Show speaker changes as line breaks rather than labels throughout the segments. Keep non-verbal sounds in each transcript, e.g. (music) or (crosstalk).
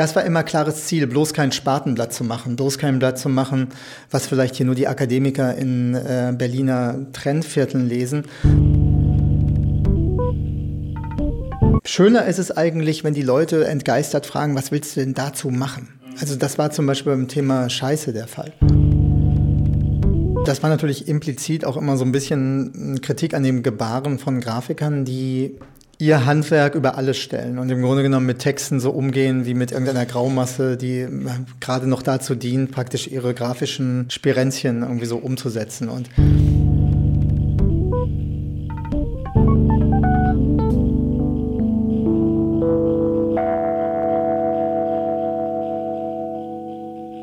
das war immer klares Ziel, bloß kein Spatenblatt zu machen, bloß kein Blatt zu machen, was vielleicht hier nur die Akademiker in äh, Berliner Trendvierteln lesen. Schöner ist es eigentlich, wenn die Leute entgeistert fragen, was willst du denn dazu machen? Also das war zum Beispiel beim Thema Scheiße der Fall. Das war natürlich implizit auch immer so ein bisschen Kritik an dem Gebaren von Grafikern, die ihr Handwerk über alles stellen und im Grunde genommen mit Texten so umgehen wie mit irgendeiner Graumasse, die gerade noch dazu dient, praktisch ihre grafischen Spirenzchen irgendwie so umzusetzen. Und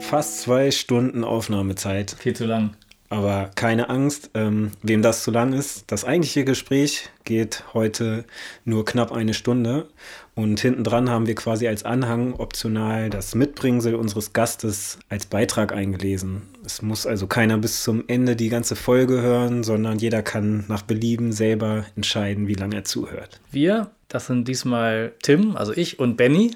fast zwei Stunden Aufnahmezeit.
Viel zu lang.
Aber keine Angst, ähm, wem das zu lang ist. Das eigentliche Gespräch geht heute nur knapp eine Stunde. Und hinten dran haben wir quasi als Anhang optional das Mitbringsel unseres Gastes als Beitrag eingelesen. Es muss also keiner bis zum Ende die ganze Folge hören, sondern jeder kann nach Belieben selber entscheiden, wie lange er zuhört.
Wir, das sind diesmal Tim, also ich und Benny.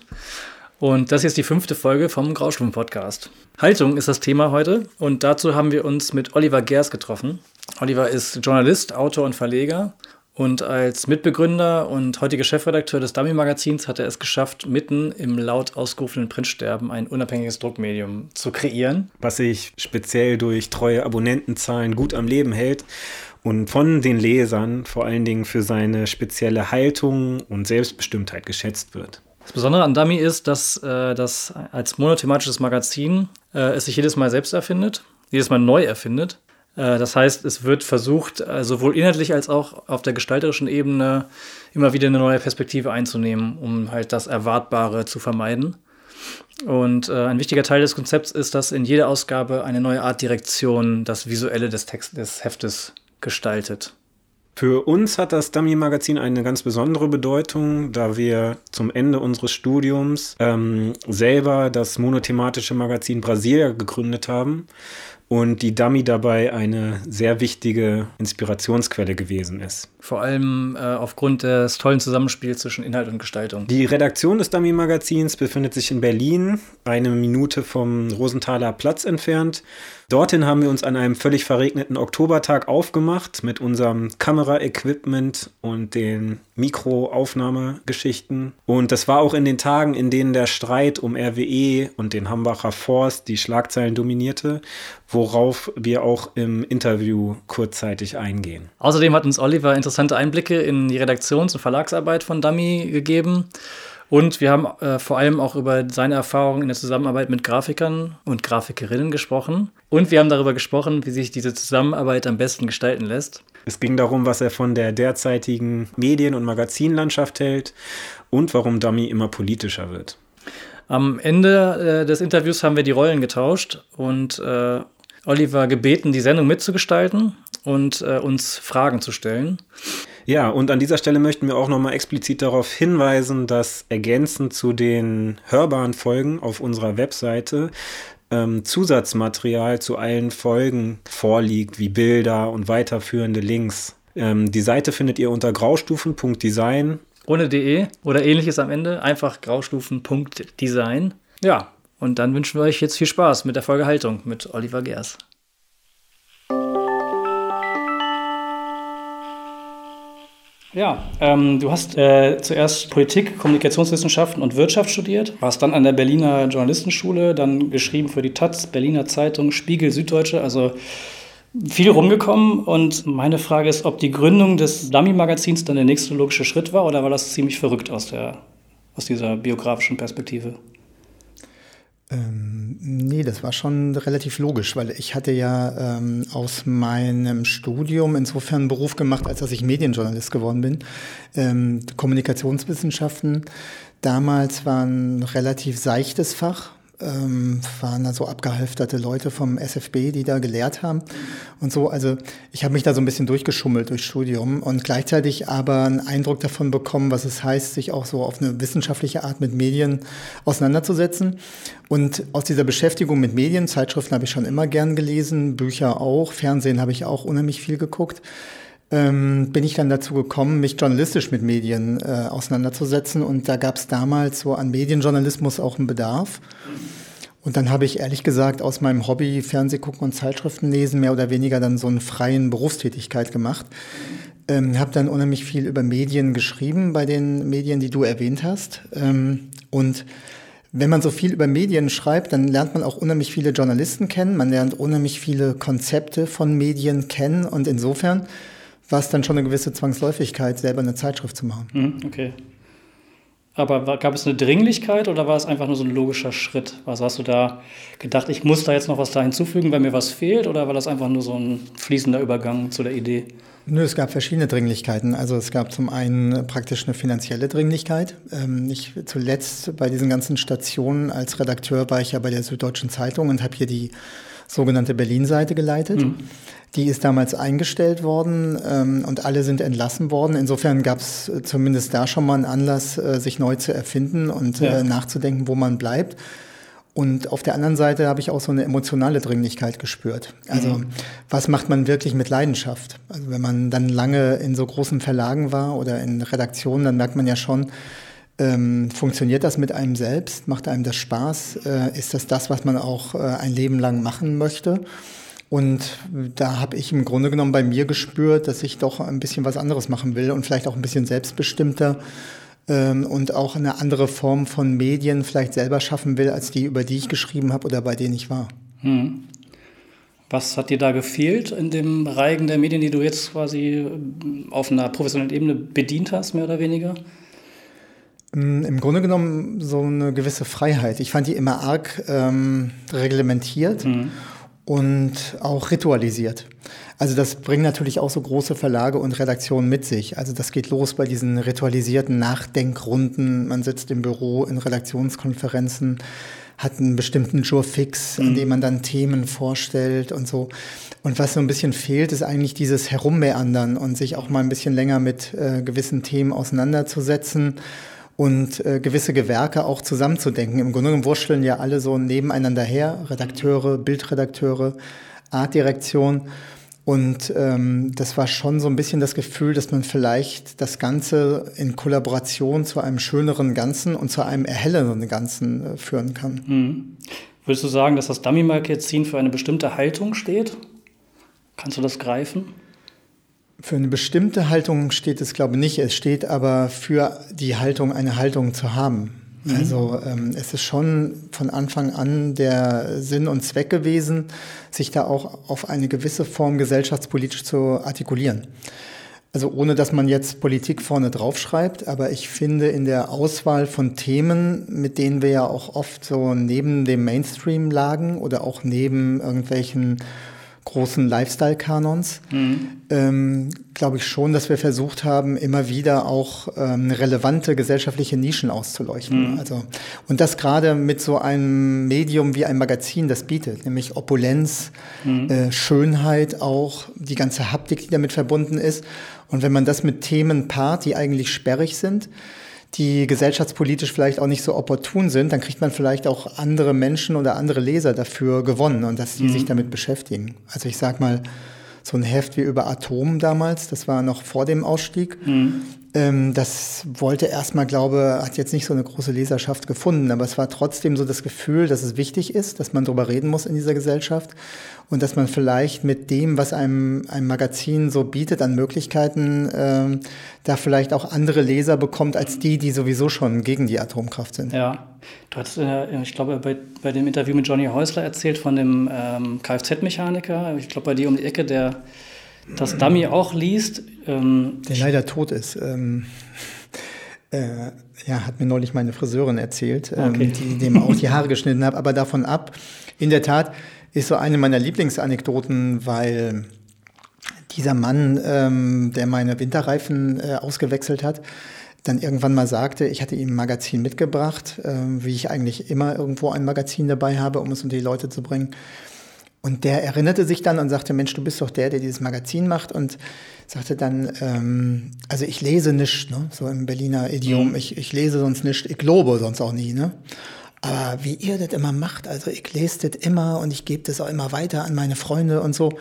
Und das ist die fünfte Folge vom Graustufen-Podcast. Haltung ist das Thema heute und dazu haben wir uns mit Oliver Gers getroffen. Oliver ist Journalist, Autor und Verleger und als Mitbegründer und heutiger Chefredakteur des Dummy-Magazins hat er es geschafft, mitten im laut ausgerufenen Printsterben ein unabhängiges Druckmedium zu kreieren.
Was sich speziell durch treue Abonnentenzahlen gut am Leben hält und von den Lesern vor allen Dingen für seine spezielle Haltung und Selbstbestimmtheit geschätzt wird.
Das Besondere an Dummy ist, dass äh, das als monothematisches Magazin äh, es sich jedes Mal selbst erfindet, jedes Mal neu erfindet. Äh, das heißt, es wird versucht, äh, sowohl inhaltlich als auch auf der gestalterischen Ebene immer wieder eine neue Perspektive einzunehmen, um halt das Erwartbare zu vermeiden. Und äh, ein wichtiger Teil des Konzepts ist, dass in jeder Ausgabe eine neue Art Direktion das Visuelle des, Text des Heftes gestaltet.
Für uns hat das Dummy-Magazin eine ganz besondere Bedeutung, da wir zum Ende unseres Studiums ähm, selber das monothematische Magazin Brasilia gegründet haben und die Dummy dabei eine sehr wichtige Inspirationsquelle gewesen ist.
Vor allem äh, aufgrund des tollen Zusammenspiels zwischen Inhalt und Gestaltung.
Die Redaktion des Dummy-Magazins befindet sich in Berlin, eine Minute vom Rosenthaler Platz entfernt. Dorthin haben wir uns an einem völlig verregneten Oktobertag aufgemacht mit unserem Kameraequipment und den Mikroaufnahmegeschichten. Und das war auch in den Tagen, in denen der Streit um RWE und den Hambacher Forst die Schlagzeilen dominierte, worauf wir auch im Interview kurzzeitig eingehen.
Außerdem hat uns Oliver interessante Einblicke in die Redaktions- und Verlagsarbeit von Dummy gegeben. Und wir haben äh, vor allem auch über seine Erfahrungen in der Zusammenarbeit mit Grafikern und Grafikerinnen gesprochen. Und wir haben darüber gesprochen, wie sich diese Zusammenarbeit am besten gestalten lässt.
Es ging darum, was er von der derzeitigen Medien- und Magazinlandschaft hält und warum Dummy immer politischer wird.
Am Ende äh, des Interviews haben wir die Rollen getauscht und äh, Oliver gebeten, die Sendung mitzugestalten und äh, uns Fragen zu stellen.
Ja, und an dieser Stelle möchten wir auch nochmal explizit darauf hinweisen, dass ergänzend zu den hörbaren Folgen auf unserer Webseite ähm, Zusatzmaterial zu allen Folgen vorliegt, wie Bilder und weiterführende Links. Ähm, die Seite findet ihr unter graustufen.design.
Ohne de oder ähnliches am Ende, einfach graustufen.design. Ja, und dann wünschen wir euch jetzt viel Spaß mit der Folge Haltung mit Oliver Gers. Ja, ähm, du hast äh, zuerst Politik, Kommunikationswissenschaften und Wirtschaft studiert, warst dann an der Berliner Journalistenschule, dann geschrieben für die Taz, Berliner Zeitung, Spiegel, Süddeutsche, also viel rumgekommen. Und meine Frage ist, ob die Gründung des Dummy-Magazins dann der nächste logische Schritt war oder war das ziemlich verrückt aus, der, aus dieser biografischen Perspektive?
Ähm, nee, das war schon relativ logisch, weil ich hatte ja ähm, aus meinem Studium insofern einen Beruf gemacht, als dass ich Medienjournalist geworden bin. Ähm, Kommunikationswissenschaften damals war ein relativ seichtes Fach ähm, waren da so abgehalfterte Leute vom SFB, die da gelehrt haben und so. Also ich habe mich da so ein bisschen durchgeschummelt durchs Studium und gleichzeitig aber einen Eindruck davon bekommen, was es heißt, sich auch so auf eine wissenschaftliche Art mit Medien auseinanderzusetzen. Und aus dieser Beschäftigung mit Medien, Zeitschriften habe ich schon immer gern gelesen, Bücher auch, Fernsehen habe ich auch unheimlich viel geguckt ähm, bin ich dann dazu gekommen, mich journalistisch mit Medien äh, auseinanderzusetzen. Und da gab es damals so an Medienjournalismus auch einen Bedarf. Und dann habe ich ehrlich gesagt aus meinem Hobby Fernseh gucken und Zeitschriften lesen mehr oder weniger dann so eine freien Berufstätigkeit gemacht. Ähm, habe dann unheimlich viel über Medien geschrieben bei den Medien, die du erwähnt hast. Ähm, und wenn man so viel über Medien schreibt, dann lernt man auch unheimlich viele Journalisten kennen, man lernt unheimlich viele Konzepte von Medien kennen und insofern war es dann schon eine gewisse Zwangsläufigkeit, selber eine Zeitschrift zu machen.
Hm, okay. Aber gab es eine Dringlichkeit oder war es einfach nur so ein logischer Schritt? Was hast du da gedacht, ich muss da jetzt noch was da hinzufügen, weil mir was fehlt? Oder war das einfach nur so ein fließender Übergang zu der Idee?
Nö, es gab verschiedene Dringlichkeiten. Also es gab zum einen praktisch eine finanzielle Dringlichkeit. Ähm, ich zuletzt bei diesen ganzen Stationen als Redakteur war ich ja bei der Süddeutschen Zeitung und habe hier die sogenannte Berlin-Seite geleitet. Mhm. Die ist damals eingestellt worden ähm, und alle sind entlassen worden. Insofern gab es äh, zumindest da schon mal einen Anlass, äh, sich neu zu erfinden und ja. äh, nachzudenken, wo man bleibt. Und auf der anderen Seite habe ich auch so eine emotionale Dringlichkeit gespürt. Also mhm. was macht man wirklich mit Leidenschaft? Also wenn man dann lange in so großen Verlagen war oder in Redaktionen, dann merkt man ja schon, ähm, funktioniert das mit einem selbst? Macht einem das Spaß? Äh, ist das das, was man auch äh, ein Leben lang machen möchte? Und da habe ich im Grunde genommen bei mir gespürt, dass ich doch ein bisschen was anderes machen will und vielleicht auch ein bisschen selbstbestimmter ähm, und auch eine andere Form von Medien vielleicht selber schaffen will, als die, über die ich geschrieben habe oder bei denen ich war. Hm.
Was hat dir da gefehlt in dem Reigen der Medien, die du jetzt quasi äh, auf einer professionellen Ebene bedient hast, mehr oder weniger?
Mm, Im Grunde genommen so eine gewisse Freiheit. Ich fand die immer arg ähm, reglementiert. Mhm und auch ritualisiert. Also das bringt natürlich auch so große Verlage und Redaktionen mit sich. Also das geht los bei diesen ritualisierten Nachdenkrunden. Man sitzt im Büro in Redaktionskonferenzen, hat einen bestimmten Jour fix, mhm. an dem man dann Themen vorstellt und so. Und was so ein bisschen fehlt, ist eigentlich dieses Herummeandern und sich auch mal ein bisschen länger mit äh, gewissen Themen auseinanderzusetzen und äh, gewisse Gewerke auch zusammenzudenken. Im Grunde genommen wurschteln ja alle so nebeneinander her, Redakteure, Bildredakteure, Artdirektion. Und ähm, das war schon so ein bisschen das Gefühl, dass man vielleicht das Ganze in Kollaboration zu einem schöneren Ganzen und zu einem erhellenden Ganzen äh, führen kann.
Mhm. Würdest du sagen, dass das Dummy-Magazin für eine bestimmte Haltung steht? Kannst du das greifen?
Für eine bestimmte Haltung steht es, glaube ich, nicht. Es steht aber für die Haltung, eine Haltung zu haben. Mhm. Also ähm, es ist schon von Anfang an der Sinn und Zweck gewesen, sich da auch auf eine gewisse Form gesellschaftspolitisch zu artikulieren. Also ohne dass man jetzt Politik vorne drauf schreibt, aber ich finde in der Auswahl von Themen, mit denen wir ja auch oft so neben dem Mainstream lagen oder auch neben irgendwelchen großen Lifestyle-Kanons, mhm. ähm, glaube ich schon, dass wir versucht haben, immer wieder auch ähm, relevante gesellschaftliche Nischen auszuleuchten. Mhm. Also, und das gerade mit so einem Medium wie ein Magazin das bietet, nämlich Opulenz, mhm. äh, Schönheit auch, die ganze Haptik, die damit verbunden ist. Und wenn man das mit Themen paart, die eigentlich sperrig sind, die gesellschaftspolitisch vielleicht auch nicht so opportun sind, dann kriegt man vielleicht auch andere Menschen oder andere Leser dafür gewonnen und dass die mhm. sich damit beschäftigen. Also ich sag mal, so ein Heft wie über Atom damals, das war noch vor dem Ausstieg. Mhm. Ähm, das wollte erstmal, glaube, hat jetzt nicht so eine große Leserschaft gefunden, aber es war trotzdem so das Gefühl, dass es wichtig ist, dass man darüber reden muss in dieser Gesellschaft und dass man vielleicht mit dem, was einem ein Magazin so bietet an Möglichkeiten, äh, da vielleicht auch andere Leser bekommt als die, die sowieso schon gegen die Atomkraft sind.
Ja, du hast, äh, ich glaube, bei, bei dem Interview mit Johnny Häusler erzählt von dem ähm, Kfz-Mechaniker, ich glaube, bei dir um die Ecke, der das Dummy auch liest.
Ähm, der leider tot ist. Ähm, äh, ja, hat mir neulich meine Friseurin erzählt, ähm, okay. die dem auch die Haare geschnitten hat. Aber davon ab, in der Tat ist so eine meiner Lieblingsanekdoten, weil dieser Mann, ähm, der meine Winterreifen äh, ausgewechselt hat, dann irgendwann mal sagte, ich hatte ihm ein Magazin mitgebracht, äh, wie ich eigentlich immer irgendwo ein Magazin dabei habe, um es unter die Leute zu bringen. Und der erinnerte sich dann und sagte, Mensch, du bist doch der, der dieses Magazin macht und sagte dann, ähm, also ich lese nicht, ne? so im Berliner Idiom, mhm. ich, ich lese sonst nicht, ich glaube sonst auch nie. Ne? aber wie ihr das immer macht, also ich lese das immer und ich gebe das auch immer weiter an meine Freunde und so.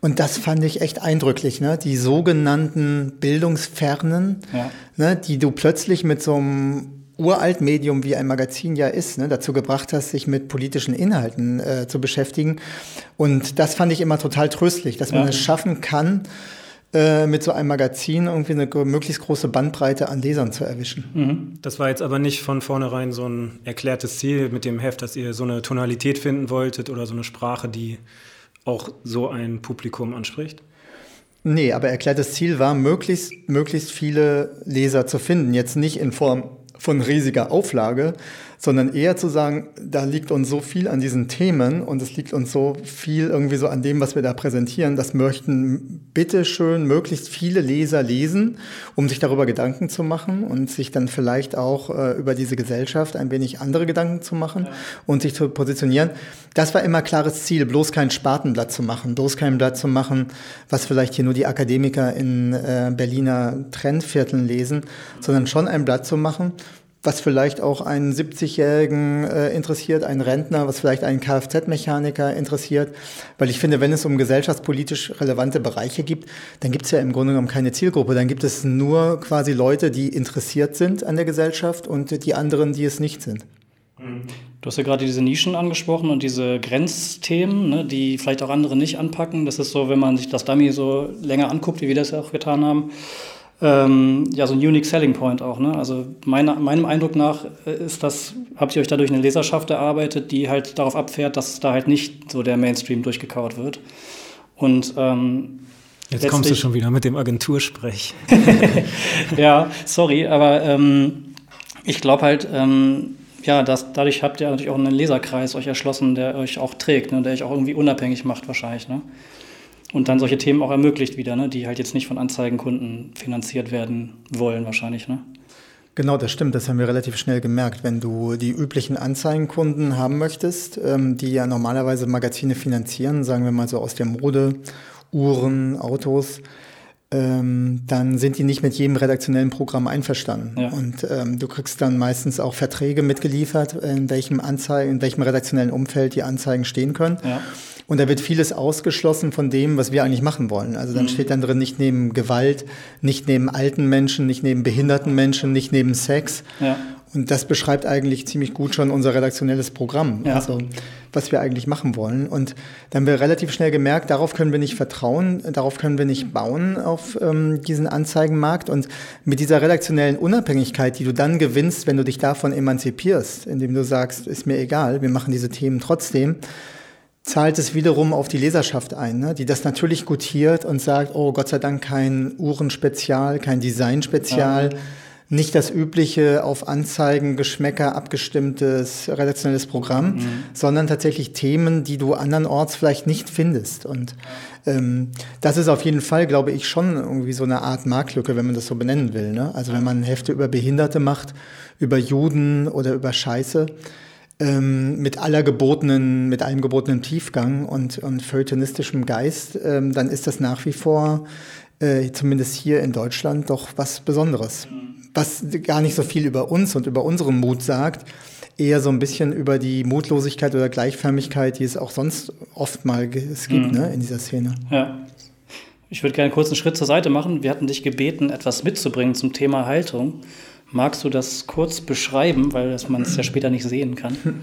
Und das fand ich echt eindrücklich, ne? Die sogenannten Bildungsfernen, ja. ne? die du plötzlich mit so einem uralt Medium wie ein Magazin ja ist, ne, dazu gebracht hast, sich mit politischen Inhalten äh, zu beschäftigen. Und das fand ich immer total tröstlich, dass man ja. es schaffen kann, äh, mit so einem Magazin irgendwie eine möglichst große Bandbreite an Lesern zu erwischen.
Mhm. Das war jetzt aber nicht von vornherein so ein erklärtes Ziel mit dem Heft, dass ihr so eine Tonalität finden wolltet oder so eine Sprache, die auch so ein Publikum anspricht?
Nee, aber erklärtes Ziel war, möglichst, möglichst viele Leser zu finden. Jetzt nicht in Form von riesiger Auflage, sondern eher zu sagen, da liegt uns so viel an diesen Themen und es liegt uns so viel irgendwie so an dem, was wir da präsentieren. Das möchten bitteschön möglichst viele Leser lesen, um sich darüber Gedanken zu machen und sich dann vielleicht auch äh, über diese Gesellschaft ein wenig andere Gedanken zu machen ja. und sich zu positionieren. Das war immer klares Ziel, bloß kein Spatenblatt zu machen, bloß kein Blatt zu machen, was vielleicht hier nur die Akademiker in äh, Berliner Trendvierteln lesen, sondern schon ein Blatt zu machen, was vielleicht auch einen 70-Jährigen äh, interessiert, einen Rentner, was vielleicht einen Kfz-Mechaniker interessiert. Weil ich finde, wenn es um gesellschaftspolitisch relevante Bereiche gibt, dann gibt es ja im Grunde genommen keine Zielgruppe. Dann gibt es nur quasi Leute, die interessiert sind an der Gesellschaft und die anderen, die es nicht sind.
Du hast ja gerade diese Nischen angesprochen und diese Grenzthemen, ne, die vielleicht auch andere nicht anpacken. Das ist so, wenn man sich das Dummy so länger anguckt, wie wir das ja auch getan haben, ähm, ja, so ein Unique Selling Point auch. Ne? Also meine, meinem Eindruck nach äh, ist das, habt ihr euch dadurch eine Leserschaft erarbeitet, die halt darauf abfährt, dass da halt nicht so der Mainstream durchgekaut wird. Und ähm,
Jetzt kommst du schon wieder mit dem Agentursprech. (laughs)
ja, sorry, aber ähm, ich glaube halt, ähm, ja, dass, dadurch habt ihr natürlich auch einen Leserkreis euch erschlossen, der euch auch trägt, ne, der euch auch irgendwie unabhängig macht wahrscheinlich. Ne? Und dann solche Themen auch ermöglicht wieder, ne? die halt jetzt nicht von Anzeigenkunden finanziert werden wollen wahrscheinlich. Ne?
Genau, das stimmt. Das haben wir relativ schnell gemerkt. Wenn du die üblichen Anzeigenkunden haben möchtest, ähm, die ja normalerweise Magazine finanzieren, sagen wir mal so aus der Mode, Uhren, Autos, ähm, dann sind die nicht mit jedem redaktionellen Programm einverstanden. Ja. Und ähm, du kriegst dann meistens auch Verträge mitgeliefert, in welchem Anzeigen, in welchem redaktionellen Umfeld die Anzeigen stehen können. Ja. Und da wird vieles ausgeschlossen von dem, was wir eigentlich machen wollen. Also dann mhm. steht dann drin, nicht neben Gewalt, nicht neben alten Menschen, nicht neben behinderten Menschen, nicht neben Sex. Ja. Und das beschreibt eigentlich ziemlich gut schon unser redaktionelles Programm, ja. also was wir eigentlich machen wollen. Und dann haben wir relativ schnell gemerkt, darauf können wir nicht vertrauen, darauf können wir nicht bauen auf ähm, diesen Anzeigenmarkt. Und mit dieser redaktionellen Unabhängigkeit, die du dann gewinnst, wenn du dich davon emanzipierst, indem du sagst, ist mir egal, wir machen diese Themen trotzdem, zahlt es wiederum auf die Leserschaft ein, ne? die das natürlich gutiert und sagt, oh Gott sei Dank kein Uhrenspezial, kein Designspezial, ja. nicht das übliche auf Anzeigen, Geschmäcker abgestimmtes redaktionelles Programm, mhm. sondern tatsächlich Themen, die du andernorts vielleicht nicht findest. Und ähm, das ist auf jeden Fall, glaube ich, schon irgendwie so eine Art Marktlücke, wenn man das so benennen will. Ne? Also wenn man Hefte über Behinderte macht, über Juden oder über Scheiße, ähm, mit aller gebotenen, mit allem gebotenen Tiefgang und, und feuilletonistischem Geist, ähm, dann ist das nach wie vor, äh, zumindest hier in Deutschland, doch was Besonderes. Was gar nicht so viel über uns und über unseren Mut sagt, eher so ein bisschen über die Mutlosigkeit oder Gleichförmigkeit, die es auch sonst oft mal es gibt mhm. ne, in dieser Szene.
Ja. Ich würde gerne kurz einen Schritt zur Seite machen. Wir hatten dich gebeten, etwas mitzubringen zum Thema Haltung. Magst du das kurz beschreiben, weil man es ja später nicht sehen kann? (laughs)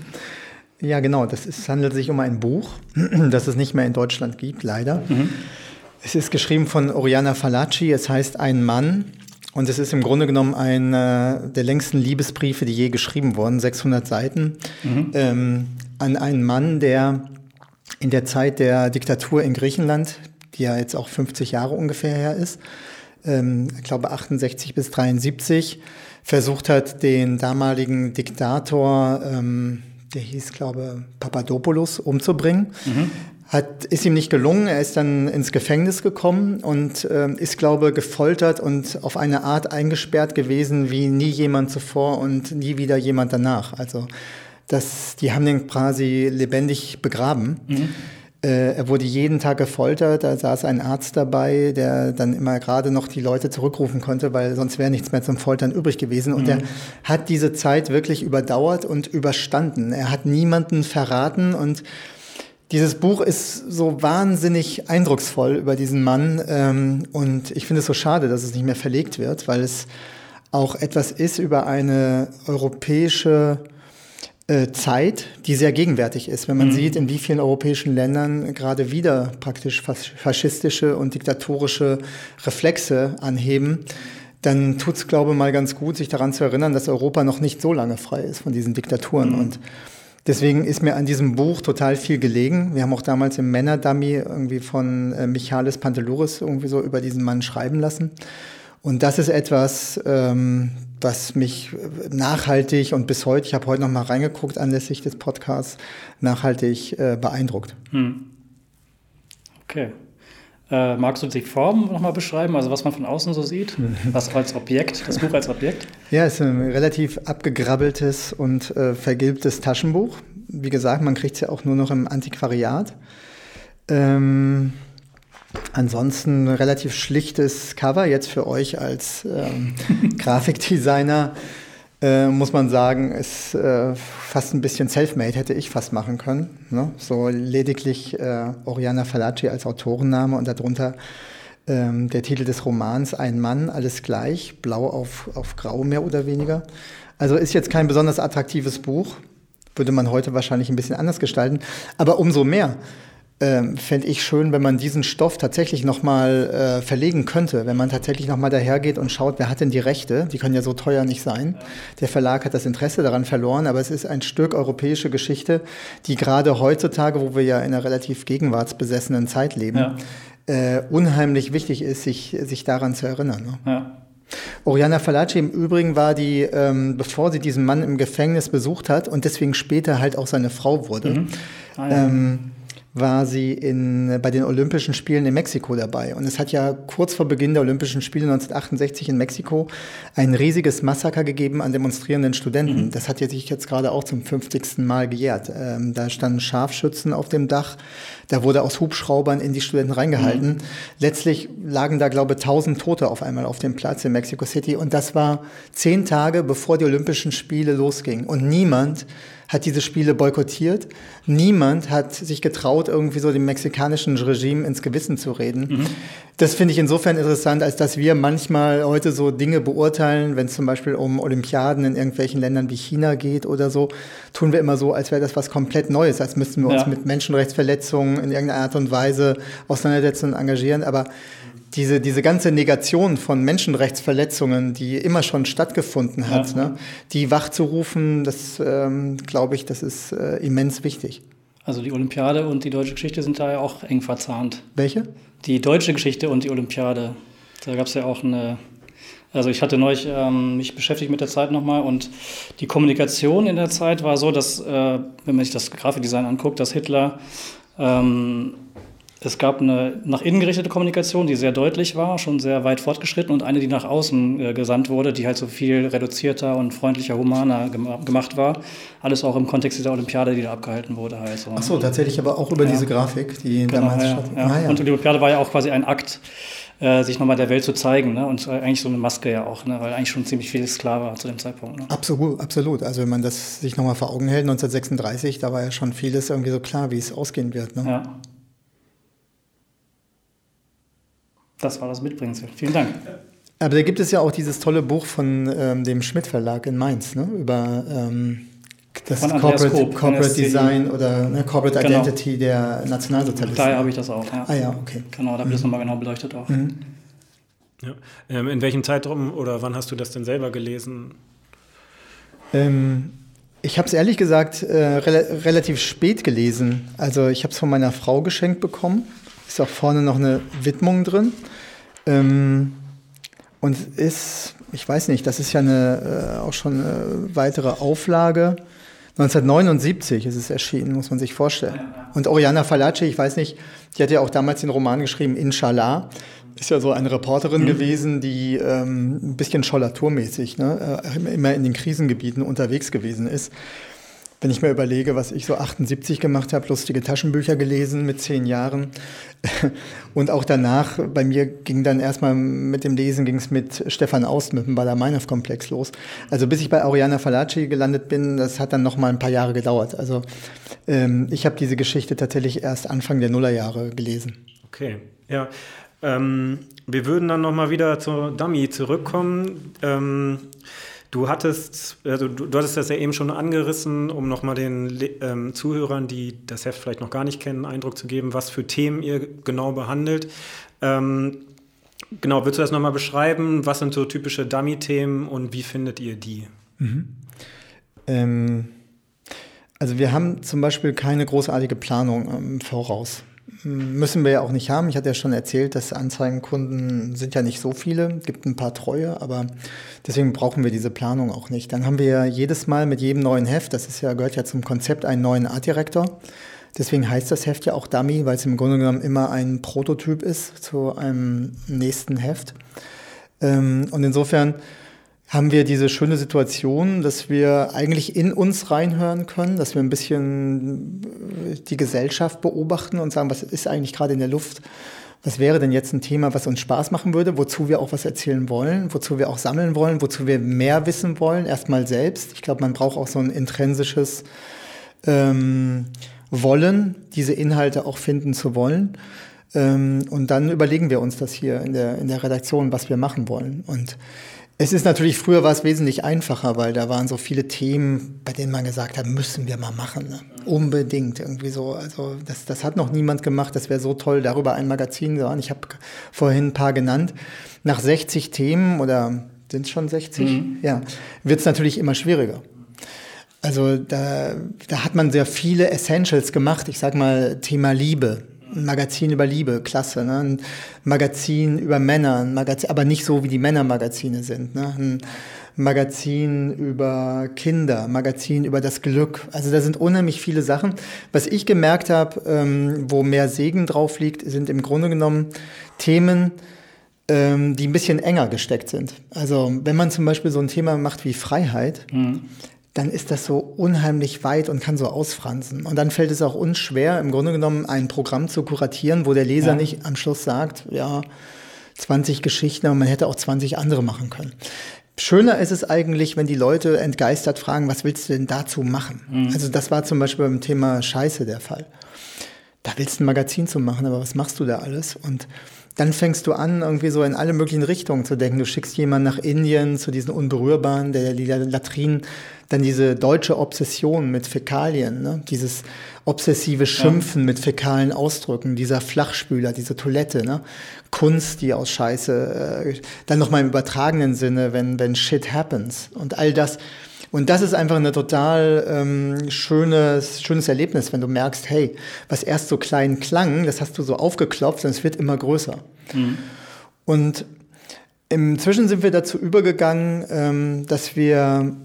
Ja, genau. Das ist, es handelt sich um ein Buch, (clears throat) das es nicht mehr in Deutschland gibt, leider. Mhm. Es ist geschrieben von Oriana Falacci. Es heißt Ein Mann. Und es ist im Grunde genommen einer der längsten Liebesbriefe, die je geschrieben wurden, 600 Seiten, mhm. ähm, an einen Mann, der in der Zeit der Diktatur in Griechenland, die ja jetzt auch 50 Jahre ungefähr her ist, ähm, ich glaube 68 bis 73, versucht hat, den damaligen Diktator, ähm, der hieß, glaube Papadopoulos, umzubringen. Mhm. Hat, ist ihm nicht gelungen, er ist dann ins Gefängnis gekommen und ähm, ist, glaube gefoltert und auf eine Art eingesperrt gewesen wie nie jemand zuvor und nie wieder jemand danach. Also das, die haben den quasi lebendig begraben. Mhm. Äh, er wurde jeden Tag gefoltert, da saß ein Arzt dabei, der dann immer gerade noch die Leute zurückrufen konnte, weil sonst wäre nichts mehr zum Foltern übrig gewesen. Und mhm. er hat diese Zeit wirklich überdauert und überstanden. Er hat niemanden verraten und dieses Buch ist so wahnsinnig eindrucksvoll über diesen Mann ähm, und ich finde es so schade, dass es nicht mehr verlegt wird, weil es auch etwas ist über eine europäische Zeit, die sehr gegenwärtig ist. Wenn man mhm. sieht, in wie vielen europäischen Ländern gerade wieder praktisch faschistische und diktatorische Reflexe anheben, dann tut es, glaube ich, mal ganz gut, sich daran zu erinnern, dass Europa noch nicht so lange frei ist von diesen Diktaturen. Mhm. Und deswegen ist mir an diesem Buch total viel gelegen. Wir haben auch damals im Männerdummy irgendwie von äh, Michalis Pantelouris irgendwie so über diesen Mann schreiben lassen. Und das ist etwas, ähm, was mich nachhaltig und bis heute, ich habe heute noch mal reingeguckt anlässlich des Podcasts, nachhaltig äh, beeindruckt. Hm.
Okay. Äh, magst du die Form noch mal beschreiben, also was man von außen so sieht? (laughs) Was als Objekt, das Buch als Objekt?
Ja, es ist ein relativ abgegrabbeltes und äh, vergilbtes Taschenbuch. Wie gesagt, man kriegt es ja auch nur noch im Antiquariat. Ähm, Ansonsten relativ schlichtes Cover jetzt für euch als ähm, (laughs) Grafikdesigner. Äh, muss man sagen, ist äh, fast ein bisschen self-made, hätte ich fast machen können. Ne? So lediglich äh, Oriana Fallaci als Autorenname und darunter ähm, der Titel des Romans Ein Mann, alles gleich, blau auf, auf grau mehr oder weniger. Also ist jetzt kein besonders attraktives Buch, würde man heute wahrscheinlich ein bisschen anders gestalten, aber umso mehr ähm, fände ich schön, wenn man diesen Stoff tatsächlich nochmal äh, verlegen könnte, wenn man tatsächlich nochmal dahergeht und schaut, wer hat denn die Rechte? Die können ja so teuer nicht sein. Der Verlag hat das Interesse daran verloren, aber es ist ein Stück europäische Geschichte, die gerade heutzutage, wo wir ja in einer relativ gegenwartsbesessenen Zeit leben, ja. äh, unheimlich wichtig ist, sich, sich daran zu erinnern. Ne? Ja. Oriana Fallaci im Übrigen war die, ähm, bevor sie diesen Mann im Gefängnis besucht hat und deswegen später halt auch seine Frau wurde, mhm. ah, ja. ähm, war sie in, bei den Olympischen Spielen in Mexiko dabei. Und es hat ja kurz vor Beginn der Olympischen Spiele 1968 in Mexiko ein riesiges Massaker gegeben an demonstrierenden Studenten. Mhm. Das hat sich jetzt gerade auch zum 50. Mal gejährt. Ähm, da standen Scharfschützen auf dem Dach. Da wurde aus Hubschraubern in die Studenten reingehalten. Mhm. Letztlich lagen da, glaube ich, 1000 Tote auf einmal auf dem Platz in Mexico City. Und das war zehn Tage, bevor die Olympischen Spiele losgingen. Und niemand hat diese Spiele boykottiert. Niemand hat sich getraut, irgendwie so dem mexikanischen Regime ins Gewissen zu reden. Mhm. Das finde ich insofern interessant, als dass wir manchmal heute so Dinge beurteilen, wenn es zum Beispiel um Olympiaden in irgendwelchen Ländern wie China geht oder so, tun wir immer so, als wäre das was komplett Neues, als müssten wir ja. uns mit Menschenrechtsverletzungen in irgendeiner Art und Weise auseinandersetzen und engagieren. Aber diese, diese ganze Negation von Menschenrechtsverletzungen, die immer schon stattgefunden hat, ja. ne, die wachzurufen, das ähm, glaube ich, das ist äh, immens wichtig.
Also die Olympiade und die deutsche Geschichte sind da ja auch eng verzahnt.
Welche?
Die deutsche Geschichte und die Olympiade. Da gab es ja auch eine. Also ich hatte neulich ähm, mich beschäftigt mit der Zeit nochmal und die Kommunikation in der Zeit war so, dass, äh, wenn man sich das Grafikdesign anguckt, dass Hitler ähm, es gab eine nach innen gerichtete Kommunikation, die sehr deutlich war, schon sehr weit fortgeschritten und eine, die nach außen äh, gesandt wurde, die halt so viel reduzierter und freundlicher, humaner gem gemacht war. Alles auch im Kontext dieser Olympiade, die da abgehalten wurde. Halt so.
Ach so, tatsächlich aber auch über ja. diese Grafik, die genau, damals
ja. Ja. Ah, ja. Und die Olympiade war ja auch quasi ein Akt, äh, sich nochmal der Welt zu zeigen. Ne? Und eigentlich so eine Maske ja auch, ne? weil eigentlich schon ziemlich viel Sklave war zu dem Zeitpunkt. Ne?
Absolut, absolut. Also wenn man das sich nochmal vor Augen hält, 1936, da war ja schon vieles irgendwie so klar, wie es ausgehen wird. Ne? Ja.
Das war das Mitbringsel. Vielen Dank.
Aber da gibt es ja auch dieses tolle Buch von ähm, dem Schmidt Verlag in Mainz, ne? über ähm, das Corporate, Koop, Corporate Design oder ne, Corporate genau. Identity der Nationalsozialisten.
Daher habe ich das auch. Ja.
Ah ja, okay.
Genau, da habe ich mhm. das nochmal genau beleuchtet auch. Mhm.
Ja. Ähm, in welchem Zeitraum oder wann hast du das denn selber gelesen?
Ähm, ich habe es ehrlich gesagt äh, re relativ spät gelesen. Also ich habe es von meiner Frau geschenkt bekommen. Ist auch vorne noch eine Widmung drin. Ähm, und ist, ich weiß nicht, das ist ja eine, äh, auch schon eine weitere Auflage. 1979 ist es erschienen, muss man sich vorstellen. Und Oriana Fallaci, ich weiß nicht, die hat ja auch damals den Roman geschrieben, Inshallah. Ist ja so eine Reporterin mhm. gewesen, die ähm, ein bisschen schollaturmäßig ne, äh, immer in den Krisengebieten unterwegs gewesen ist wenn ich mir überlege, was ich so 78 gemacht habe, lustige Taschenbücher gelesen mit zehn Jahren. (laughs) Und auch danach, bei mir ging dann erstmal mit dem Lesen, ging es mit Stefan Aust, mit dem Bader-Meinhof-Komplex los. Also bis ich bei Oriana Fallaci gelandet bin, das hat dann noch mal ein paar Jahre gedauert. Also ähm, ich habe diese Geschichte tatsächlich erst Anfang der Nullerjahre gelesen.
Okay, ja. Ähm, wir würden dann noch mal wieder zur Dummy zurückkommen. Ähm, Du hattest, also du, du, hattest das ja eben schon angerissen, um nochmal den ähm, Zuhörern, die das Heft vielleicht noch gar nicht kennen, Eindruck zu geben, was für Themen ihr genau behandelt. Ähm, genau, würdest du das nochmal beschreiben? Was sind so typische Dummy-Themen und wie findet ihr die? Mhm.
Ähm, also wir haben zum Beispiel keine großartige Planung im Voraus. Müssen wir ja auch nicht haben. Ich hatte ja schon erzählt, dass Anzeigenkunden sind ja nicht so viele, gibt ein paar treue, aber deswegen brauchen wir diese Planung auch nicht. Dann haben wir ja jedes Mal mit jedem neuen Heft, das ist ja, gehört ja zum Konzept, einen neuen Artdirektor. Deswegen heißt das Heft ja auch Dummy, weil es im Grunde genommen immer ein Prototyp ist zu einem nächsten Heft. Ähm, und insofern haben wir diese schöne Situation, dass wir eigentlich in uns reinhören können, dass wir ein bisschen die Gesellschaft beobachten und sagen, was ist eigentlich gerade in der Luft? Was wäre denn jetzt ein Thema, was uns Spaß machen würde, wozu wir auch was erzählen wollen, wozu wir auch sammeln wollen, wozu wir mehr wissen wollen, erstmal selbst. Ich glaube, man braucht auch so ein intrinsisches ähm, Wollen, diese Inhalte auch finden zu wollen. Ähm, und dann überlegen wir uns das hier in der, in der Redaktion, was wir machen wollen. Und es ist natürlich, früher war es wesentlich einfacher, weil da waren so viele Themen, bei denen man gesagt hat, müssen wir mal machen. Ne? Unbedingt irgendwie so. Also das, das hat noch niemand gemacht. Das wäre so toll, darüber ein Magazin zu machen. Ich habe vorhin ein paar genannt. Nach 60 Themen oder sind es schon 60? Mhm. Ja, wird es natürlich immer schwieriger. Also da, da hat man sehr viele Essentials gemacht. Ich sag mal Thema Liebe ein Magazin über Liebe, klasse. Ne? Ein Magazin über Männer, ein Magazin, aber nicht so, wie die Männermagazine sind. Ne? Ein Magazin über Kinder, Magazin über das Glück. Also da sind unheimlich viele Sachen. Was ich gemerkt habe, ähm, wo mehr Segen drauf liegt, sind im Grunde genommen Themen, ähm, die ein bisschen enger gesteckt sind. Also wenn man zum Beispiel so ein Thema macht wie Freiheit, mhm dann ist das so unheimlich weit und kann so ausfransen. Und dann fällt es auch uns schwer, im Grunde genommen ein Programm zu kuratieren, wo der Leser ja. nicht am Schluss sagt, ja, 20 Geschichten, aber man hätte auch 20 andere machen können. Schöner ist es eigentlich, wenn die Leute entgeistert fragen, was willst du denn dazu machen? Mhm. Also das war zum Beispiel beim Thema Scheiße der Fall. Da willst du ein Magazin zu machen, aber was machst du da alles? Und dann fängst du an, irgendwie so in alle möglichen Richtungen zu denken. Du schickst jemanden nach Indien zu diesen Unberührbaren, der die Latrinen, dann diese deutsche Obsession mit Fäkalien, ne? dieses obsessive Schimpfen ja. mit fäkalen Ausdrücken, dieser Flachspüler, diese Toilette, ne? Kunst, die aus Scheiße, äh, dann nochmal im übertragenen Sinne, wenn, wenn shit happens und all das. Und das ist einfach ein total ähm, schönes, schönes Erlebnis, wenn du merkst, hey, was erst so klein klang, das hast du so aufgeklopft und es wird immer größer. Mhm. Und inzwischen sind wir dazu übergegangen, ähm, dass wir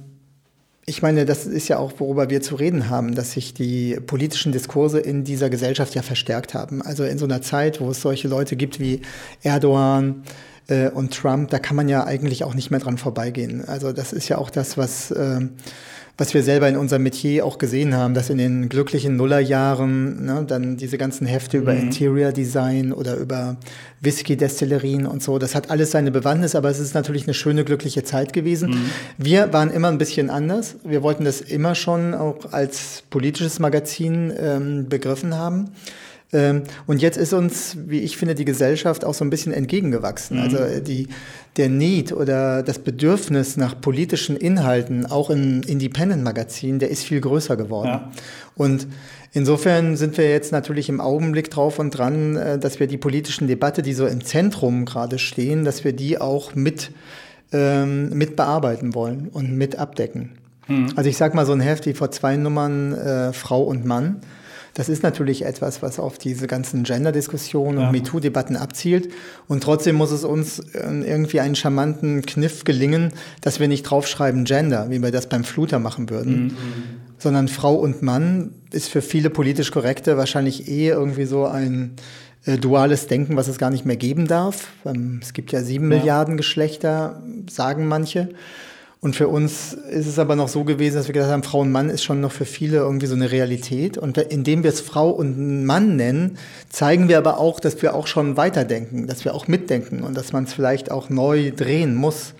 ich meine, das ist ja auch, worüber wir zu reden haben, dass sich die politischen Diskurse in dieser Gesellschaft ja verstärkt haben. Also in so einer Zeit, wo es solche Leute gibt wie Erdogan, äh, und Trump, da kann man ja eigentlich auch nicht mehr dran vorbeigehen. Also das ist ja auch das, was, äh, was wir selber in unserem Metier auch gesehen haben, dass in den glücklichen Nullerjahren ne, dann diese ganzen Hefte mhm. über Interior Design oder über Whisky-Destillerien und so, das hat alles seine Bewandtnis, aber es ist natürlich eine schöne, glückliche Zeit gewesen. Mhm. Wir waren immer ein bisschen anders. Wir wollten das immer schon auch als politisches Magazin ähm, begriffen haben. Ähm, und jetzt ist uns, wie ich finde, die Gesellschaft auch so ein bisschen entgegengewachsen. Mhm. Also äh, die, der Need oder das Bedürfnis nach politischen Inhalten, auch in Independent-Magazinen, der ist viel größer geworden. Ja. Und insofern sind wir jetzt natürlich im Augenblick drauf und dran, äh, dass wir die politischen Debatte, die so im Zentrum gerade stehen, dass wir die auch mit, ähm, mit bearbeiten wollen und mit abdecken. Mhm. Also ich sag mal so ein Heft wie vor zwei Nummern äh, Frau und Mann das ist natürlich etwas, was auf diese ganzen Gender-Diskussionen und ja. MeToo-Debatten abzielt. Und trotzdem muss es uns äh, irgendwie einen charmanten Kniff gelingen, dass wir nicht draufschreiben Gender, wie wir das beim Fluter machen würden. Mhm. Sondern Frau und Mann ist für viele politisch Korrekte wahrscheinlich eh irgendwie so ein äh, duales Denken, was es gar nicht mehr geben darf. Ähm, es gibt ja sieben ja. Milliarden Geschlechter, sagen manche. Und für uns ist es aber noch so gewesen, dass wir gesagt haben, Frau und Mann ist schon noch für viele irgendwie so eine Realität. Und indem wir es Frau und Mann nennen, zeigen wir aber auch, dass wir auch schon weiterdenken, dass wir auch mitdenken und dass man es vielleicht auch neu drehen muss.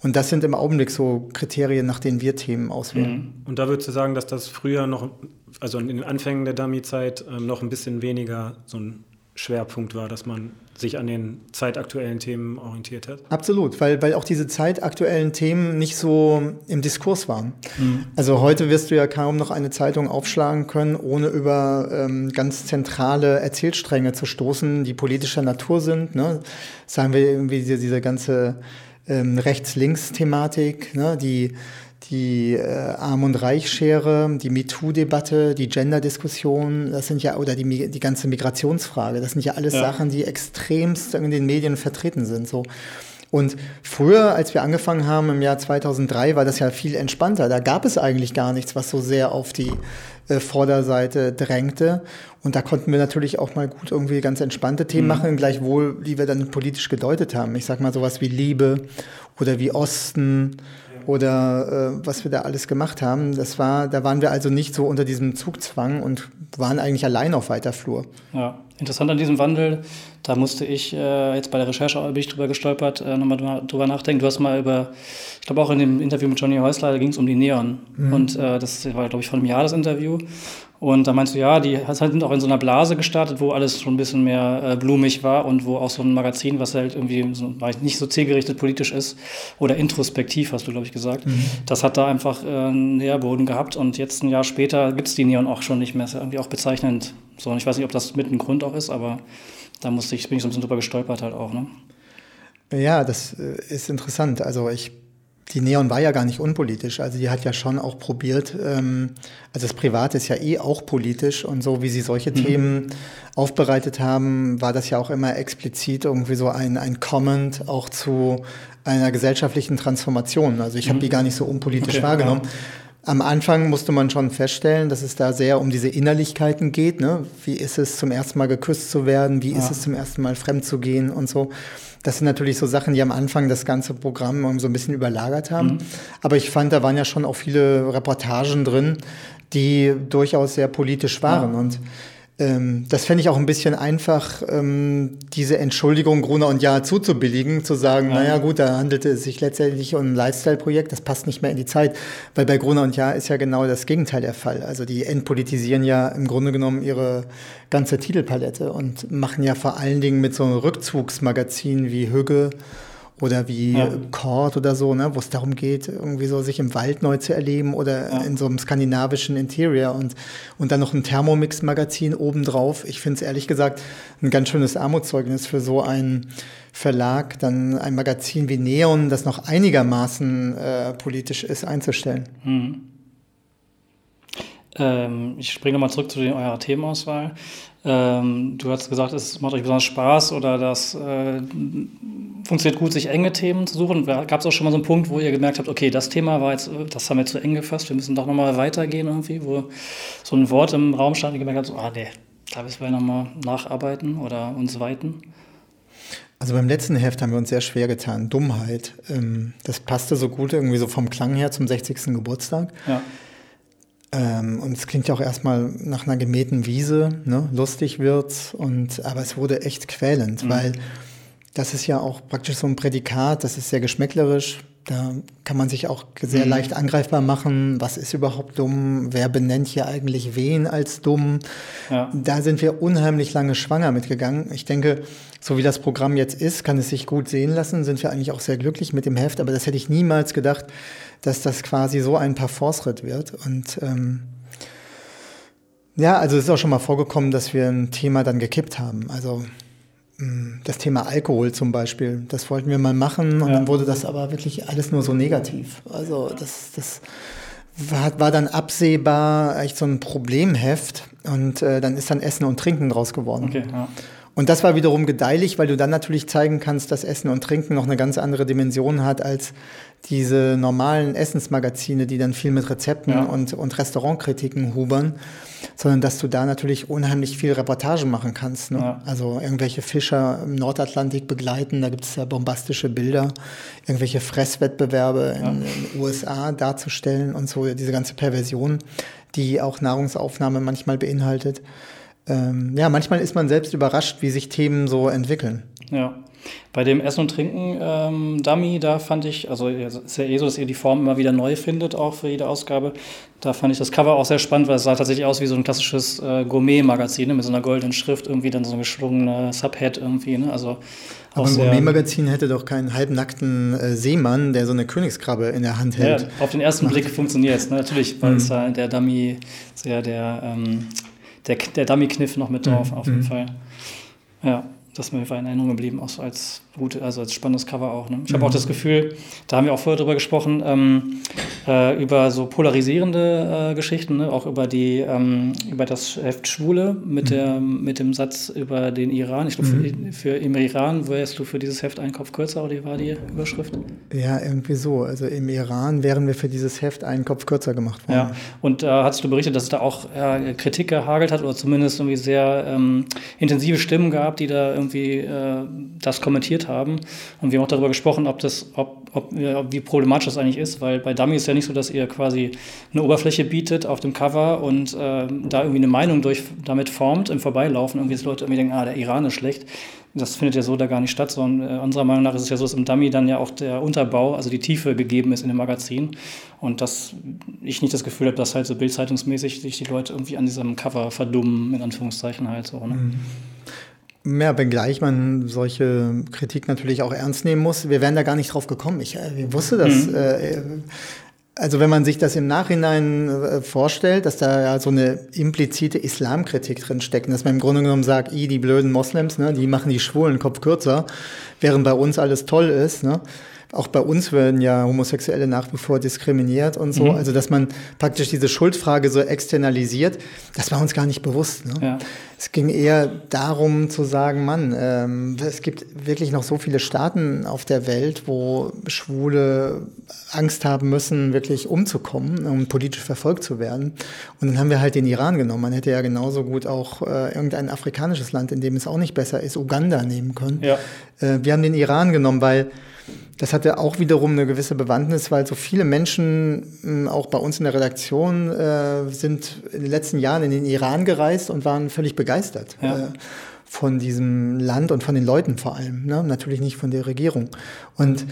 Und das sind im Augenblick so Kriterien, nach denen wir Themen auswählen. Mhm.
Und da würdest du sagen, dass das früher noch, also in den Anfängen der Dummy-Zeit, ähm, noch ein bisschen weniger so ein Schwerpunkt war, dass man sich an den zeitaktuellen Themen orientiert hat?
Absolut, weil, weil auch diese zeitaktuellen Themen nicht so im Diskurs waren. Mhm. Also heute wirst du ja kaum noch eine Zeitung aufschlagen können, ohne über ähm, ganz zentrale Erzählstränge zu stoßen, die politischer Natur sind. Ne? Sagen wir irgendwie diese, diese ganze ähm, Rechts-Links-Thematik, ne? die die äh, Arm- und Reichschere, die MeToo-Debatte, die Gender-Diskussion, das sind ja, oder die, die ganze Migrationsfrage, das sind ja alles ja. Sachen, die extremst in den Medien vertreten sind. So. Und früher, als wir angefangen haben im Jahr 2003, war das ja viel entspannter. Da gab es eigentlich gar nichts, was so sehr auf die äh, Vorderseite drängte. Und da konnten wir natürlich auch mal gut irgendwie ganz entspannte Themen mhm. machen, gleichwohl, die wir dann politisch gedeutet haben. Ich sag mal sowas wie Liebe oder wie Osten oder äh, was wir da alles gemacht haben. Das war, da waren wir also nicht so unter diesem Zugzwang und waren eigentlich allein auf weiter Flur.
Ja, interessant an diesem Wandel, da musste ich äh, jetzt bei der Recherche bin ich drüber gestolpert, äh, nochmal drüber nachdenken. Du hast mal über, ich glaube auch in dem Interview mit Johnny Häusler, da ging es um die Neon. Mhm. Und äh, das war, glaube ich, vor einem Jahr das Interview. Und da meinst du, ja, die sind auch in so einer Blase gestartet, wo alles schon ein bisschen mehr äh, blumig war und wo auch so ein Magazin, was halt irgendwie so, nicht so zielgerichtet politisch ist oder introspektiv, hast du, glaube ich, gesagt, mhm. das hat da einfach äh, einen Nährboden gehabt und jetzt ein Jahr später gibt es die Neon auch schon nicht mehr. Ist irgendwie auch bezeichnend. So, und ich weiß nicht, ob das mit ein Grund auch ist, aber da musste ich, bin ich so ein bisschen drüber gestolpert halt auch, ne?
Ja, das äh, ist interessant. Also ich die Neon war ja gar nicht unpolitisch. Also die hat ja schon auch probiert, ähm, also das Private ist ja eh auch politisch und so wie sie solche mhm. Themen aufbereitet haben, war das ja auch immer explizit irgendwie so ein, ein Comment auch zu einer gesellschaftlichen Transformation. Also ich habe mhm. die gar nicht so unpolitisch okay, wahrgenommen. Ja. Am Anfang musste man schon feststellen, dass es da sehr um diese Innerlichkeiten geht. Ne? Wie ist es zum ersten Mal geküsst zu werden? Wie ja. ist es zum ersten Mal fremd zu gehen und so. Das sind natürlich so Sachen, die am Anfang das ganze Programm so ein bisschen überlagert haben. Mhm. Aber ich fand, da waren ja schon auch viele Reportagen drin, die durchaus sehr politisch waren. Ja. Und ähm, das fände ich auch ein bisschen einfach, ähm, diese Entschuldigung Gruner und Jahr zuzubilligen, zu sagen, ja. naja gut, da handelte es sich letztendlich um ein Lifestyle-Projekt, das passt nicht mehr in die Zeit, weil bei Gruner und Jahr ist ja genau das Gegenteil der Fall. Also die entpolitisieren ja im Grunde genommen ihre ganze Titelpalette und machen ja vor allen Dingen mit so einem Rückzugsmagazin wie Hügge oder wie ja. Kord oder so, ne, wo es darum geht, irgendwie so sich im Wald neu zu erleben oder ja. in so einem skandinavischen Interior und, und dann noch ein Thermomix-Magazin obendrauf. Ich finde es ehrlich gesagt ein ganz schönes Armutszeugnis für so einen Verlag, dann ein Magazin wie Neon, das noch einigermaßen äh, politisch ist, einzustellen. Mhm.
Ähm, ich springe nochmal zurück zu den, eurer Themenauswahl. Ähm, du hast gesagt, es macht euch besonders Spaß oder das äh, funktioniert gut, sich enge Themen zu suchen. Gab es auch schon mal so einen Punkt, wo ihr gemerkt habt, okay, das Thema war jetzt, das haben wir zu eng gefasst, wir müssen doch nochmal weitergehen irgendwie, wo so ein Wort im Raum stand und gemerkt habt, so, ah nee, da müssen wir nochmal nacharbeiten oder uns weiten?
Also beim letzten Heft haben wir uns sehr schwer getan. Dummheit. Ähm, das passte so gut irgendwie so vom Klang her zum 60. Geburtstag. Ja. Ähm, und es klingt ja auch erstmal nach einer gemähten Wiese, ne? lustig wird's. Und, aber es wurde echt quälend, mhm. weil das ist ja auch praktisch so ein Prädikat, das ist sehr geschmäcklerisch. Da kann man sich auch sehr mhm. leicht angreifbar machen. Was ist überhaupt dumm? Wer benennt hier eigentlich wen als dumm? Ja. Da sind wir unheimlich lange schwanger mitgegangen. Ich denke, so wie das Programm jetzt ist, kann es sich gut sehen lassen. Sind wir eigentlich auch sehr glücklich mit dem Heft. Aber das hätte ich niemals gedacht, dass das quasi so ein Parforce-Ritt wird. Und ähm, ja, also es ist auch schon mal vorgekommen, dass wir ein Thema dann gekippt haben. Also das Thema Alkohol zum Beispiel, das wollten wir mal machen und ja. dann wurde das aber wirklich alles nur so negativ. Also das, das war, war dann absehbar echt so ein Problemheft und äh, dann ist dann Essen und Trinken draus geworden. Okay, ja. Und das war wiederum gedeihlich, weil du dann natürlich zeigen kannst, dass Essen und Trinken noch eine ganz andere Dimension hat als diese normalen Essensmagazine, die dann viel mit Rezepten ja. und, und Restaurantkritiken hubern, sondern dass du da natürlich unheimlich viel Reportage machen kannst. Ne? Ja. Also irgendwelche Fischer im Nordatlantik begleiten, da gibt es ja bombastische Bilder, irgendwelche Fresswettbewerbe ja. in den USA darzustellen und so, diese ganze Perversion, die auch Nahrungsaufnahme manchmal beinhaltet ähm, ja, manchmal ist man selbst überrascht, wie sich Themen so entwickeln.
Ja. Bei dem Essen und Trinken ähm, Dummy, da fand ich, also es ist ja eh so, dass ihr die Form immer wieder neu findet, auch für jede Ausgabe. Da fand ich das Cover auch sehr spannend, weil es sah tatsächlich aus wie so ein klassisches äh, Gourmet-Magazin ne, mit so einer goldenen Schrift, irgendwie dann so ein geschwungene Subhead irgendwie. Ne? Also
aber ein Gourmet-Magazin hätte doch keinen halbnackten äh, Seemann, der so eine Königskrabbe in der Hand hält.
Ja, auf den ersten Blick funktioniert es, ne? natürlich, weil mhm. es halt der Dummy sehr der ähm, der, der Dummy-Kniff noch mit drauf, mhm. auf jeden mhm. Fall. Ja, das ist mir in Erinnerung geblieben, auch so als gute, also als spannendes Cover auch. Ne? Ich habe auch mhm. das Gefühl, da haben wir auch vorher drüber gesprochen, ähm, äh, über so polarisierende äh, Geschichten, ne? auch über die, ähm, über das Heft Schwule mit, mhm. der, mit dem Satz über den Iran. Ich glaube, mhm. für, für, im Iran wärst du für dieses Heft einen Kopf kürzer oder wie war die Überschrift?
Ja, irgendwie so. Also im Iran wären wir für dieses Heft einen Kopf kürzer gemacht worden.
Ja, und da äh, hast du berichtet, dass es da auch äh, Kritik gehagelt hat oder zumindest irgendwie sehr ähm, intensive Stimmen gab, die da irgendwie äh, das kommentiert haben. Und wir haben auch darüber gesprochen, ob das, ob, ob, wie problematisch das eigentlich ist, weil bei Dummy ist ja nicht so, dass ihr quasi eine Oberfläche bietet auf dem Cover und äh, da irgendwie eine Meinung durch, damit formt im Vorbeilaufen. Irgendwie, dass Leute irgendwie denken, ah, der Iran ist schlecht. Das findet ja so da gar nicht statt, sondern äh, unserer Meinung nach ist es ja so, dass im Dummy dann ja auch der Unterbau, also die Tiefe gegeben ist in dem Magazin. Und dass ich nicht das Gefühl habe, dass halt so bildzeitungsmäßig sich die Leute irgendwie an diesem Cover verdummen, in Anführungszeichen halt so. Ne? Mhm.
Ja, wenngleich man solche Kritik natürlich auch ernst nehmen muss. Wir wären da gar nicht drauf gekommen. Ich, äh, ich wusste das. Mhm. Äh, also wenn man sich das im Nachhinein äh, vorstellt, dass da ja so eine implizite Islamkritik drin steckt, dass man im Grunde genommen sagt, i, die blöden Moslems, ne, die machen die Schwulen Kopf kürzer, während bei uns alles toll ist. Ne? Auch bei uns werden ja Homosexuelle nach wie vor diskriminiert und so. Mhm. Also, dass man praktisch diese Schuldfrage so externalisiert, das war uns gar nicht bewusst. Ne? Ja. Es ging eher darum zu sagen, Mann, ähm, es gibt wirklich noch so viele Staaten auf der Welt, wo Schwule Angst haben müssen, wirklich umzukommen, um politisch verfolgt zu werden. Und dann haben wir halt den Iran genommen. Man hätte ja genauso gut auch äh, irgendein afrikanisches Land, in dem es auch nicht besser ist, Uganda nehmen können. Ja. Äh, wir haben den Iran genommen, weil das hatte auch wiederum eine gewisse Bewandtnis, weil so viele Menschen, hm, auch bei uns in der Redaktion, äh, sind in den letzten Jahren in den Iran gereist und waren völlig begeistert. Ja. Äh, von diesem Land und von den Leuten vor allem, ne? natürlich nicht von der Regierung. Und mhm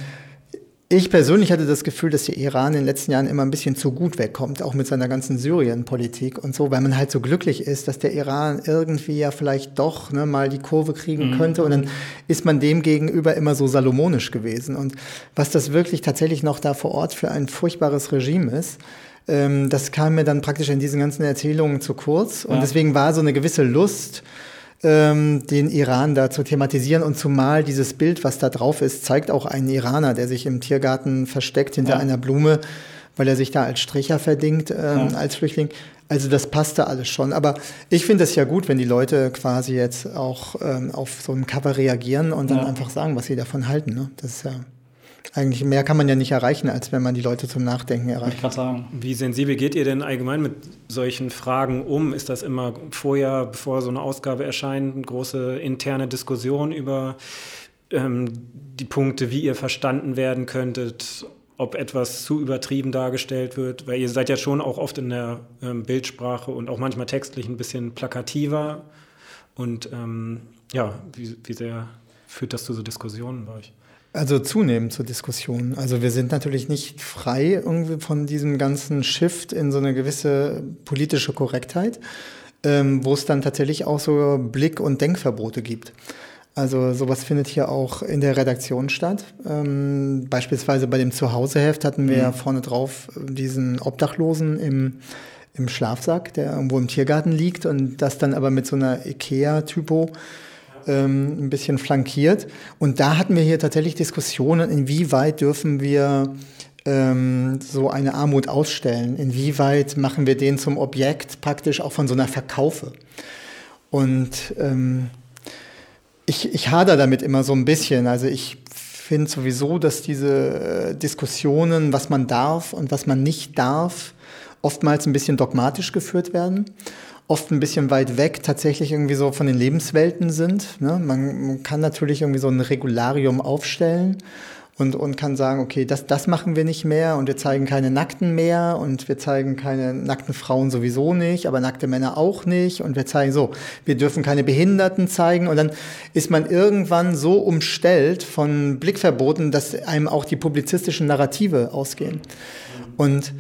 ich persönlich hatte das Gefühl, dass der Iran in den letzten Jahren immer ein bisschen zu gut wegkommt, auch mit seiner ganzen Syrien-Politik und so, weil man halt so glücklich ist, dass der Iran irgendwie ja vielleicht doch ne, mal die Kurve kriegen mhm. könnte und dann ist man dem gegenüber immer so salomonisch gewesen. Und was das wirklich tatsächlich noch da vor Ort für ein furchtbares Regime ist, ähm, das kam mir dann praktisch in diesen ganzen Erzählungen zu kurz und ja. deswegen war so eine gewisse Lust, ähm, den Iran da zu thematisieren. Und zumal dieses Bild, was da drauf ist, zeigt auch einen Iraner, der sich im Tiergarten versteckt hinter ja. einer Blume, weil er sich da als Stricher verdingt, ähm, ja. als Flüchtling. Also das passte alles schon. Aber ich finde es ja gut, wenn die Leute quasi jetzt auch ähm, auf so ein Cover reagieren und dann ja. einfach sagen, was sie davon halten. Ne? Das ist ja eigentlich mehr kann man ja nicht erreichen, als wenn man die Leute zum Nachdenken erreicht.
Ich sagen. Wie sensibel geht ihr denn allgemein mit solchen Fragen um? Ist das immer vorher, bevor so eine Ausgabe erscheint, eine große interne Diskussion über ähm, die Punkte, wie ihr verstanden werden könntet, ob etwas zu übertrieben dargestellt wird? Weil ihr seid ja schon auch oft in der ähm, Bildsprache und auch manchmal textlich ein bisschen plakativer. Und ähm, ja, wie, wie sehr führt das zu so Diskussionen bei euch?
Also zunehmend zur Diskussion. Also wir sind natürlich nicht frei irgendwie von diesem ganzen Shift in so eine gewisse politische Korrektheit, ähm, wo es dann tatsächlich auch so Blick- und Denkverbote gibt. Also sowas findet hier auch in der Redaktion statt. Ähm, beispielsweise bei dem Zuhauseheft hatten wir mhm. vorne drauf diesen Obdachlosen im, im Schlafsack, der irgendwo im Tiergarten liegt und das dann aber mit so einer Ikea-Typo ähm, ein bisschen flankiert. Und da hatten wir hier tatsächlich Diskussionen, inwieweit dürfen wir ähm, so eine Armut ausstellen, inwieweit machen wir den zum Objekt praktisch auch von so einer Verkaufe. Und ähm, ich, ich hader damit immer so ein bisschen. Also ich finde sowieso, dass diese äh, Diskussionen, was man darf und was man nicht darf, oftmals ein bisschen dogmatisch geführt werden oft ein bisschen weit weg tatsächlich irgendwie so von den Lebenswelten sind. Ne? Man, man kann natürlich irgendwie so ein Regularium aufstellen und, und kann sagen, okay, das, das machen wir nicht mehr und wir zeigen keine Nackten mehr und wir zeigen keine nackten Frauen sowieso nicht, aber nackte Männer auch nicht und wir zeigen so, wir dürfen keine Behinderten zeigen und dann ist man irgendwann so umstellt von Blickverboten, dass einem auch die publizistischen Narrative ausgehen. Und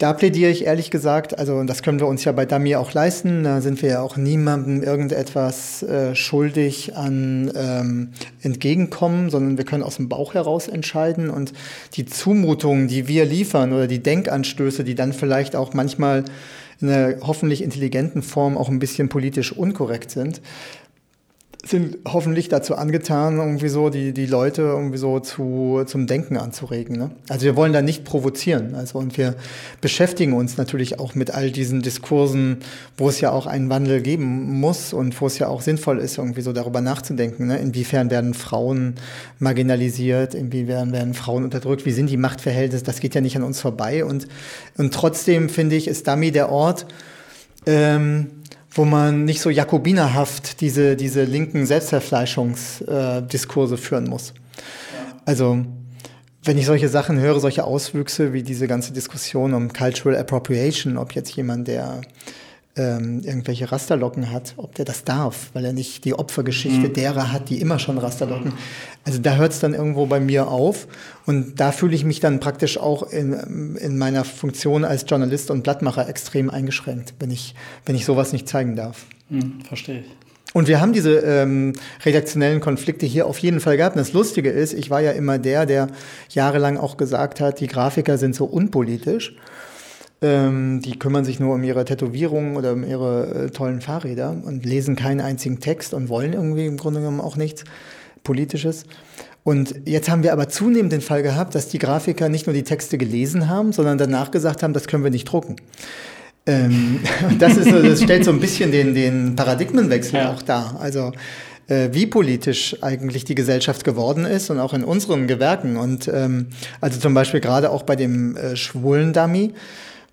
da plädiere ich ehrlich gesagt, also das können wir uns ja bei Dami auch leisten, da sind wir ja auch niemandem irgendetwas äh, schuldig an ähm, Entgegenkommen, sondern wir können aus dem Bauch heraus entscheiden und die Zumutungen, die wir liefern oder die Denkanstöße, die dann vielleicht auch manchmal in einer hoffentlich intelligenten Form auch ein bisschen politisch unkorrekt sind, sind hoffentlich dazu angetan, irgendwie so die, die Leute irgendwie so zu, zum Denken anzuregen. Ne? Also wir wollen da nicht provozieren. Also und wir beschäftigen uns natürlich auch mit all diesen Diskursen, wo es ja auch einen Wandel geben muss und wo es ja auch sinnvoll ist, irgendwie so darüber nachzudenken. Ne? Inwiefern werden Frauen marginalisiert, inwiefern werden Frauen unterdrückt, wie sind die Machtverhältnisse, das geht ja nicht an uns vorbei. Und, und trotzdem finde ich, ist Dummy der Ort, ähm, wo man nicht so jakobinerhaft diese, diese linken Selbstverfleischungsdiskurse äh, führen muss. Also wenn ich solche Sachen höre, solche Auswüchse wie diese ganze Diskussion um Cultural Appropriation, ob jetzt jemand, der ähm, irgendwelche Rasterlocken hat, ob der das darf, weil er nicht die Opfergeschichte mhm. derer hat, die immer schon Rasterlocken. Also da hört es dann irgendwo bei mir auf und da fühle ich mich dann praktisch auch in, in meiner Funktion als Journalist und Blattmacher extrem eingeschränkt, wenn ich, wenn ich sowas nicht zeigen darf.
Mhm, verstehe ich.
Und wir haben diese ähm, redaktionellen Konflikte hier auf jeden Fall gehabt. Und das Lustige ist, ich war ja immer der, der jahrelang auch gesagt hat, die Grafiker sind so unpolitisch. Ähm, die kümmern sich nur um ihre Tätowierungen oder um ihre äh, tollen Fahrräder und lesen keinen einzigen Text und wollen irgendwie im Grunde genommen auch nichts Politisches. Und jetzt haben wir aber zunehmend den Fall gehabt, dass die Grafiker nicht nur die Texte gelesen haben, sondern danach gesagt haben, das können wir nicht drucken. Ähm, (laughs) das, ist, das stellt so ein bisschen den, den Paradigmenwechsel ja. auch dar. Also äh, wie politisch eigentlich die Gesellschaft geworden ist und auch in unseren Gewerken. Und ähm, also zum Beispiel gerade auch bei dem äh, schwulen Dummy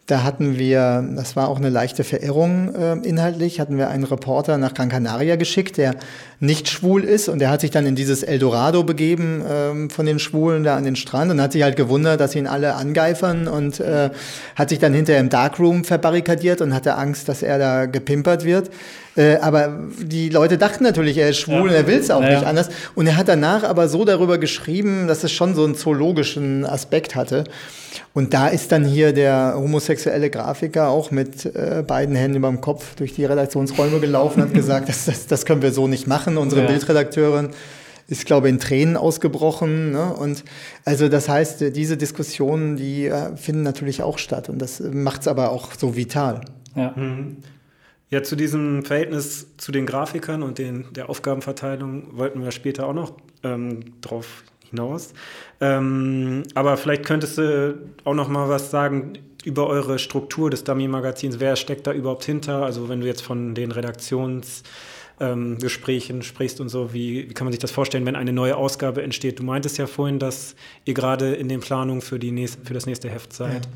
da hatten wir, das war auch eine leichte Verirrung äh, inhaltlich, hatten wir einen Reporter nach Gran Canaria geschickt, der nicht schwul ist und der hat sich dann in dieses Eldorado begeben ähm, von den Schwulen da an den Strand und hat sich halt gewundert, dass ihn alle angeifern und äh, hat sich dann hinterher im Darkroom verbarrikadiert und hatte Angst, dass er da gepimpert wird. Äh, aber die Leute dachten natürlich, er ist schwul ja. und er will es auch ja, nicht anders. Und er hat danach aber so darüber geschrieben, dass es schon so einen zoologischen Aspekt hatte. Und da ist dann hier der homosexuelle Grafiker auch mit äh, beiden Händen über dem Kopf durch die Redaktionsräume gelaufen und hat gesagt, (laughs) das, das, das können wir so nicht machen. Unsere ja. Bildredakteurin ist, glaube ich, in Tränen ausgebrochen. Ne? Und also das heißt, diese Diskussionen, die äh, finden natürlich auch statt. Und das macht es aber auch so vital.
Ja. Mhm. Ja, zu diesem Verhältnis zu den Grafikern und den, der Aufgabenverteilung wollten wir später auch noch ähm, drauf hinaus. Ähm, aber vielleicht könntest du auch noch mal was sagen über eure Struktur des Dummy-Magazins. Wer steckt da überhaupt hinter? Also wenn du jetzt von den Redaktionsgesprächen ähm, sprichst und so, wie, wie, kann man sich das vorstellen, wenn eine neue Ausgabe entsteht? Du meintest ja vorhin, dass ihr gerade in den Planungen für, die nächste, für das nächste Heft seid. Ja.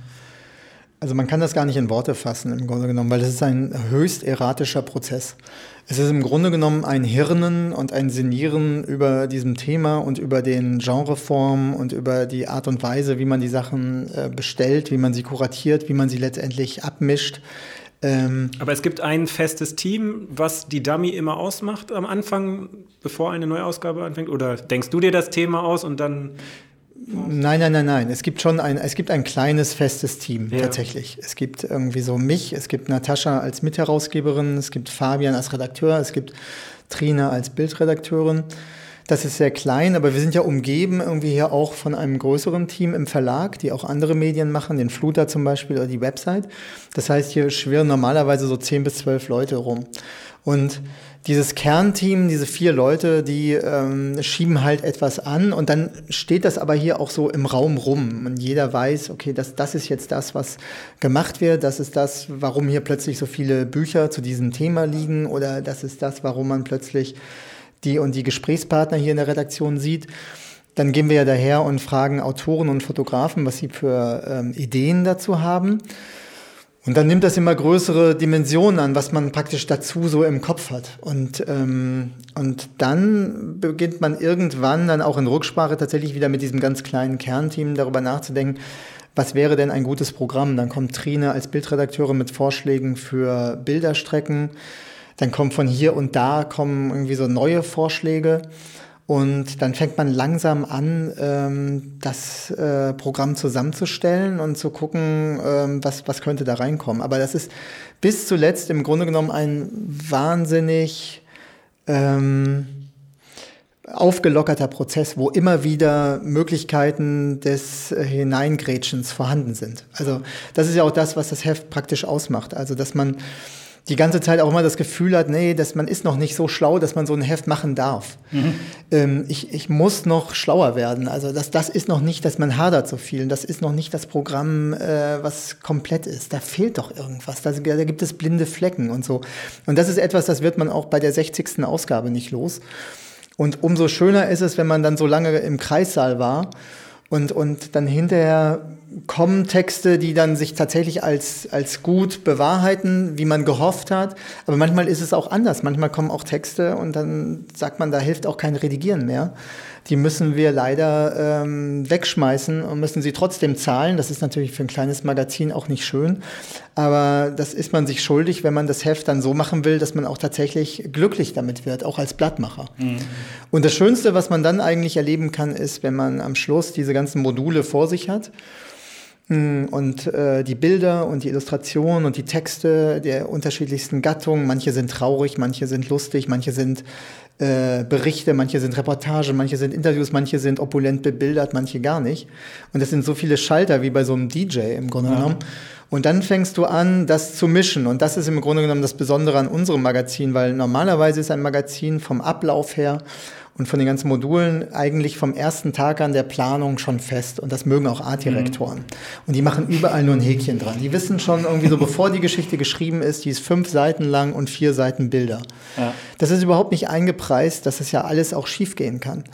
Also man kann das gar nicht in Worte fassen im Grunde genommen, weil das ist ein höchst erratischer Prozess. Es ist im Grunde genommen ein Hirnen und ein Sinieren über diesem Thema und über den Genreform und über die Art und Weise, wie man die Sachen äh, bestellt, wie man sie kuratiert, wie man sie letztendlich abmischt.
Ähm Aber es gibt ein festes Team, was die Dummy immer ausmacht am Anfang, bevor eine neue Ausgabe anfängt? Oder denkst du dir das Thema aus und dann
Nein, nein, nein, nein. Es gibt schon ein, es gibt ein kleines festes Team ja. tatsächlich. Es gibt irgendwie so mich, es gibt Natascha als Mitherausgeberin, es gibt Fabian als Redakteur, es gibt Trina als Bildredakteurin. Das ist sehr klein, aber wir sind ja umgeben irgendwie hier auch von einem größeren Team im Verlag, die auch andere Medien machen, den Fluter zum Beispiel oder die Website. Das heißt, hier schwirren normalerweise so zehn bis zwölf Leute rum. Und dieses Kernteam, diese vier Leute, die ähm, schieben halt etwas an und dann steht das aber hier auch so im Raum rum und jeder weiß, okay, das, das ist jetzt das, was gemacht wird, das ist das, warum hier plötzlich so viele Bücher zu diesem Thema liegen oder das ist das, warum man plötzlich die und die Gesprächspartner hier in der Redaktion sieht, dann gehen wir ja daher und fragen Autoren und Fotografen, was sie für ähm, Ideen dazu haben. Und dann nimmt das immer größere Dimensionen an, was man praktisch dazu so im Kopf hat. Und, ähm, und dann beginnt man irgendwann dann auch in Rücksprache tatsächlich wieder mit diesem ganz kleinen Kernteam darüber nachzudenken, was wäre denn ein gutes Programm. Dann kommt Trine als Bildredakteurin mit Vorschlägen für Bilderstrecken. Dann kommt von hier und da kommen irgendwie so neue Vorschläge. Und dann fängt man langsam an, ähm, das äh, Programm zusammenzustellen und zu gucken, ähm, was, was könnte da reinkommen. Aber das ist bis zuletzt im Grunde genommen ein wahnsinnig ähm, aufgelockerter Prozess, wo immer wieder Möglichkeiten des äh, Hineingrätschens vorhanden sind. Also das ist ja auch das, was das Heft praktisch ausmacht. Also dass man die ganze Zeit auch immer das Gefühl hat, nee, dass man ist noch nicht so schlau, dass man so ein Heft machen darf. Mhm. Ähm, ich, ich muss noch schlauer werden. Also das, das ist noch nicht, dass man hadert so viel. Das ist noch nicht das Programm, äh, was komplett ist. Da fehlt doch irgendwas. Da, da gibt es blinde Flecken und so. Und das ist etwas, das wird man auch bei der 60. Ausgabe nicht los. Und umso schöner ist es, wenn man dann so lange im Kreissaal war und, und dann hinterher kommen Texte, die dann sich tatsächlich als, als gut bewahrheiten, wie man gehofft hat. Aber manchmal ist es auch anders. Manchmal kommen auch Texte und dann sagt man, da hilft auch kein Redigieren mehr die müssen wir leider ähm, wegschmeißen und müssen sie trotzdem zahlen. Das ist natürlich für ein kleines Magazin auch nicht schön, aber das ist man sich schuldig, wenn man das Heft dann so machen will, dass man auch tatsächlich glücklich damit wird, auch als Blattmacher. Mhm. Und das Schönste, was man dann eigentlich erleben kann, ist, wenn man am Schluss diese ganzen Module vor sich hat und äh, die Bilder und die Illustrationen und die Texte der unterschiedlichsten Gattungen. Manche sind traurig, manche sind lustig, manche sind äh, Berichte, manche sind Reportage, manche sind Interviews, manche sind opulent bebildert, manche gar nicht. Und das sind so viele Schalter wie bei so einem DJ im Grunde ja. genommen. Und dann fängst du an, das zu mischen. Und das ist im Grunde genommen das Besondere an unserem Magazin, weil normalerweise ist ein Magazin vom Ablauf her und von den ganzen Modulen eigentlich vom ersten Tag an der Planung schon fest. Und das mögen auch Artdirektoren. Mhm. Und die machen überall nur ein Häkchen dran. Die wissen schon irgendwie so, bevor die Geschichte geschrieben ist, die ist fünf Seiten lang und vier Seiten Bilder. Ja. Das ist überhaupt nicht eingepreist, dass es ja alles auch schiefgehen kann.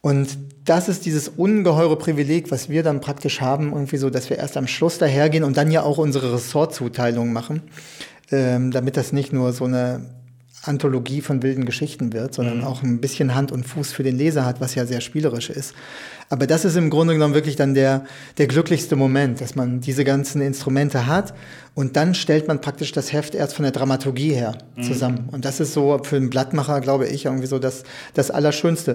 Und das ist dieses ungeheure Privileg, was wir dann praktisch haben, irgendwie so, dass wir erst am Schluss dahergehen und dann ja auch unsere Ressortzuteilung machen, ähm, damit das nicht nur so eine Anthologie von wilden Geschichten wird, sondern mhm. auch ein bisschen Hand und Fuß für den Leser hat, was ja sehr spielerisch ist. Aber das ist im Grunde genommen wirklich dann der, der glücklichste Moment, dass man diese ganzen Instrumente hat und dann stellt man praktisch das Heft erst von der Dramaturgie her mhm. zusammen. Mhm. Und das ist so für einen Blattmacher, glaube ich, irgendwie so das, das Allerschönste.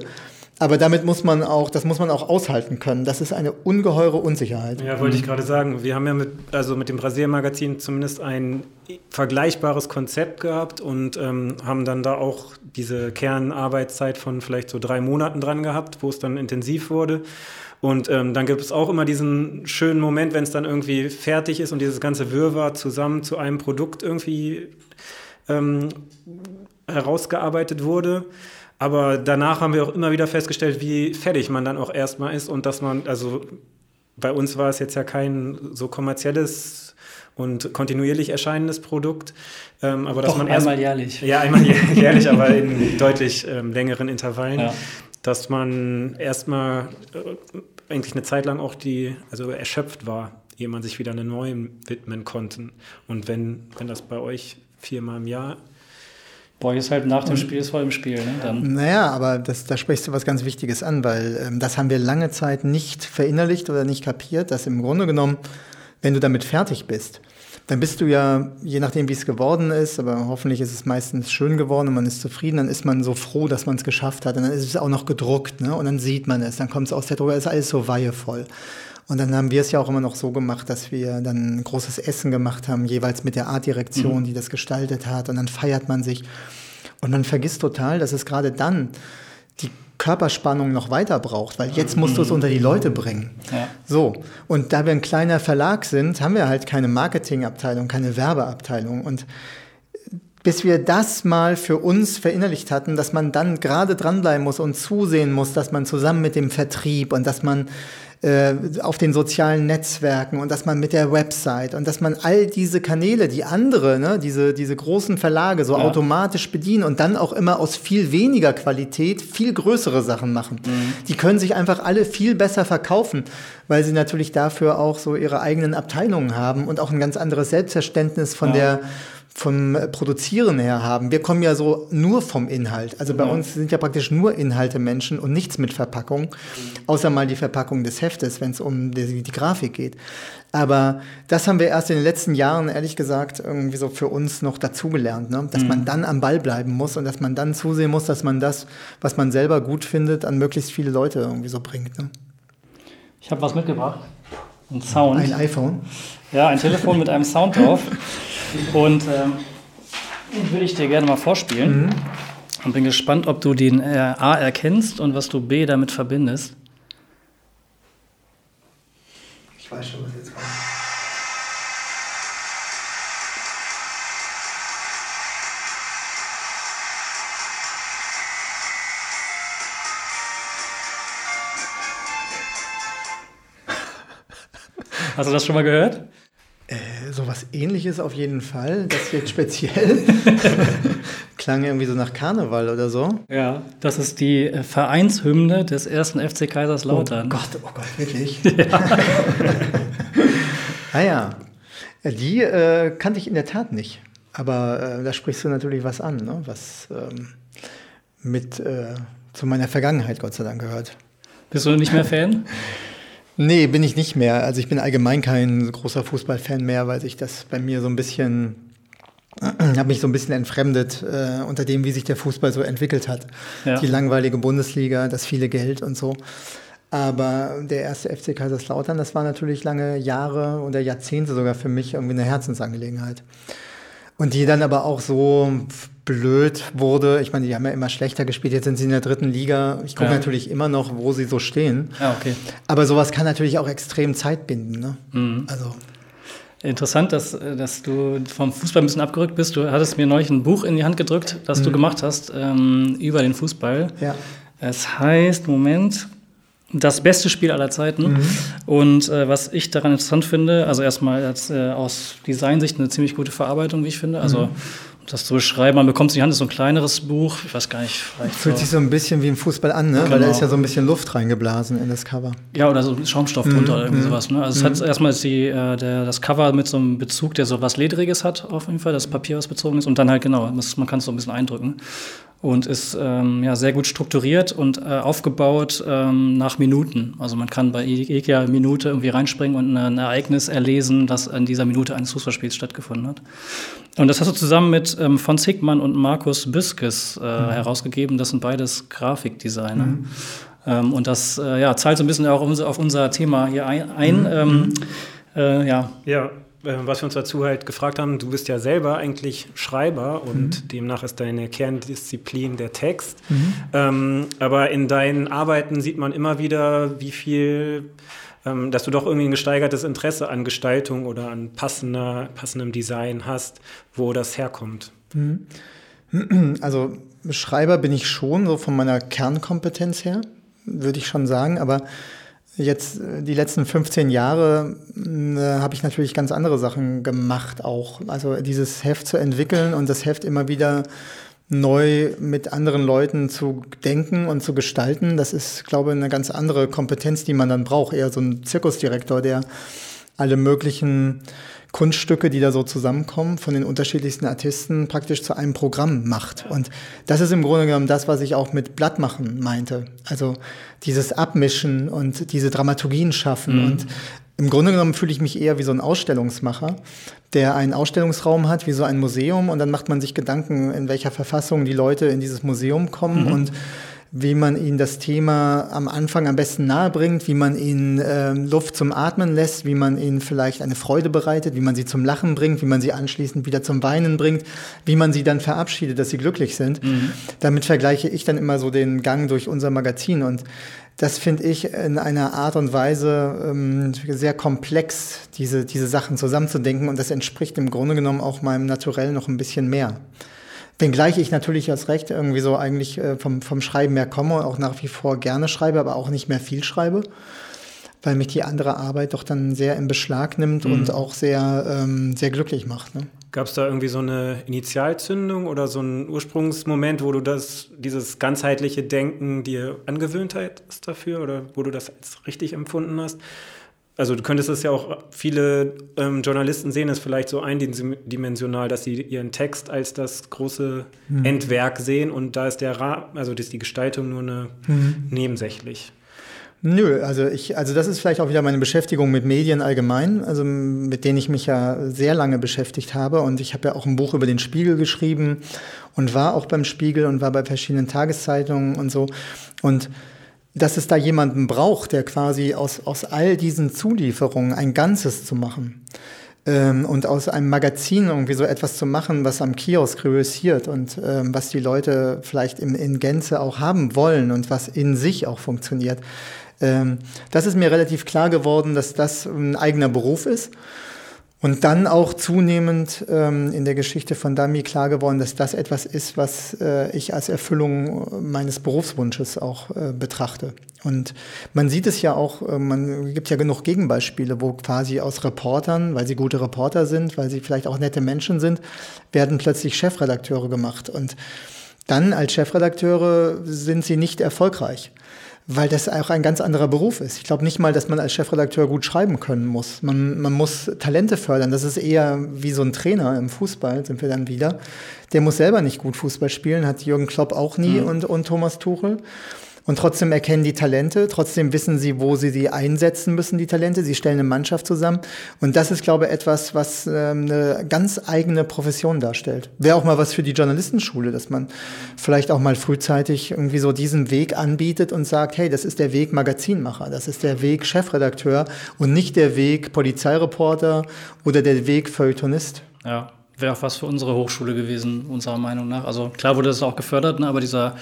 Aber damit muss man auch, das muss man auch aushalten können. Das ist eine ungeheure Unsicherheit.
Ja, wollte ich gerade sagen. Wir haben ja mit, also mit dem Rasiermagazin zumindest ein vergleichbares Konzept gehabt und ähm, haben dann da auch diese Kernarbeitszeit von vielleicht so drei Monaten dran gehabt, wo es dann intensiv wurde. Und ähm, dann gibt es auch immer diesen schönen Moment, wenn es dann irgendwie fertig ist und dieses ganze Wirrwarr zusammen zu einem Produkt irgendwie ähm, herausgearbeitet wurde. Aber danach haben wir auch immer wieder festgestellt, wie fertig man dann auch erstmal ist und dass man, also bei uns war es jetzt ja kein so kommerzielles und kontinuierlich erscheinendes Produkt.
Ähm, aber dass Och, man erst, einmal jährlich.
Ja, einmal (laughs) jährlich, aber in deutlich ähm, längeren Intervallen. Ja. Dass man erstmal äh, eigentlich eine Zeit lang auch die, also erschöpft war, ehe man sich wieder einem neuen widmen konnte. Und wenn, wenn das bei euch viermal im Jahr
Boah, ist halt nach dem Spiel ist vor dem Spiel. Ne?
Dann. Naja, aber das, da sprichst du was ganz Wichtiges an, weil ähm, das haben wir lange Zeit nicht verinnerlicht oder nicht kapiert, dass im Grunde genommen, wenn du damit fertig bist, dann bist du ja, je nachdem, wie es geworden ist, aber hoffentlich ist es meistens schön geworden und man ist zufrieden, dann ist man so froh, dass man es geschafft hat. Und dann ist es auch noch gedruckt, ne? Und dann sieht man es, dann kommt es aus der Drucker, ist alles so weihevoll. Und dann haben wir es ja auch immer noch so gemacht, dass wir dann ein großes Essen gemacht haben, jeweils mit der Artdirektion, mhm. die das gestaltet hat. Und dann feiert man sich. Und man vergisst total, dass es gerade dann die Körperspannung noch weiter braucht, weil jetzt musst du es unter die Leute bringen. Ja. So. Und da wir ein kleiner Verlag sind, haben wir halt keine Marketingabteilung, keine Werbeabteilung. Und bis wir das mal für uns verinnerlicht hatten, dass man dann gerade dranbleiben muss und zusehen muss, dass man zusammen mit dem Vertrieb und dass man äh, auf den sozialen Netzwerken und dass man mit der Website und dass man all diese Kanäle, die andere, ne, diese, diese großen Verlage so ja. automatisch bedienen und dann auch immer aus viel weniger Qualität viel größere Sachen machen. Mhm. Die können sich einfach alle viel besser verkaufen, weil sie natürlich dafür auch so ihre eigenen Abteilungen haben und auch ein ganz anderes Selbstverständnis von ja. der vom Produzieren her haben. Wir kommen ja so nur vom Inhalt. Also bei ja. uns sind ja praktisch nur Inhalte Menschen und nichts mit Verpackung, außer mal die Verpackung des Heftes, wenn es um die, die, Grafik geht. Aber das haben wir erst in den letzten Jahren, ehrlich gesagt, irgendwie so für uns noch dazugelernt, ne? dass mhm. man dann am Ball bleiben muss und dass man dann zusehen muss, dass man das, was man selber gut findet, an möglichst viele Leute irgendwie so bringt. Ne?
Ich habe was mitgebracht. Ein Sound.
Ein iPhone.
Ja, ein Telefon mit einem Sound drauf. Und ähm, den würde ich dir gerne mal vorspielen. Mhm. Und bin gespannt, ob du den äh, A erkennst und was du B damit verbindest.
Ich weiß schon, was jetzt kommt.
Hast du das schon mal gehört?
Äh, sowas ähnliches auf jeden Fall. Das jetzt speziell. (laughs) Klang irgendwie so nach Karneval oder so.
Ja, das ist die äh, Vereinshymne des ersten FC Kaiserslautern.
Oh Gott, oh Gott, wirklich? (laughs) Ja. (laughs) ah ja. Die äh, kannte ich in der Tat nicht. Aber äh, da sprichst du natürlich was an, ne? was ähm, mit äh, zu meiner Vergangenheit Gott sei Dank gehört.
Bist du nicht mehr Fan?
Nee, bin ich nicht mehr. Also ich bin allgemein kein großer Fußballfan mehr, weil sich das bei mir so ein bisschen habe mich so ein bisschen entfremdet äh, unter dem, wie sich der Fußball so entwickelt hat. Ja. Die langweilige Bundesliga, das viele Geld und so. Aber der erste FC Kaiserslautern, das war natürlich lange Jahre oder Jahrzehnte sogar für mich irgendwie eine Herzensangelegenheit. Und die dann aber auch so blöd wurde. Ich meine, die haben ja immer schlechter gespielt. Jetzt sind sie in der dritten Liga. Ich gucke ja. natürlich immer noch, wo sie so stehen.
Ja, okay.
Aber sowas kann natürlich auch extrem Zeit binden. Ne? Mhm. Also.
Interessant, dass, dass du vom Fußball ein bisschen abgerückt bist. Du hattest mir neulich ein Buch in die Hand gedrückt, das mhm. du gemacht hast ähm, über den Fußball.
Ja.
Es heißt, Moment, das beste Spiel aller Zeiten. Mhm. Und äh, was ich daran interessant finde, also erstmal als, äh, aus Designsicht eine ziemlich gute Verarbeitung, wie ich finde. Also mhm das zu beschreiben. Man bekommt es in die Hand, ist so ein kleineres Buch. Ich weiß gar nicht.
Fühlt so. sich so ein bisschen wie im Fußball an, ne? Genau. Weil da ist ja so ein bisschen Luft reingeblasen in das Cover.
Ja, oder so Schaumstoff drunter mhm. oder irgendwie mhm. sowas. Ne? Also mhm. es hat erstmal die, äh, der, das Cover mit so einem Bezug, der so was Ledriges hat, auf jeden Fall, das Papier, was bezogen ist. Und dann halt genau, man kann es so ein bisschen eindrücken und ist ähm, ja, sehr gut strukturiert und äh, aufgebaut ähm, nach Minuten. Also man kann bei jeder Minute irgendwie reinspringen und ein Ereignis erlesen, das in dieser Minute eines Fußballspiels stattgefunden hat. Und das hast du zusammen mit ähm, von Sigmann und Markus Büskes äh, mhm. herausgegeben. Das sind beides Grafikdesigner. Mhm. Ähm, und das äh, ja, zahlt so ein bisschen auch auf unser Thema hier ein. ein mhm. Ähm, mhm. äh, ja.
ja, was wir uns dazu halt gefragt haben, du bist ja selber eigentlich Schreiber und mhm. demnach ist deine Kerndisziplin der Text. Mhm. Ähm, aber in deinen Arbeiten sieht man immer wieder, wie viel, ähm, dass du doch irgendwie ein gesteigertes Interesse an Gestaltung oder an passender, passendem Design hast, wo das herkommt. Mhm. (clears throat)
Also Schreiber bin ich schon, so von meiner Kernkompetenz her, würde ich schon sagen, aber Jetzt äh, die letzten 15 Jahre äh, habe ich natürlich ganz andere Sachen gemacht auch. Also dieses Heft zu entwickeln und das Heft immer wieder neu mit anderen Leuten zu denken und zu gestalten, das ist, glaube ich, eine ganz andere Kompetenz, die man dann braucht. Eher so ein Zirkusdirektor, der alle möglichen Kunststücke, die da so zusammenkommen, von den unterschiedlichsten Artisten praktisch zu einem Programm macht. Und das ist im Grunde genommen das, was ich auch mit Blattmachen meinte. Also dieses Abmischen und diese Dramaturgien schaffen. Mhm. Und im Grunde genommen fühle ich mich eher wie so ein Ausstellungsmacher, der einen Ausstellungsraum hat, wie so ein Museum. Und dann macht man sich Gedanken, in welcher Verfassung die Leute in dieses Museum kommen. Mhm. Und wie man ihnen das Thema am Anfang am besten nahebringt, wie man ihnen äh, Luft zum Atmen lässt, wie man ihnen vielleicht eine Freude bereitet, wie man sie zum Lachen bringt, wie man sie anschließend wieder zum Weinen bringt, wie man sie dann verabschiedet, dass sie glücklich sind. Mhm. Damit vergleiche ich dann immer so den Gang durch unser Magazin und das finde ich in einer Art und Weise ähm, sehr komplex, diese, diese Sachen zusammenzudenken und das entspricht im Grunde genommen auch meinem Naturell noch ein bisschen mehr. Wenngleich ich natürlich als Recht irgendwie so eigentlich äh, vom, vom Schreiben mehr komme und auch nach wie vor gerne schreibe, aber auch nicht mehr viel schreibe. weil mich die andere Arbeit doch dann sehr in Beschlag nimmt mhm. und auch sehr, ähm, sehr glücklich macht. Ne?
Gab es da irgendwie so eine Initialzündung oder so einen Ursprungsmoment, wo du das, dieses ganzheitliche Denken dir angewöhnt hast dafür oder wo du das als richtig empfunden hast? Also du könntest es ja auch, viele ähm, Journalisten sehen es vielleicht so eindimensional, dass sie ihren Text als das große mhm. Endwerk sehen und da ist der Ra also ist die Gestaltung nur eine mhm. nebensächlich.
Nö, also ich, also das ist vielleicht auch wieder meine Beschäftigung mit Medien allgemein, also mit denen ich mich ja sehr lange beschäftigt habe. Und ich habe ja auch ein Buch über den Spiegel geschrieben und war auch beim Spiegel und war bei verschiedenen Tageszeitungen und so. Und dass es da jemanden braucht, der quasi aus, aus all diesen Zulieferungen ein Ganzes zu machen ähm, und aus einem Magazin irgendwie so etwas zu machen, was am Kiosk reüssiert und ähm, was die Leute vielleicht in, in Gänze auch haben wollen und was in sich auch funktioniert. Ähm, das ist mir relativ klar geworden, dass das ein eigener Beruf ist. Und dann auch zunehmend ähm, in der Geschichte von Dami klar geworden, dass das etwas ist, was äh, ich als Erfüllung meines Berufswunsches auch äh, betrachte. Und man sieht es ja auch, äh, man gibt ja genug Gegenbeispiele, wo quasi aus Reportern, weil sie gute Reporter sind, weil sie vielleicht auch nette Menschen sind, werden plötzlich Chefredakteure gemacht. Und dann als Chefredakteure sind sie nicht erfolgreich weil das auch ein ganz anderer Beruf ist. Ich glaube nicht mal, dass man als Chefredakteur gut schreiben können muss. Man, man muss Talente fördern. Das ist eher wie so ein Trainer im Fußball, sind wir dann wieder. Der muss selber nicht gut Fußball spielen, hat Jürgen Klopp auch nie mhm. und, und Thomas Tuchel. Und trotzdem erkennen die Talente, trotzdem wissen sie, wo sie sie einsetzen müssen, die Talente. Sie stellen eine Mannschaft zusammen. Und das ist, glaube ich, etwas, was ähm, eine ganz eigene Profession darstellt. Wäre auch mal was für die Journalistenschule, dass man vielleicht auch mal frühzeitig irgendwie so diesen Weg anbietet und sagt, hey, das ist der Weg Magazinmacher, das ist der Weg Chefredakteur und nicht der Weg Polizeireporter oder der Weg Feuilletonist.
Ja, wäre auch was für unsere Hochschule gewesen, unserer Meinung nach. Also klar wurde das auch gefördert, ne, aber dieser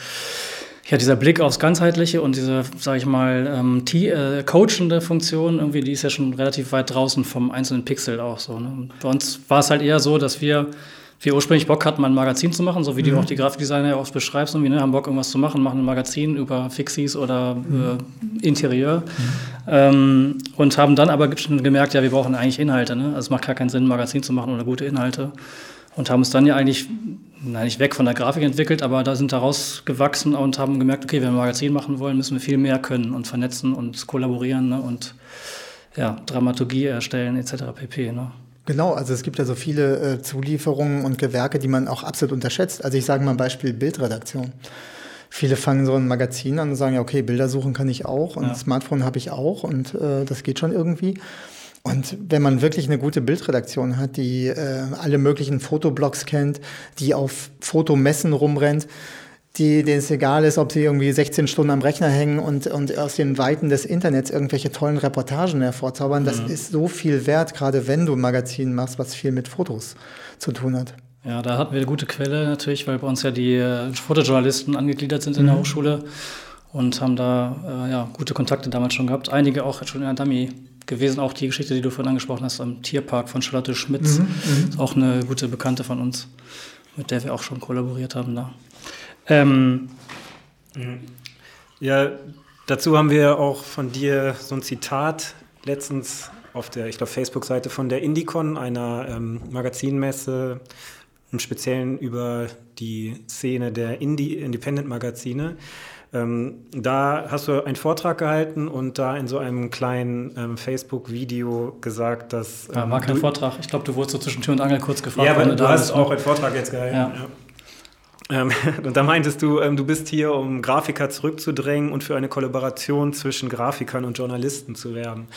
ja, dieser Blick aufs Ganzheitliche und diese, sage ich mal, ähm, äh, coachende Funktion, irgendwie, die ist ja schon relativ weit draußen vom einzelnen Pixel auch so. Ne? bei uns war es halt eher so, dass wir, wir ursprünglich Bock hatten, mal ein Magazin zu machen, so wie mhm. du auch die Grafikdesigner ja oft beschreibst, irgendwie, ne? haben Bock, irgendwas zu machen, machen ein Magazin über Fixies oder mhm. äh, Interieur. Mhm. Ähm, und haben dann aber gemerkt, ja, wir brauchen eigentlich Inhalte. Ne? Also es macht gar keinen Sinn, ein Magazin zu machen oder gute Inhalte. Und haben uns dann ja eigentlich nein, nicht weg von der Grafik entwickelt, aber da sind daraus gewachsen und haben gemerkt, okay, wenn wir ein Magazin machen wollen, müssen wir viel mehr können und vernetzen und kollaborieren ne, und ja, Dramaturgie erstellen etc. pp. Ne.
Genau, also es gibt ja so viele äh, Zulieferungen und Gewerke, die man auch absolut unterschätzt. Also ich sage mal ein Beispiel Bildredaktion. Viele fangen so ein Magazin an und sagen, ja, okay, Bilder suchen kann ich auch und ja. Smartphone habe ich auch und äh, das geht schon irgendwie. Und wenn man wirklich eine gute Bildredaktion hat, die äh, alle möglichen Fotoblogs kennt, die auf Fotomessen rumrennt, die, denen es egal ist, ob sie irgendwie 16 Stunden am Rechner hängen und, und aus den Weiten des Internets irgendwelche tollen Reportagen hervorzaubern, mhm. das ist so viel wert, gerade wenn du ein Magazin machst, was viel mit Fotos zu tun hat.
Ja, da hatten wir eine gute Quelle natürlich, weil bei uns ja die äh, Fotojournalisten angegliedert sind in mhm. der Hochschule und haben da äh, ja, gute Kontakte damals schon gehabt. Einige auch schon in der Dummy gewesen. Auch die Geschichte, die du vorhin angesprochen hast, am Tierpark von Charlotte Schmitz. Mhm, mhm, ist auch eine gute Bekannte von uns, mit der wir auch schon kollaboriert haben da. Ähm,
ja, dazu haben wir auch von dir so ein Zitat letztens auf der, ich glaube, Facebook-Seite von der Indicon, einer ähm, Magazinmesse, im Speziellen über die Szene der Indie Independent-Magazine. Ähm, da hast du einen Vortrag gehalten und da in so einem kleinen ähm, Facebook-Video gesagt, dass.
Ähm, ja, war kein Vortrag. Ich glaube, du wurdest so zwischen Tür und Angel kurz gefragt.
Ja, aber du hast auch einen Vortrag jetzt gehalten. Ja. Ja. Ähm, (laughs) und da meintest du, ähm, du bist hier, um Grafiker zurückzudrängen und für eine Kollaboration zwischen Grafikern und Journalisten zu werben.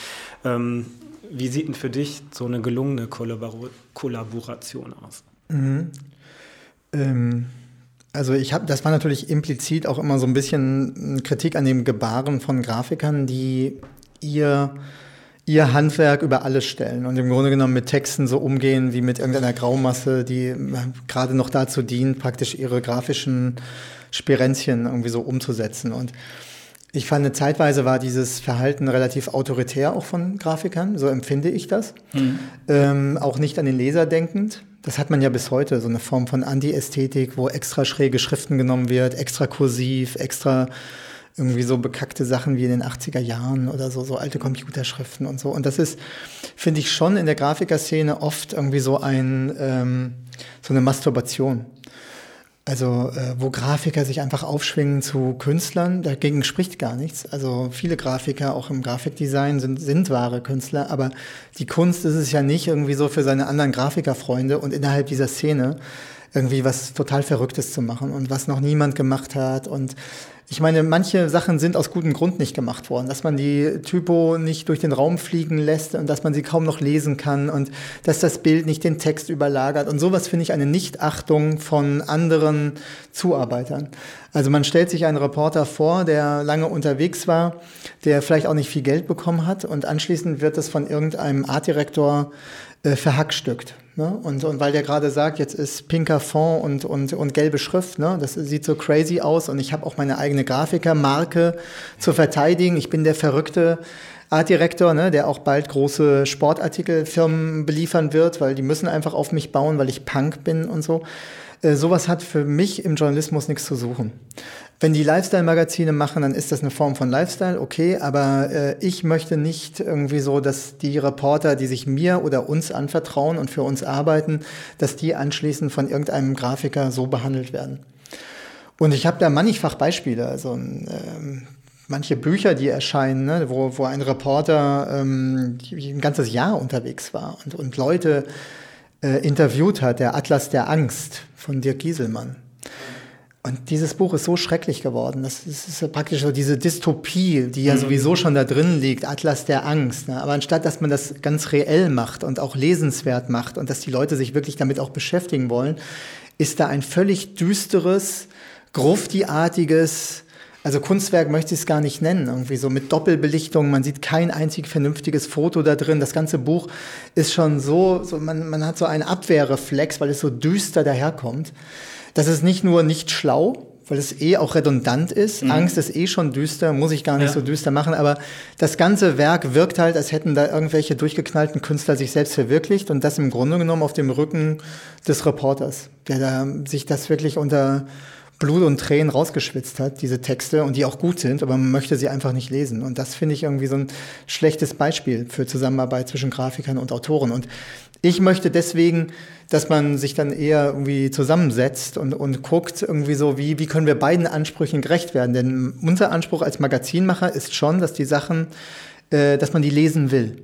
Ähm, wie sieht denn für dich so eine gelungene Kollabor Kollaboration aus? Mhm.
Ähm also ich habe, das war natürlich implizit auch immer so ein bisschen Kritik an dem Gebaren von Grafikern, die ihr ihr Handwerk über alles stellen und im Grunde genommen mit Texten so umgehen wie mit irgendeiner Graumasse, die gerade noch dazu dient, praktisch ihre grafischen Spirenzchen irgendwie so umzusetzen. Und ich fand, zeitweise war dieses Verhalten relativ autoritär auch von Grafikern, so empfinde ich das. Mhm. Ähm, auch nicht an den Leser denkend. Das hat man ja bis heute, so eine Form von Anti-Ästhetik, wo extra schräge Schriften genommen wird, extra kursiv, extra irgendwie so bekackte Sachen wie in den 80er Jahren oder so, so alte Computerschriften und so. Und das ist, finde ich, schon in der Grafikerszene oft irgendwie so ein, ähm, so eine Masturbation. Also äh, wo Grafiker sich einfach aufschwingen zu Künstlern, dagegen spricht gar nichts. Also viele Grafiker, auch im Grafikdesign, sind, sind wahre Künstler, aber die Kunst ist es ja nicht irgendwie so für seine anderen Grafikerfreunde und innerhalb dieser Szene irgendwie was total Verrücktes zu machen und was noch niemand gemacht hat und ich meine, manche Sachen sind aus gutem Grund nicht gemacht worden, dass man die Typo nicht durch den Raum fliegen lässt und dass man sie kaum noch lesen kann und dass das Bild nicht den Text überlagert. Und sowas finde ich eine Nichtachtung von anderen Zuarbeitern. Also man stellt sich einen Reporter vor, der lange unterwegs war, der vielleicht auch nicht viel Geld bekommen hat und anschließend wird das von irgendeinem Artdirektor äh, verhackstückt. Ne? Und, und weil der gerade sagt, jetzt ist pinker Fond und, und, und gelbe Schrift, ne? das sieht so crazy aus und ich habe auch meine eigene Grafikermarke zu verteidigen. Ich bin der verrückte Artdirektor, ne, der auch bald große Sportartikelfirmen beliefern wird, weil die müssen einfach auf mich bauen, weil ich Punk bin und so. Äh, sowas hat für mich im Journalismus nichts zu suchen. Wenn die Lifestyle-Magazine machen, dann ist das eine Form von Lifestyle, okay, aber äh, ich möchte nicht irgendwie so, dass die Reporter, die sich mir oder uns anvertrauen und für uns arbeiten, dass die anschließend von irgendeinem Grafiker so behandelt werden. Und ich habe da mannigfach Beispiele, also ähm, manche Bücher, die erscheinen, ne, wo, wo ein Reporter ähm, ein ganzes Jahr unterwegs war und, und Leute äh, interviewt hat, der Atlas der Angst von Dirk Gieselmann. Und dieses Buch ist so schrecklich geworden. Das ist, ist praktisch so diese Dystopie, die ja mhm. sowieso schon da drin liegt, Atlas der Angst. Ne? Aber anstatt, dass man das ganz reell macht und auch lesenswert macht und dass die Leute sich wirklich damit auch beschäftigen wollen, ist da ein völlig düsteres, gruftiartiges, also Kunstwerk möchte ich es gar nicht nennen, irgendwie so mit Doppelbelichtung. Man sieht kein einzig vernünftiges Foto da drin. Das ganze Buch ist schon so, so man, man hat so einen Abwehrreflex, weil es so düster daherkommt. Das ist nicht nur nicht schlau, weil es eh auch redundant ist. Mhm. Angst ist eh schon düster, muss ich gar nicht ja. so düster machen, aber das ganze Werk wirkt halt, als hätten da irgendwelche durchgeknallten Künstler sich selbst verwirklicht und das im Grunde genommen auf dem Rücken des Reporters, der da sich das wirklich unter Blut und Tränen rausgeschwitzt hat, diese Texte, und die auch gut sind, aber man möchte sie einfach nicht lesen. Und das finde ich irgendwie so ein schlechtes Beispiel für Zusammenarbeit zwischen Grafikern und Autoren. Und ich möchte deswegen, dass man sich dann eher irgendwie zusammensetzt und, und guckt irgendwie so, wie, wie können wir beiden Ansprüchen gerecht werden. Denn unser Anspruch als Magazinmacher ist schon, dass die Sachen, äh, dass man die lesen will.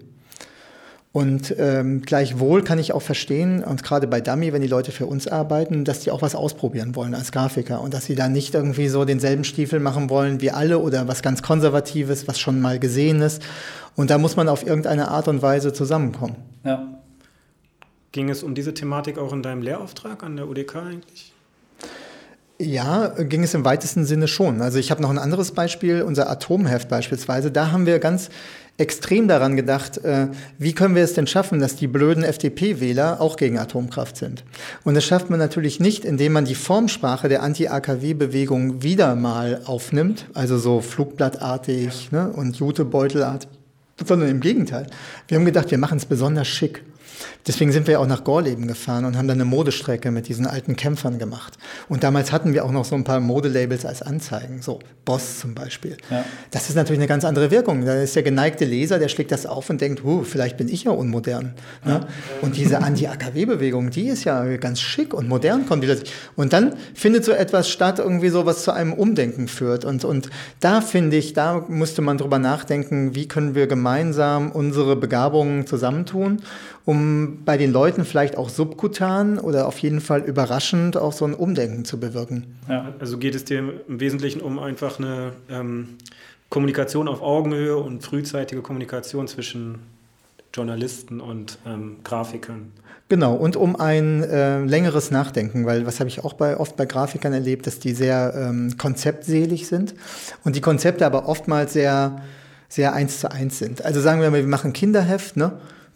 Und ähm, gleichwohl kann ich auch verstehen, und gerade bei Dummy, wenn die Leute für uns arbeiten, dass die auch was ausprobieren wollen als Grafiker und dass sie da nicht irgendwie so denselben Stiefel machen wollen wie alle oder was ganz Konservatives, was schon mal gesehen ist. Und da muss man auf irgendeine Art und Weise zusammenkommen.
Ja. Ging es um diese Thematik auch in deinem Lehrauftrag an der UDK eigentlich?
Ja, ging es im weitesten Sinne schon. Also ich habe noch ein anderes Beispiel, unser Atomheft beispielsweise. Da haben wir ganz extrem daran gedacht, äh, wie können wir es denn schaffen, dass die blöden FDP-Wähler auch gegen Atomkraft sind. Und das schafft man natürlich nicht, indem man die Formsprache der Anti-AKW-Bewegung wieder mal aufnimmt, also so flugblattartig ne, und Jutebeutelartig, sondern im Gegenteil. Wir haben gedacht, wir machen es besonders schick. Deswegen sind wir auch nach Gorleben gefahren und haben dann eine Modestrecke mit diesen alten Kämpfern gemacht. Und damals hatten wir auch noch so ein paar Modelabels als Anzeigen, so Boss zum Beispiel. Ja. Das ist natürlich eine ganz andere Wirkung. Da ist der geneigte Leser, der schlägt das auf und denkt, huh, vielleicht bin ich ja unmodern. Ne? Ja. Und diese Anti-AKW-Bewegung, die ist ja ganz schick und modern kommt wieder. Und dann findet so etwas statt, irgendwie so, was zu einem Umdenken führt. Und, und da finde ich, da musste man drüber nachdenken, wie können wir gemeinsam unsere Begabungen zusammentun um bei den Leuten vielleicht auch subkutan oder auf jeden Fall überraschend auch so ein Umdenken zu bewirken.
Ja, also geht es dir im Wesentlichen um einfach eine ähm, Kommunikation auf Augenhöhe und frühzeitige Kommunikation zwischen Journalisten und ähm, Grafikern.
Genau, und um ein äh, längeres Nachdenken, weil was habe ich auch bei, oft bei Grafikern erlebt, dass die sehr ähm, konzeptselig sind und die Konzepte aber oftmals sehr, sehr eins zu eins sind. Also sagen wir mal, wir machen Kinderheft, ne?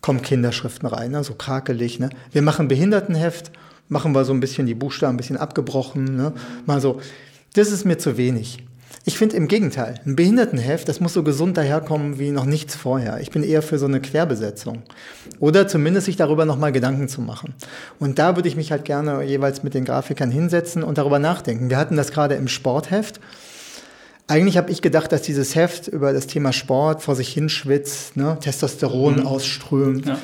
Kommen Kinderschriften rein, ne? so krakelig. Ne? Wir machen Behindertenheft, machen wir so ein bisschen die Buchstaben ein bisschen abgebrochen. Ne? Mal so, das ist mir zu wenig. Ich finde im Gegenteil, ein Behindertenheft, das muss so gesund daherkommen wie noch nichts vorher. Ich bin eher für so eine Querbesetzung. Oder zumindest sich darüber nochmal Gedanken zu machen. Und da würde ich mich halt gerne jeweils mit den Grafikern hinsetzen und darüber nachdenken. Wir hatten das gerade im Sportheft. Eigentlich habe ich gedacht, dass dieses Heft über das Thema Sport vor sich hinschwitzt, ne? Testosteron mhm. ausströmt. Ja.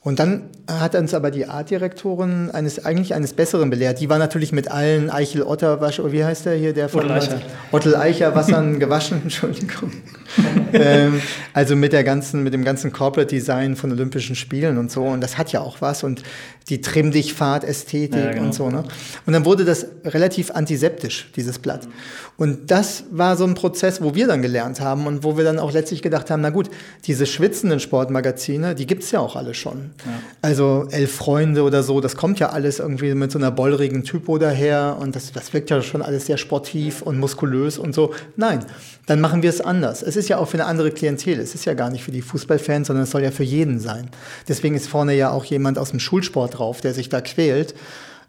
Und dann hat uns aber die Artdirektorin eines, eigentlich eines Besseren belehrt. Die war natürlich mit allen Eichel Otter, wie heißt der hier, der von Ottel Eicher, Ottel Eicher Wassern (laughs) gewaschen, Entschuldigung. (laughs) ähm, also mit der ganzen, mit dem ganzen Corporate Design von Olympischen Spielen und so. Und das hat ja auch was. Und die Trimm dich Fahrt Ästhetik ja, genau. und so, ne? Und dann wurde das relativ antiseptisch, dieses Blatt. Und das war so ein Prozess, wo wir dann gelernt haben und wo wir dann auch letztlich gedacht haben, na gut, diese schwitzenden Sportmagazine, die gibt's ja auch alle schon. Ja. Also Elf Freunde oder so, das kommt ja alles irgendwie mit so einer bollrigen Typo daher und das, das wirkt ja schon alles sehr sportiv und muskulös und so. Nein, dann machen wir es anders. Es ist ja auch für eine andere Klientel. Es ist ja gar nicht für die Fußballfans, sondern es soll ja für jeden sein. Deswegen ist vorne ja auch jemand aus dem Schulsport drauf, der sich da quält.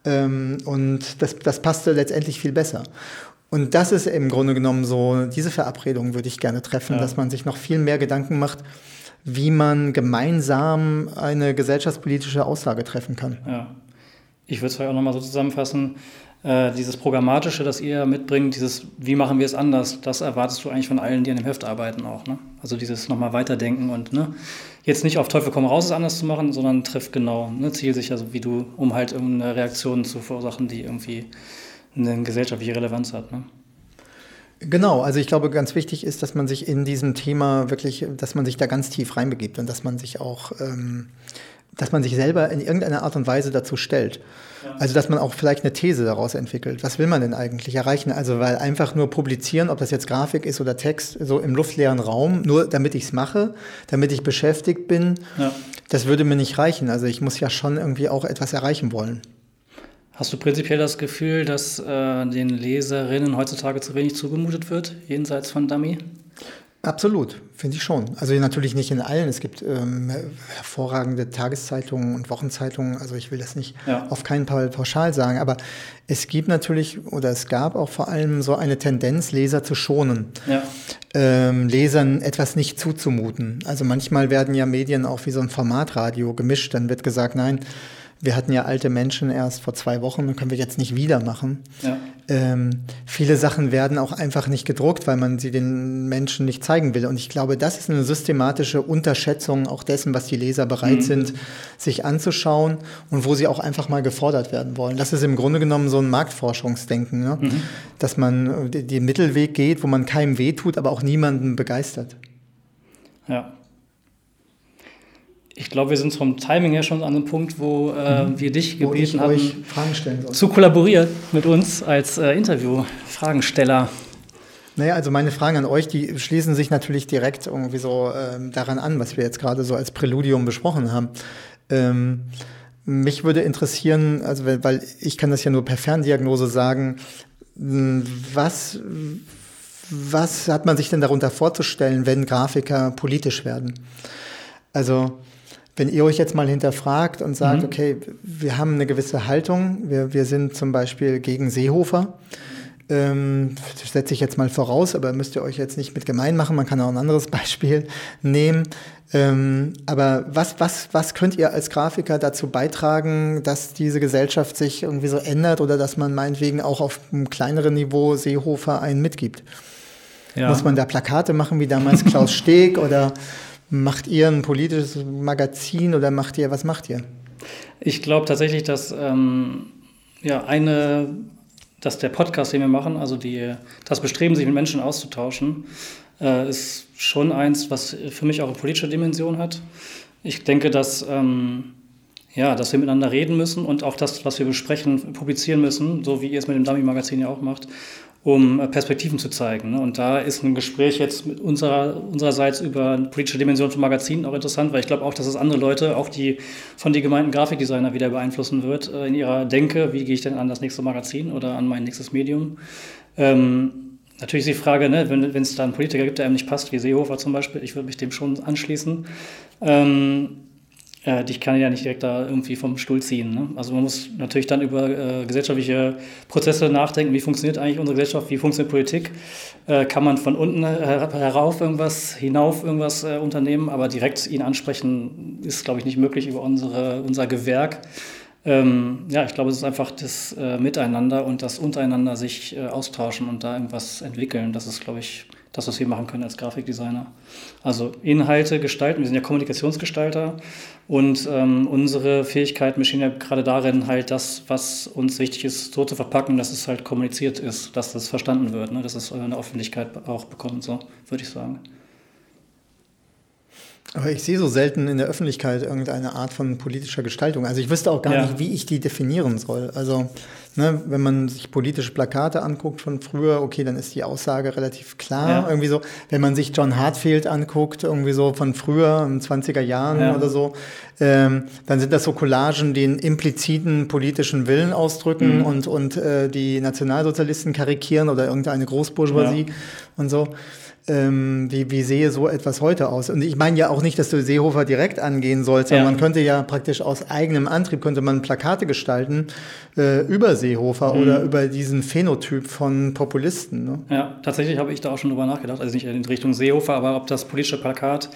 Ähm, und das, das passte letztendlich viel besser. Und das ist im Grunde genommen so, diese Verabredung würde ich gerne treffen, ja. dass man sich noch viel mehr Gedanken macht, wie man gemeinsam eine gesellschaftspolitische Aussage treffen kann.
Ja. Ich würde es auch nochmal so zusammenfassen. Äh, dieses Programmatische, das ihr mitbringt, dieses Wie machen wir es anders, das erwartest du eigentlich von allen, die an dem Heft arbeiten auch. Ne? Also dieses nochmal weiterdenken und ne? jetzt nicht auf Teufel komm raus, es anders zu machen, sondern trifft genau, ne? zielsicher, so wie du, um halt irgendeine Reaktion zu verursachen, die irgendwie eine gesellschaftliche Relevanz hat. Ne?
Genau, also ich glaube, ganz wichtig ist, dass man sich in diesem Thema wirklich, dass man sich da ganz tief reinbegibt und dass man sich auch, ähm, dass man sich selber in irgendeiner Art und Weise dazu stellt. Also dass man auch vielleicht eine These daraus entwickelt. Was will man denn eigentlich erreichen? Also weil einfach nur publizieren, ob das jetzt Grafik ist oder Text, so im luftleeren Raum, nur damit ich es mache, damit ich beschäftigt bin, ja. das würde mir nicht reichen. Also ich muss ja schon irgendwie auch etwas erreichen wollen.
Hast du prinzipiell das Gefühl, dass äh, den Leserinnen heutzutage zu wenig zugemutet wird, jenseits von Dummy?
Absolut, finde ich schon. Also natürlich nicht in allen. Es gibt ähm, hervorragende Tageszeitungen und Wochenzeitungen. Also ich will das nicht ja. auf keinen Fall pauschal sagen. Aber es gibt natürlich oder es gab auch vor allem so eine Tendenz, Leser zu schonen. Ja. Ähm, Lesern etwas nicht zuzumuten. Also manchmal werden ja Medien auch wie so ein Formatradio gemischt. Dann wird gesagt, nein, wir hatten ja alte Menschen erst vor zwei Wochen und können wir jetzt nicht wieder machen. Ja. Ähm, viele Sachen werden auch einfach nicht gedruckt, weil man sie den Menschen nicht zeigen will. Und ich glaube, das ist eine systematische Unterschätzung auch dessen, was die Leser bereit mhm. sind, sich anzuschauen und wo sie auch einfach mal gefordert werden wollen. Das ist im Grunde genommen so ein Marktforschungsdenken, ne? mhm. dass man den Mittelweg geht, wo man keinem wehtut, aber auch niemanden begeistert.
Ja. Ich glaube, wir sind vom Timing her schon an einem Punkt, wo äh, mhm. wir dich gebeten haben, zu kollaborieren mit uns als äh, Interview-Fragensteller.
Naja, also meine Fragen an euch, die schließen sich natürlich direkt irgendwie so ähm, daran an, was wir jetzt gerade so als Präludium besprochen haben. Ähm, mich würde interessieren, also weil ich kann das ja nur per Ferndiagnose sagen, was, was hat man sich denn darunter vorzustellen, wenn Grafiker politisch werden? Also wenn ihr euch jetzt mal hinterfragt und sagt, mhm. okay, wir haben eine gewisse Haltung, wir, wir sind zum Beispiel gegen Seehofer, ähm, das setze ich jetzt mal voraus, aber müsst ihr euch jetzt nicht mit gemein machen, man kann auch ein anderes (laughs) Beispiel nehmen. Ähm, aber was, was, was könnt ihr als Grafiker dazu beitragen, dass diese Gesellschaft sich irgendwie so ändert oder dass man meinetwegen auch auf einem kleineren Niveau Seehofer einen mitgibt? Ja. Muss man da Plakate machen wie damals Klaus (laughs) Steg oder Macht ihr ein politisches Magazin oder macht ihr, was macht ihr?
Ich glaube tatsächlich, dass ähm, ja, eine, dass der Podcast, den wir machen, also die, das Bestreben, sich mit Menschen auszutauschen, äh, ist schon eins, was für mich auch eine politische Dimension hat. Ich denke, dass, ähm, ja, dass wir miteinander reden müssen und auch das, was wir besprechen, publizieren müssen, so wie ihr es mit dem Dummy-Magazin ja auch macht um äh, Perspektiven zu zeigen. Ne? Und da ist ein Gespräch jetzt mit unserer, unsererseits über politische Dimension von Magazinen auch interessant, weil ich glaube auch, dass es andere Leute, auch die von die gemeinten Grafikdesigner wieder beeinflussen wird äh, in ihrer Denke, wie gehe ich denn an das nächste Magazin oder an mein nächstes Medium. Ähm, Natürlich ist die Frage, ne, wenn es da einen Politiker gibt, der einem nicht passt, wie Seehofer zum Beispiel, ich würde mich dem schon anschließen. Ähm, äh, dich kann ja nicht direkt da irgendwie vom Stuhl ziehen. Ne? Also man muss natürlich dann über äh, gesellschaftliche Prozesse nachdenken, wie funktioniert eigentlich unsere Gesellschaft, wie funktioniert Politik. Äh, kann man von unten herauf irgendwas, hinauf irgendwas äh, unternehmen, aber direkt ihn ansprechen ist, glaube ich, nicht möglich über unsere, unser Gewerk. ähm, ja, ich glaube, es ist einfach das äh, Miteinander und das untereinander sich äh, austauschen und da irgendwas entwickeln. Das ist, glaube ich, das, was wir machen können als Grafikdesigner. Also Inhalte gestalten, wir sind ja Kommunikationsgestalter und ähm, unsere Fähigkeiten bestehen ja gerade darin, halt das, was uns wichtig ist, so zu verpacken, dass es halt kommuniziert ist, dass das verstanden wird, ne? dass es eine Öffentlichkeit auch bekommt, so würde ich sagen.
Aber ich sehe so selten in der Öffentlichkeit irgendeine Art von politischer Gestaltung. Also ich wüsste auch gar ja. nicht, wie ich die definieren soll. Also ne, wenn man sich politische Plakate anguckt von früher, okay, dann ist die Aussage relativ klar. Ja. Irgendwie so, wenn man sich John Hartfield anguckt, irgendwie so von früher, in den 20er Jahren ja. oder so, ähm, dann sind das so Collagen, die einen impliziten politischen Willen ausdrücken mhm. und, und äh, die Nationalsozialisten karikieren oder irgendeine Großbourgeoisie und so ähm, wie, wie sehe so etwas heute aus? Und ich meine ja auch nicht, dass du Seehofer direkt angehen sollst, sondern ja. man könnte ja praktisch aus eigenem Antrieb, könnte man Plakate gestalten äh, über Seehofer mhm. oder über diesen Phänotyp von Populisten. Ne?
Ja, tatsächlich habe ich da auch schon drüber nachgedacht, also nicht in Richtung Seehofer, aber ob das politische Plakat,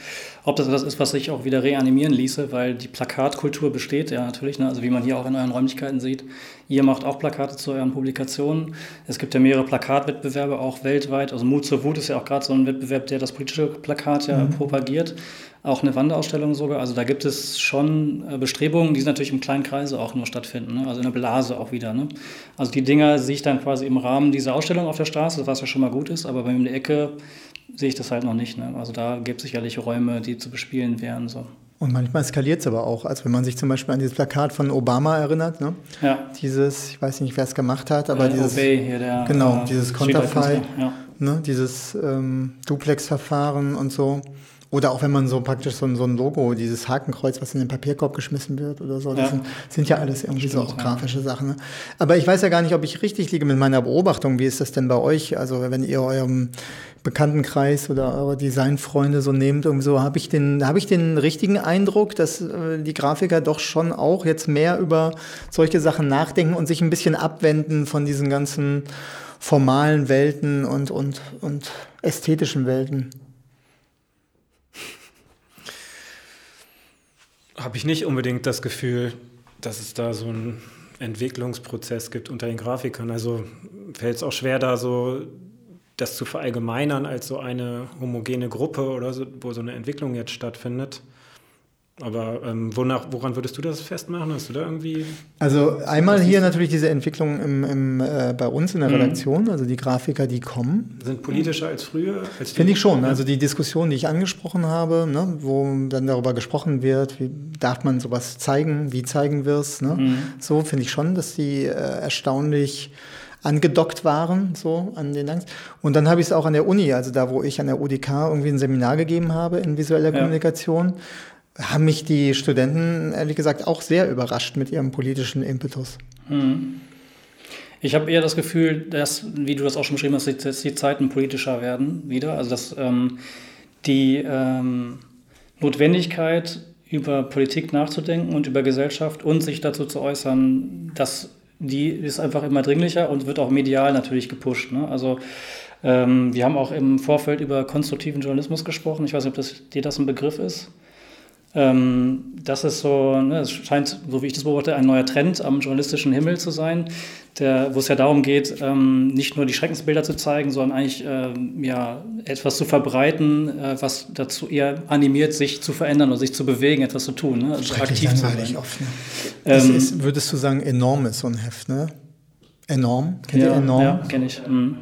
ob das das ist, was sich auch wieder reanimieren ließe, weil die Plakatkultur besteht ja natürlich, ne? also wie man hier auch in euren Räumlichkeiten sieht. Ihr macht auch Plakate zu euren Publikationen. Es gibt ja mehrere Plakatwettbewerbe auch weltweit. Also Mut zur Wut ist ja auch gerade so ein Wettbewerb, der das politische Plakat ja mhm. propagiert. Auch eine Wanderausstellung sogar. Also da gibt es schon äh, Bestrebungen, die natürlich im kleinen Kreise auch nur stattfinden. Ne? Also in der Blase auch wieder. Ne? Also die Dinger sehe ich dann quasi im Rahmen dieser Ausstellung auf der Straße, was ja schon mal gut ist. Aber bei mir in der Ecke sehe ich das halt noch nicht. Ne? Also da gibt es sicherlich Räume, die zu bespielen wären. So.
Und manchmal eskaliert es aber auch. Also wenn man sich zum Beispiel an dieses Plakat von Obama erinnert, ne? Ja. Dieses, ich weiß nicht, wer es gemacht hat, aber äh, dieses. Obey hier der, genau, äh, dieses Konterfei, ja. ne? dieses ähm, Duplex-Verfahren und so. Oder auch wenn man so praktisch so, so, ein Logo, dieses Hakenkreuz, was in den Papierkorb geschmissen wird oder so, das ja. sind, sind, ja alles irgendwie Stimmt, so auch grafische ja. Sachen. Ne? Aber ich weiß ja gar nicht, ob ich richtig liege mit meiner Beobachtung. Wie ist das denn bei euch? Also wenn ihr eurem Bekanntenkreis oder eure Designfreunde so nehmt, irgendwie so, habe ich den, habe ich den richtigen Eindruck, dass äh, die Grafiker doch schon auch jetzt mehr über solche Sachen nachdenken und sich ein bisschen abwenden von diesen ganzen formalen Welten und, und, und ästhetischen Welten.
Habe ich nicht unbedingt das Gefühl, dass es da so einen Entwicklungsprozess gibt unter den Grafikern. Also fällt es auch schwer, da so das zu verallgemeinern als so eine homogene Gruppe oder so, wo so eine Entwicklung jetzt stattfindet. Aber ähm, wonach, woran würdest du das festmachen? Hast du da irgendwie.
Also einmal hier natürlich diese Entwicklung im, im, äh, bei uns in der mhm. Redaktion, also die Grafiker, die kommen.
Sind politischer als früher?
Finde ich schon. Also die Diskussion, die ich angesprochen habe, ne, wo dann darüber gesprochen wird, wie darf man sowas zeigen, wie zeigen wir es, ne? Mhm. so finde ich schon, dass die äh, erstaunlich angedockt waren, so an den Angst. Und dann habe ich es auch an der Uni, also da, wo ich an der UDK irgendwie ein Seminar gegeben habe in visueller ja. Kommunikation, haben mich die Studenten, ehrlich gesagt, auch sehr überrascht mit ihrem politischen Impetus. Hm.
Ich habe eher das Gefühl, dass, wie du das auch schon beschrieben hast, dass die Zeiten politischer werden wieder. Also dass ähm, die ähm, Notwendigkeit, über Politik nachzudenken und über Gesellschaft und sich dazu zu äußern, dass die ist einfach immer dringlicher und wird auch medial natürlich gepusht. Ne? Also ähm, wir haben auch im Vorfeld über konstruktiven Journalismus gesprochen. Ich weiß nicht, ob das, dir das ein Begriff ist. Ähm, das ist so, ne, es scheint, so wie ich das beobachte, ein neuer Trend am journalistischen Himmel zu sein, der, wo es ja darum geht, ähm, nicht nur die Schreckensbilder zu zeigen, sondern eigentlich ähm, ja, etwas zu verbreiten, äh, was dazu eher animiert, sich zu verändern oder sich zu bewegen, etwas zu tun, ne? also aktiv zu sein.
Oft, ne? Das ist, würdest du sagen, enorm ist so ein Heft, ne? Enorm?
Kennt ja, ihr enorm? Ja, kenne ich. Mhm.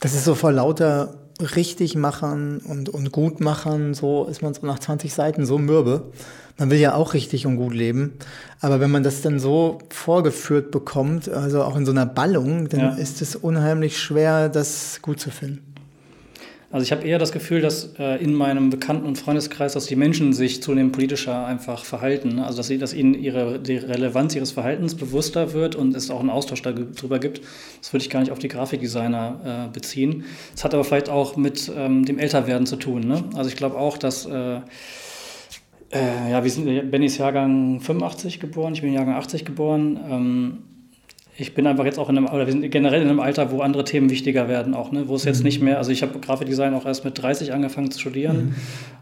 Das ist so vor lauter richtig machen und, und gut machen, so ist man so nach 20 Seiten so mürbe. Man will ja auch richtig und gut leben. Aber wenn man das dann so vorgeführt bekommt, also auch in so einer Ballung, dann ja. ist es unheimlich schwer, das gut zu finden.
Also ich habe eher das Gefühl, dass äh, in meinem Bekannten- und Freundeskreis, dass die Menschen sich zunehmend politischer einfach verhalten. Also dass, sie, dass ihnen ihre, die Relevanz ihres Verhaltens bewusster wird und es auch einen Austausch darüber gibt. Das würde ich gar nicht auf die Grafikdesigner äh, beziehen. Es hat aber vielleicht auch mit ähm, dem Älterwerden zu tun. Ne? Also ich glaube auch, dass... Äh, äh, ja, wir sind, Benny ist Jahrgang 85 geboren, ich bin Jahrgang 80 geboren. Ähm, ich bin einfach jetzt auch in einem, oder wir sind generell in einem Alter, wo andere Themen wichtiger werden auch, ne? wo es jetzt mhm. nicht mehr, also ich habe Grafikdesign auch erst mit 30 angefangen zu studieren mhm.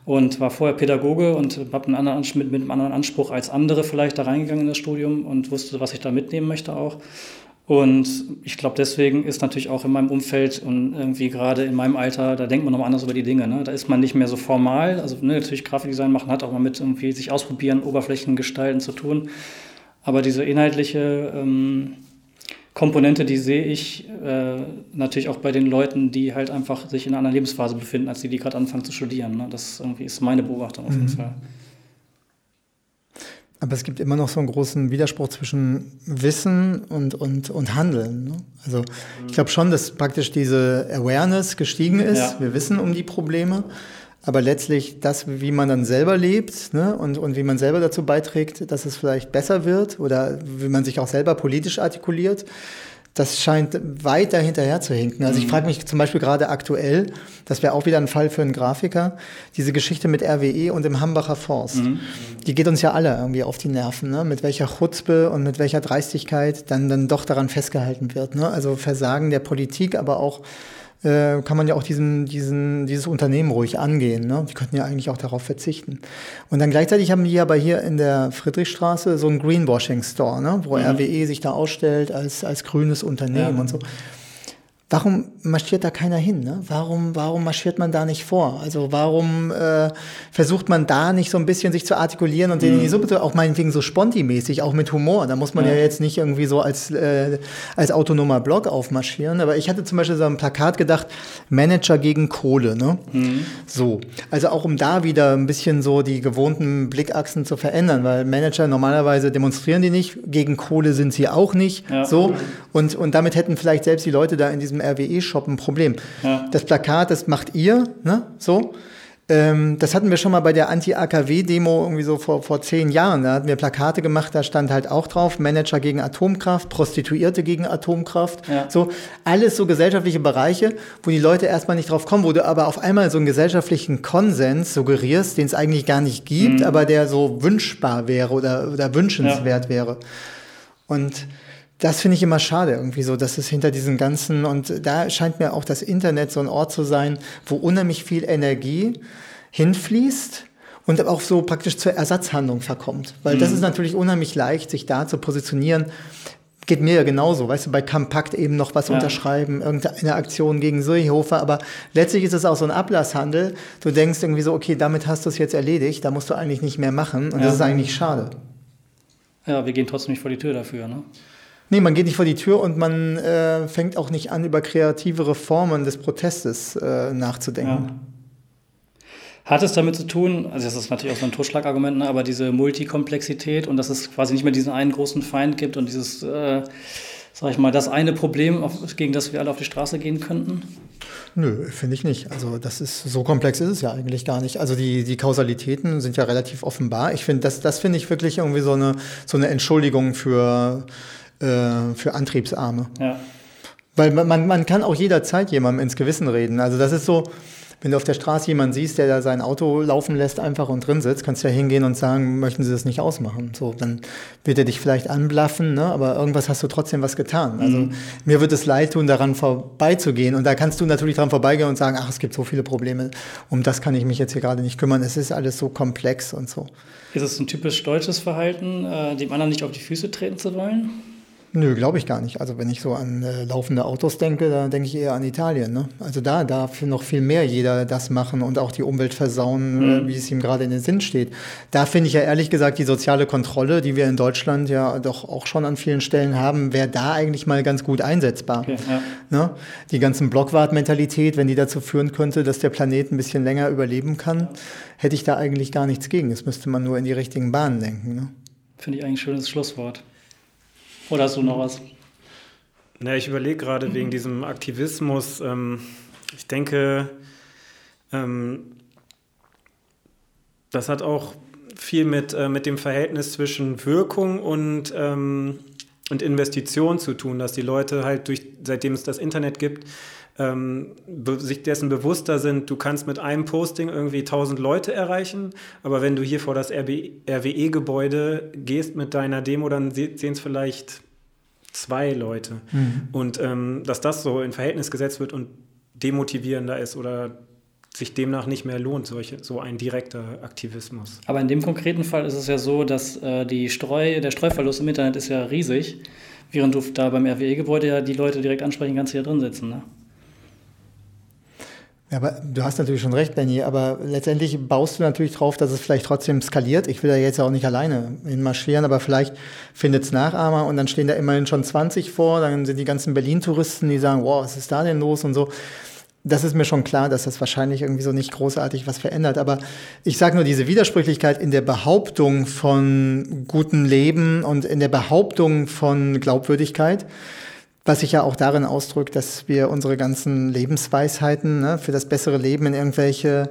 und war vorher Pädagoge und habe einen anderen, mit, mit einem anderen Anspruch als andere vielleicht da reingegangen in das Studium und wusste, was ich da mitnehmen möchte auch. Und ich glaube, deswegen ist natürlich auch in meinem Umfeld und irgendwie gerade in meinem Alter, da denkt man nochmal anders über die Dinge. Ne? Da ist man nicht mehr so formal. Also ne, natürlich Grafikdesign machen hat auch mal mit irgendwie sich ausprobieren, Oberflächen gestalten zu tun. Aber diese inhaltliche ähm, Komponente, die sehe ich äh, natürlich auch bei den Leuten, die halt einfach sich in einer Lebensphase befinden, als die, die gerade anfangen zu studieren. Ne? Das irgendwie ist meine Beobachtung auf jeden mhm. Fall.
Aber es gibt immer noch so einen großen Widerspruch zwischen Wissen und, und, und Handeln. Ne? Also ich glaube schon, dass praktisch diese Awareness gestiegen ist. Ja. Wir wissen um die Probleme. Aber letztlich das, wie man dann selber lebt ne, und, und wie man selber dazu beiträgt, dass es vielleicht besser wird oder wie man sich auch selber politisch artikuliert, das scheint weiter hinterher zu hinken. Also ich mhm. frage mich zum Beispiel gerade aktuell, das wäre auch wieder ein Fall für einen Grafiker, diese Geschichte mit RWE und dem Hambacher Forst. Mhm. Die geht uns ja alle irgendwie auf die Nerven, ne? mit welcher Chutzpe und mit welcher Dreistigkeit dann, dann doch daran festgehalten wird. Ne? Also Versagen der Politik, aber auch äh, kann man ja auch diesen, diesen, dieses Unternehmen ruhig angehen. Ne? Die könnten ja eigentlich auch darauf verzichten. Und dann gleichzeitig haben die aber hier in der Friedrichstraße so einen Greenwashing-Store, ne? wo mhm. RWE sich da ausstellt als, als grünes Unternehmen ja. und so. Warum marschiert da keiner hin? Ne? Warum, warum marschiert man da nicht vor? Also warum äh, versucht man da nicht so ein bisschen sich zu artikulieren und den mhm. so bitte auch meinetwegen so sponti-mäßig, auch mit Humor. Da muss man ja, ja jetzt nicht irgendwie so als, äh, als autonomer Blog aufmarschieren. Aber ich hatte zum Beispiel so ein Plakat gedacht, Manager gegen Kohle. Ne? Mhm. So. Also auch um da wieder ein bisschen so die gewohnten Blickachsen zu verändern, weil Manager normalerweise demonstrieren die nicht, gegen Kohle sind sie auch nicht. Ja. So. Und, und damit hätten vielleicht selbst die Leute da in diesem RWE-Shop ein Problem. Ja. Das Plakat, das macht ihr, ne? So. Ähm, das hatten wir schon mal bei der Anti-AKW-Demo irgendwie so vor, vor zehn Jahren. Da hatten wir Plakate gemacht, da stand halt auch drauf, Manager gegen Atomkraft, Prostituierte gegen Atomkraft. Ja. So, alles so gesellschaftliche Bereiche, wo die Leute erstmal nicht drauf kommen, wo du aber auf einmal so einen gesellschaftlichen Konsens suggerierst, den es eigentlich gar nicht gibt, mhm. aber der so wünschbar wäre oder, oder wünschenswert ja. wäre. Und das finde ich immer schade irgendwie so, dass es hinter diesen ganzen und da scheint mir auch das Internet so ein Ort zu sein, wo unheimlich viel Energie hinfließt und auch so praktisch zur Ersatzhandlung verkommt. Weil mhm. das ist natürlich unheimlich leicht, sich da zu positionieren. Geht mir ja genauso, weißt du, bei Kampakt eben noch was ja. unterschreiben, irgendeine Aktion gegen Seehofer, aber letztlich ist es auch so ein Ablasshandel. Du denkst irgendwie so, okay, damit hast du es jetzt erledigt, da musst du eigentlich nicht mehr machen und ja. das ist eigentlich schade.
Ja, wir gehen trotzdem nicht vor die Tür dafür, ne?
Nee, man geht nicht vor die Tür und man äh, fängt auch nicht an, über kreativere Formen des Protestes äh, nachzudenken. Ja.
Hat es damit zu tun, also das ist natürlich auch so ein Totschlagargument, ne, aber diese Multikomplexität und dass es quasi nicht mehr diesen einen großen Feind gibt und dieses, äh, sag ich mal, das eine Problem, auf, gegen das wir alle auf die Straße gehen könnten?
Nö, finde ich nicht. Also das ist so komplex ist es ja eigentlich gar nicht. Also die, die Kausalitäten sind ja relativ offenbar. Ich finde, das, das finde ich wirklich irgendwie so eine, so eine Entschuldigung für äh, für Antriebsarme. Ja. Weil man, man kann auch jederzeit jemandem ins Gewissen reden. Also das ist so, wenn du auf der Straße jemanden siehst, der da sein Auto laufen lässt, einfach und drin sitzt, kannst du ja hingehen und sagen, möchten Sie das nicht ausmachen? So, dann wird er dich vielleicht anblaffen, ne? aber irgendwas hast du trotzdem was getan. Also mhm. mir wird es leid tun, daran vorbeizugehen. Und da kannst du natürlich daran vorbeigehen und sagen, ach, es gibt so viele Probleme, um das kann ich mich jetzt hier gerade nicht kümmern. Es ist alles so komplex und so.
Ist es ein typisch deutsches Verhalten, äh, dem anderen nicht auf die Füße treten zu wollen?
Nö, glaube ich gar nicht. Also wenn ich so an äh, laufende Autos denke, dann denke ich eher an Italien. Ne? Also da darf noch viel mehr jeder das machen und auch die Umwelt versauen, äh, mhm. äh, wie es ihm gerade in den Sinn steht. Da finde ich ja ehrlich gesagt die soziale Kontrolle, die wir in Deutschland ja doch auch schon an vielen Stellen haben, wäre da eigentlich mal ganz gut einsetzbar. Okay, ja. ne? Die ganzen Blockwart-Mentalität, wenn die dazu führen könnte, dass der Planet ein bisschen länger überleben kann, hätte ich da eigentlich gar nichts gegen. Es müsste man nur in die richtigen Bahnen denken. Ne?
Finde ich eigentlich ein schönes Schlusswort. Oder hast du noch was?
Na, ich überlege gerade wegen diesem Aktivismus. Ähm, ich denke, ähm, das hat auch viel mit, äh, mit dem Verhältnis zwischen Wirkung und, ähm, und Investition zu tun, dass die Leute halt durch, seitdem es das Internet gibt, ähm, sich dessen bewusster sind, du kannst mit einem Posting irgendwie 1000 Leute erreichen, aber wenn du hier vor das RWE-Gebäude gehst mit deiner Demo, dann sehen es vielleicht zwei Leute. Mhm. Und ähm, dass das so in Verhältnis gesetzt wird und demotivierender ist oder sich demnach nicht mehr lohnt, solche, so ein direkter Aktivismus.
Aber in dem konkreten Fall ist es ja so, dass äh, die Streu, der Streuverlust im Internet ist ja riesig, während du da beim RWE-Gebäude ja die Leute direkt ansprechen kannst, die da drin sitzen. Ne?
Ja, aber du hast natürlich schon recht, Benny, aber letztendlich baust du natürlich drauf, dass es vielleicht trotzdem skaliert. Ich will da jetzt auch nicht alleine hinmarschieren, aber vielleicht findet es Nachahmer und dann stehen da immerhin schon 20 vor, dann sind die ganzen Berlin-Touristen, die sagen, wow, was ist da denn los und so. Das ist mir schon klar, dass das wahrscheinlich irgendwie so nicht großartig was verändert. Aber ich sage nur, diese Widersprüchlichkeit in der Behauptung von gutem Leben und in der Behauptung von Glaubwürdigkeit, was sich ja auch darin ausdrückt, dass wir unsere ganzen Lebensweisheiten ne, für das bessere Leben in irgendwelche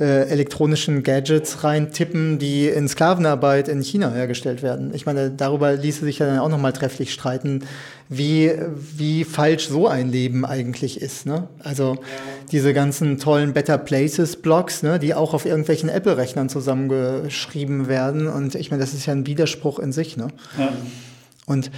äh, elektronischen Gadgets reintippen, die in Sklavenarbeit in China hergestellt werden. Ich meine, darüber ließe sich ja dann auch nochmal trefflich streiten, wie, wie falsch so ein Leben eigentlich ist. Ne? Also diese ganzen tollen Better Places Blogs, ne, die auch auf irgendwelchen Apple-Rechnern zusammengeschrieben werden. Und ich meine, das ist ja ein Widerspruch in sich. Ne? Ja. Und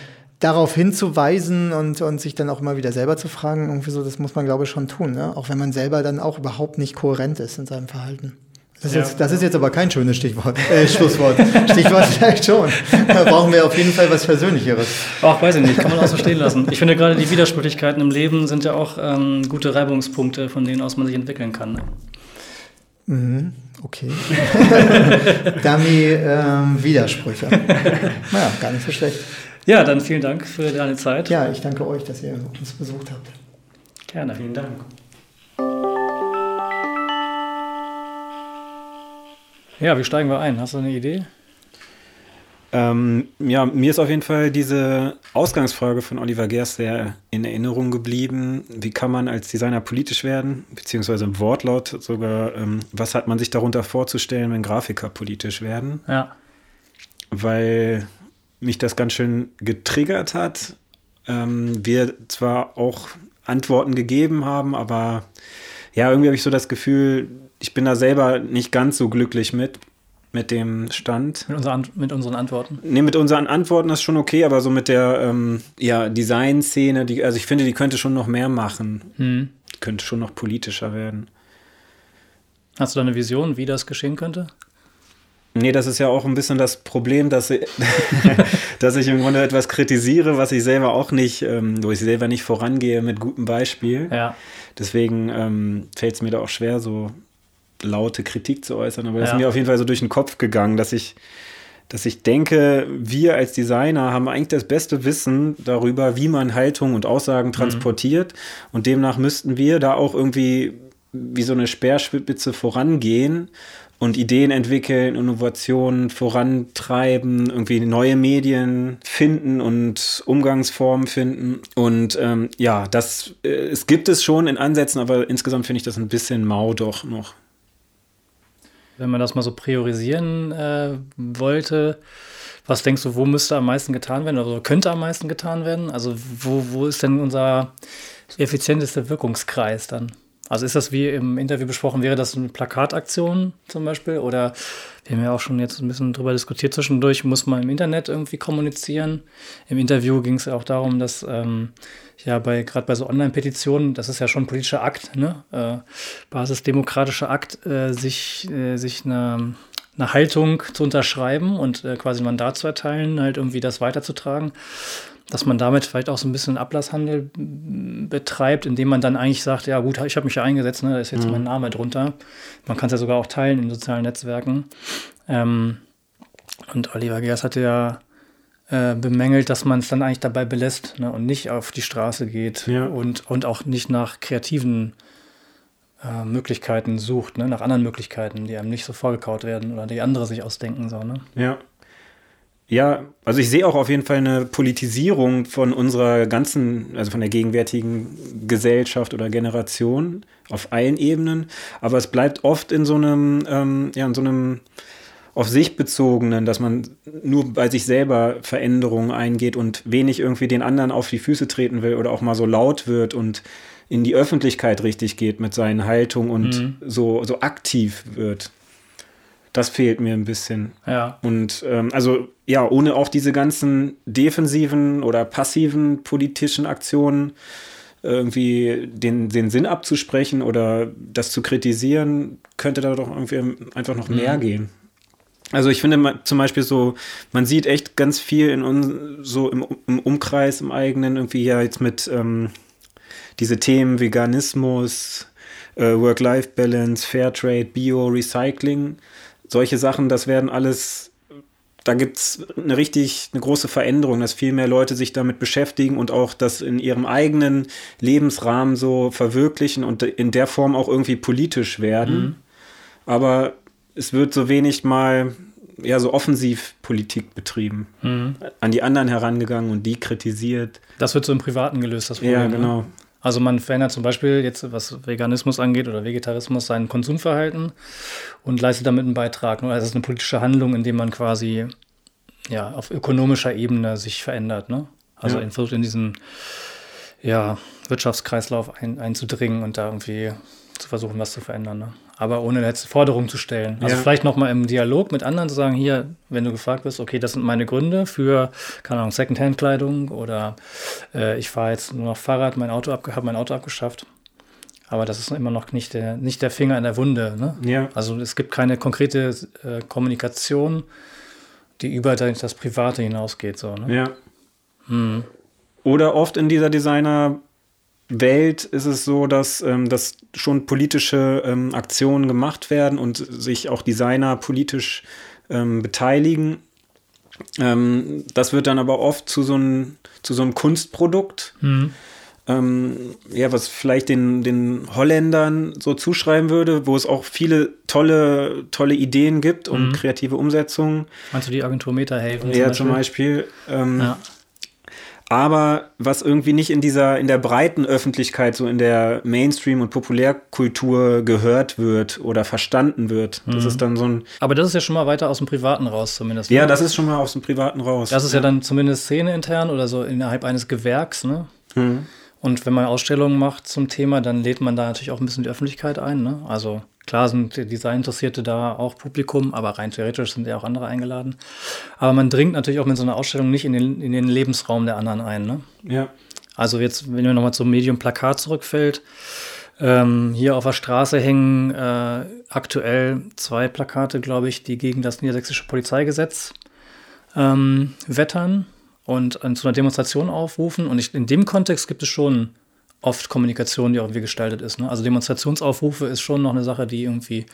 darauf hinzuweisen und, und sich dann auch immer wieder selber zu fragen, irgendwie so, das muss man, glaube ich, schon tun, ne? auch wenn man selber dann auch überhaupt nicht kohärent ist in seinem Verhalten. Das ist, ja. jetzt, das ist jetzt aber kein schönes Stichwort, äh, Schlusswort. (laughs) Stichwort vielleicht schon. Da brauchen wir auf jeden Fall was Persönlicheres.
Ach, weiß ich nicht, kann man auch so stehen lassen. Ich finde gerade die Widersprüchlichkeiten im Leben sind ja auch ähm, gute Reibungspunkte, von denen aus man sich entwickeln kann. Ne?
Mhm, okay. (laughs) Dummy ähm, Widersprüche. Naja, gar nicht so schlecht.
Ja, dann vielen Dank für deine Zeit.
Ja, ich danke euch, dass ihr uns besucht habt.
Gerne. Vielen Dank. Ja, wie steigen wir ein? Hast du eine Idee?
Ähm, ja, mir ist auf jeden Fall diese Ausgangsfrage von Oliver Gers sehr in Erinnerung geblieben. Wie kann man als Designer politisch werden? Beziehungsweise im Wortlaut sogar, ähm, was hat man sich darunter vorzustellen, wenn Grafiker politisch werden?
Ja.
Weil mich das ganz schön getriggert hat. Ähm, wir zwar auch Antworten gegeben haben, aber ja, irgendwie habe ich so das Gefühl, ich bin da selber nicht ganz so glücklich mit, mit dem Stand.
Mit, unser, mit unseren Antworten?
Nee, mit unseren Antworten ist schon okay, aber so mit der ähm, ja, Design-Szene, die, also ich finde, die könnte schon noch mehr machen. Hm. Könnte schon noch politischer werden.
Hast du da eine Vision, wie das geschehen könnte?
Nee, das ist ja auch ein bisschen das Problem, dass, ich, (laughs) dass ich im Grunde etwas kritisiere, was ich selber auch nicht, ähm, wo ich selber nicht vorangehe mit gutem Beispiel.
Ja.
Deswegen ähm, fällt es mir da auch schwer, so laute Kritik zu äußern. Aber das ja. ist mir auf jeden Fall so durch den Kopf gegangen, dass ich, dass ich denke, wir als Designer haben eigentlich das beste Wissen darüber, wie man Haltung und Aussagen mhm. transportiert. Mhm. Und demnach müssten wir da auch irgendwie wie so eine Speerspitze vorangehen und Ideen entwickeln, Innovationen vorantreiben, irgendwie neue Medien finden und Umgangsformen finden. Und ähm, ja, das äh, es gibt es schon in Ansätzen, aber insgesamt finde ich das ein bisschen mau doch noch.
Wenn man das mal so priorisieren äh, wollte, was denkst du, wo müsste am meisten getan werden oder könnte am meisten getan werden? Also wo, wo ist denn unser effizientester Wirkungskreis dann? Also ist das wie im Interview besprochen, wäre das eine Plakataktion zum Beispiel? Oder wir haben ja auch schon jetzt ein bisschen drüber diskutiert zwischendurch, muss man im Internet irgendwie kommunizieren? Im Interview ging es ja auch darum, dass ähm, ja bei gerade bei so Online-Petitionen, das ist ja schon ein politischer Akt, ne? Äh, basisdemokratischer Akt, äh, sich, äh, sich eine eine Haltung zu unterschreiben und äh, quasi ein Mandat zu erteilen, halt irgendwie das weiterzutragen dass man damit vielleicht auch so ein bisschen Ablasshandel betreibt, indem man dann eigentlich sagt, ja gut, ich habe mich ja eingesetzt, ne, da ist jetzt mhm. mein Name drunter. Man kann es ja sogar auch teilen in sozialen Netzwerken. Ähm, und Oliver Gers hatte ja äh, bemängelt, dass man es dann eigentlich dabei belässt ne, und nicht auf die Straße geht ja. und, und auch nicht nach kreativen äh, Möglichkeiten sucht, ne, nach anderen Möglichkeiten, die einem nicht so vorgekaut werden oder die andere sich ausdenken. So, ne?
Ja, ja, also ich sehe auch auf jeden Fall eine Politisierung von unserer ganzen, also von der gegenwärtigen Gesellschaft oder Generation auf allen Ebenen. Aber es bleibt oft in so einem, ähm, ja, in so einem auf sich bezogenen, dass man nur bei sich selber Veränderungen eingeht und wenig irgendwie den anderen auf die Füße treten will oder auch mal so laut wird und in die Öffentlichkeit richtig geht mit seinen Haltungen und mhm. so, so aktiv wird. Das fehlt mir ein bisschen.
Ja.
Und ähm, also ja, ohne auch diese ganzen defensiven oder passiven politischen Aktionen irgendwie den, den Sinn abzusprechen oder das zu kritisieren, könnte da doch irgendwie einfach noch mehr mhm. gehen. Also ich finde man, zum Beispiel so, man sieht echt ganz viel in uns, so im, im Umkreis, im eigenen, irgendwie ja jetzt mit ähm, diese Themen Veganismus, äh, Work-Life-Balance, Fairtrade, Bio, Recycling, solche Sachen, das werden alles da gibt es eine richtig, eine große Veränderung, dass viel mehr Leute sich damit beschäftigen und auch das in ihrem eigenen Lebensrahmen so verwirklichen und in der Form auch irgendwie politisch werden. Mhm. Aber es wird so wenig mal ja so offensiv Politik betrieben. Mhm. An die anderen herangegangen und die kritisiert.
Das wird so im Privaten gelöst, das
Problem. Ja, ne? genau. Ne?
Also man verändert zum Beispiel jetzt, was Veganismus angeht oder Vegetarismus, sein Konsumverhalten und leistet damit einen Beitrag. Also es ist eine politische Handlung, indem man quasi ja, auf ökonomischer Ebene sich verändert. Ne? Also ja. versucht in diesen ja, Wirtschaftskreislauf ein, einzudringen und da irgendwie zu versuchen, was zu verändern. Ne? Aber ohne jetzt Forderungen zu stellen. Also ja. vielleicht nochmal im Dialog mit anderen zu sagen, hier, wenn du gefragt wirst, okay, das sind meine Gründe für, keine Ahnung, Secondhand-Kleidung oder äh, ich fahre jetzt nur noch Fahrrad, mein Auto habe mein Auto abgeschafft. Aber das ist immer noch nicht der, nicht der Finger in der Wunde. Ne?
Ja.
Also es gibt keine konkrete äh, Kommunikation, die über das Private hinausgeht. So, ne?
Ja. Hm. Oder oft in dieser Designer- Welt ist es so, dass, ähm, dass schon politische ähm, Aktionen gemacht werden und sich auch Designer politisch ähm, beteiligen. Ähm, das wird dann aber oft zu so, ein, zu so einem Kunstprodukt. Mhm. ja, was vielleicht den, den Holländern so zuschreiben würde, wo es auch viele tolle, tolle Ideen gibt und mhm. kreative Umsetzungen.
Meinst du die Agentur Metahaven?
Ja, zum Beispiel. Zum Beispiel ja aber was irgendwie nicht in dieser, in der breiten Öffentlichkeit, so in der Mainstream- und Populärkultur gehört wird oder verstanden wird. Das mhm. ist dann so ein.
Aber das ist ja schon mal weiter aus dem Privaten raus, zumindest.
Ja, ne? das ist schon mal aus dem Privaten raus.
Das ist ja, ja dann zumindest szeneintern oder so innerhalb eines Gewerks, ne? Mhm. Und wenn man Ausstellungen macht zum Thema, dann lädt man da natürlich auch ein bisschen die Öffentlichkeit ein, ne? Also Klar sind Designinteressierte da auch Publikum, aber rein theoretisch sind ja auch andere eingeladen. Aber man dringt natürlich auch mit so einer Ausstellung nicht in den, in den Lebensraum der anderen ein. Ne?
Ja.
Also jetzt, wenn wir nochmal zum Medium Plakat zurückfällt, ähm, hier auf der Straße hängen äh, aktuell zwei Plakate, glaube ich, die gegen das niedersächsische Polizeigesetz ähm, wettern und äh, zu einer Demonstration aufrufen. Und ich, in dem Kontext gibt es schon oft Kommunikation, die auch irgendwie gestaltet ist. Ne? Also Demonstrationsaufrufe ist schon noch eine Sache, die irgendwie,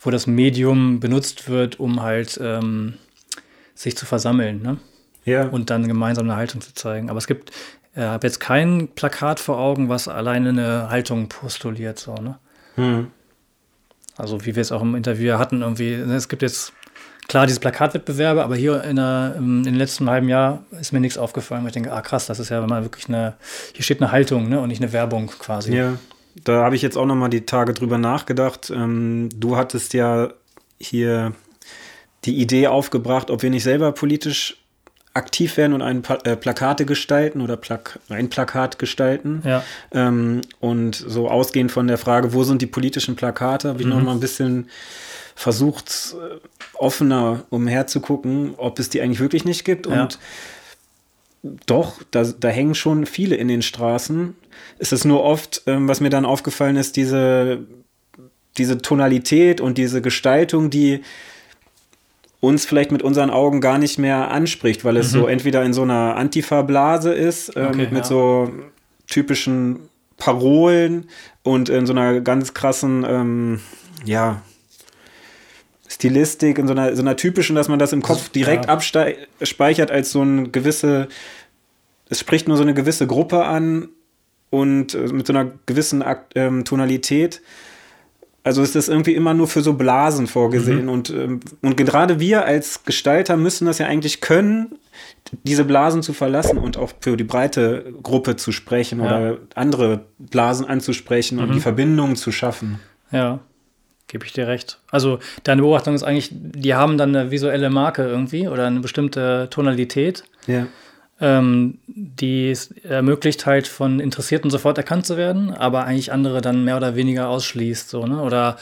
wo das Medium benutzt wird, um halt ähm, sich zu versammeln. Ne?
Ja.
Und dann gemeinsam eine Haltung zu zeigen. Aber es gibt, ich äh, habe jetzt kein Plakat vor Augen, was alleine eine Haltung postuliert. So, ne? Hm. Also wie wir es auch im Interview hatten, irgendwie, ne, es gibt jetzt klar diese Plakatwettbewerbe, aber hier in, der, in den letzten halben Jahr ist mir nichts aufgefallen, weil ich denke, ah krass, das ist ja mal wirklich eine, hier steht eine Haltung ne, und nicht eine Werbung quasi.
Ja, da habe ich jetzt auch noch mal die Tage drüber nachgedacht. Ähm, du hattest ja hier die Idee aufgebracht, ob wir nicht selber politisch aktiv werden und ein äh, Plakate gestalten oder Plak ein Plakat gestalten.
Ja.
Ähm, und so ausgehend von der Frage, wo sind die politischen Plakate, habe ich mhm. noch mal ein bisschen versucht, offener umherzugucken, ob es die eigentlich wirklich nicht gibt. Ja. Und doch, da, da hängen schon viele in den Straßen. Es ist nur oft, ähm, was mir dann aufgefallen ist, diese, diese Tonalität und diese Gestaltung, die uns vielleicht mit unseren Augen gar nicht mehr anspricht, weil es mhm. so entweder in so einer Antifa-Blase ist, ähm, okay, mit ja. so typischen Parolen und in so einer ganz krassen, ähm, ja, Stilistik, in so einer, so einer typischen, dass man das im Kopf direkt ja. abspeichert als so eine gewisse, es spricht nur so eine gewisse Gruppe an und äh, mit so einer gewissen ähm, Tonalität. Also ist das irgendwie immer nur für so Blasen vorgesehen. Mhm. Und, ähm, und gerade wir als Gestalter müssen das ja eigentlich können, diese Blasen zu verlassen und auch für die breite Gruppe zu sprechen ja. oder andere Blasen anzusprechen mhm. und die Verbindungen zu schaffen.
Ja. Gebe ich dir recht. Also deine Beobachtung ist eigentlich, die haben dann eine visuelle Marke irgendwie oder eine bestimmte Tonalität,
ja.
ähm, die es ermöglicht halt von Interessierten sofort erkannt zu werden, aber eigentlich andere dann mehr oder weniger ausschließt. So, ne? Oder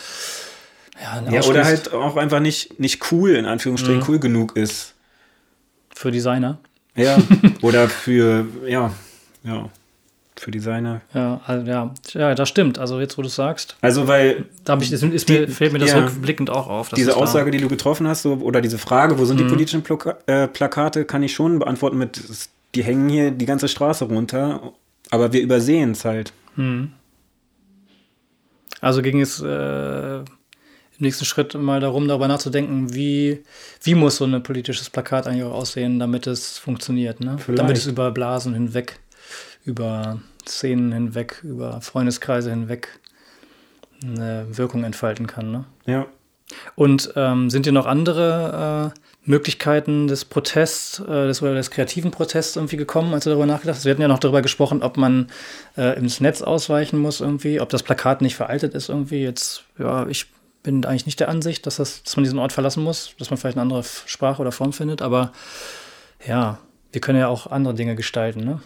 Ja,
ja oder halt auch einfach nicht, nicht cool, in Anführungsstrichen, mhm. cool genug ist.
Für Designer.
Ja, (laughs) oder für, ja, ja, für Designer.
Ja, also, ja, ja, das stimmt. Also jetzt, wo du es sagst.
Also, weil.
Da ich, ist, ist die, mir, fällt mir das ja, rückblickend auch auf.
Diese Aussage, die du getroffen hast, so, oder diese Frage, wo sind mhm. die politischen Plaka äh, Plakate, kann ich schon beantworten mit, die hängen hier die ganze Straße runter, aber wir übersehen es halt. Mhm.
Also ging es äh, im nächsten Schritt mal darum, darüber nachzudenken, wie, wie muss so ein politisches Plakat eigentlich auch aussehen, damit es funktioniert, ne? Damit es über Blasen hinweg, über Szenen hinweg, über Freundeskreise hinweg eine Wirkung entfalten kann. Ne?
Ja.
Und ähm, sind dir noch andere äh, Möglichkeiten des Protests, äh, des, oder des kreativen Protests irgendwie gekommen, als du darüber nachgedacht hast? Wir hatten ja noch darüber gesprochen, ob man äh, ins Netz ausweichen muss irgendwie, ob das Plakat nicht veraltet ist irgendwie. Jetzt, ja, ich bin eigentlich nicht der Ansicht, dass, das, dass man diesen Ort verlassen muss, dass man vielleicht eine andere Sprache oder Form findet, aber ja, wir können ja auch andere Dinge gestalten, ne?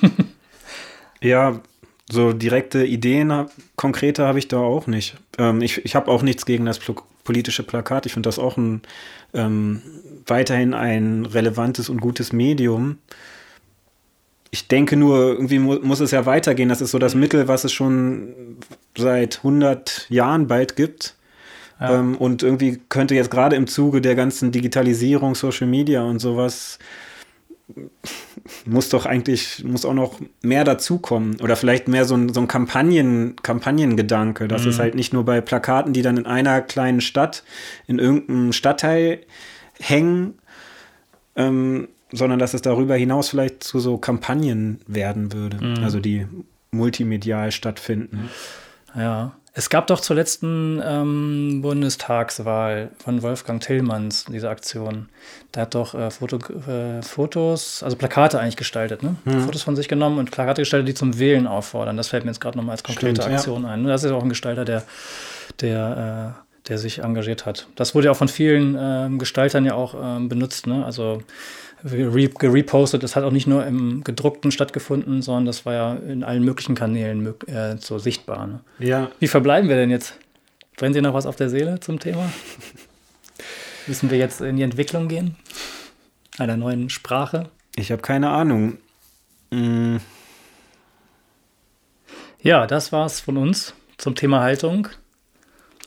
(laughs)
ja, so direkte Ideen, konkrete habe ich da auch nicht. Ähm, ich ich habe auch nichts gegen das politische Plakat. Ich finde das auch ein, ähm, weiterhin ein relevantes und gutes Medium. Ich denke nur, irgendwie mu muss es ja weitergehen. Das ist so das Mittel, was es schon seit 100 Jahren bald gibt. Ja. Ähm, und irgendwie könnte jetzt gerade im Zuge der ganzen Digitalisierung, Social Media und sowas muss doch eigentlich, muss auch noch mehr dazukommen. Oder vielleicht mehr so ein, so ein Kampagnen, Kampagnengedanke. Das mhm. ist halt nicht nur bei Plakaten, die dann in einer kleinen Stadt, in irgendeinem Stadtteil hängen, ähm, sondern dass es darüber hinaus vielleicht zu so Kampagnen werden würde. Mhm. Also die multimedial stattfinden.
Ja. Es gab doch zur letzten ähm, Bundestagswahl von Wolfgang Tillmanns diese Aktion. Der hat doch äh, Foto, äh, Fotos, also Plakate eigentlich gestaltet, ne? Mhm. Fotos von sich genommen und Plakate gestaltet, die zum Wählen auffordern. Das fällt mir jetzt gerade nochmal als konkrete Stimmt, Aktion ja. ein. Das ist auch ein Gestalter, der, der, äh, der sich engagiert hat. Das wurde ja auch von vielen ähm, Gestaltern ja auch ähm, benutzt, ne? Also gerepostet. Das hat auch nicht nur im gedruckten stattgefunden, sondern das war ja in allen möglichen Kanälen äh, so sichtbar. Ne?
Ja.
Wie verbleiben wir denn jetzt? Brennt dir noch was auf der Seele zum Thema? (laughs) Müssen wir jetzt in die Entwicklung gehen? Einer neuen Sprache?
Ich habe keine Ahnung. Mm.
Ja, das war's von uns zum Thema Haltung.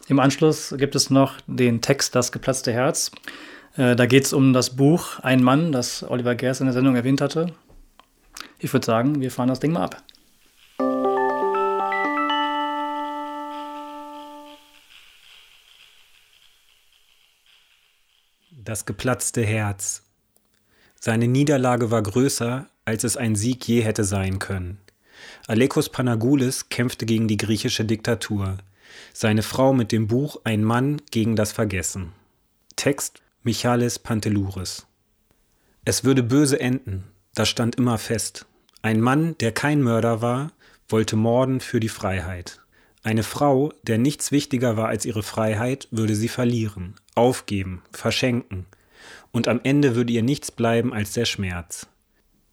Im Anschluss gibt es noch den Text Das geplatzte Herz. Äh, da geht es um das Buch Ein Mann, das Oliver Gers in der Sendung erwähnt hatte. Ich würde sagen, wir fahren das Ding mal ab.
Das geplatzte Herz. Seine Niederlage war größer, als es ein Sieg je hätte sein können. Alekos Panagoulis kämpfte gegen die griechische Diktatur. Seine Frau mit dem Buch Ein Mann gegen das Vergessen. Text Michales Panteluris. Es würde böse enden, das stand immer fest. Ein Mann, der kein Mörder war, wollte morden für die Freiheit. Eine Frau, der nichts wichtiger war als ihre Freiheit, würde sie verlieren, aufgeben, verschenken. Und am Ende würde ihr nichts bleiben als der Schmerz.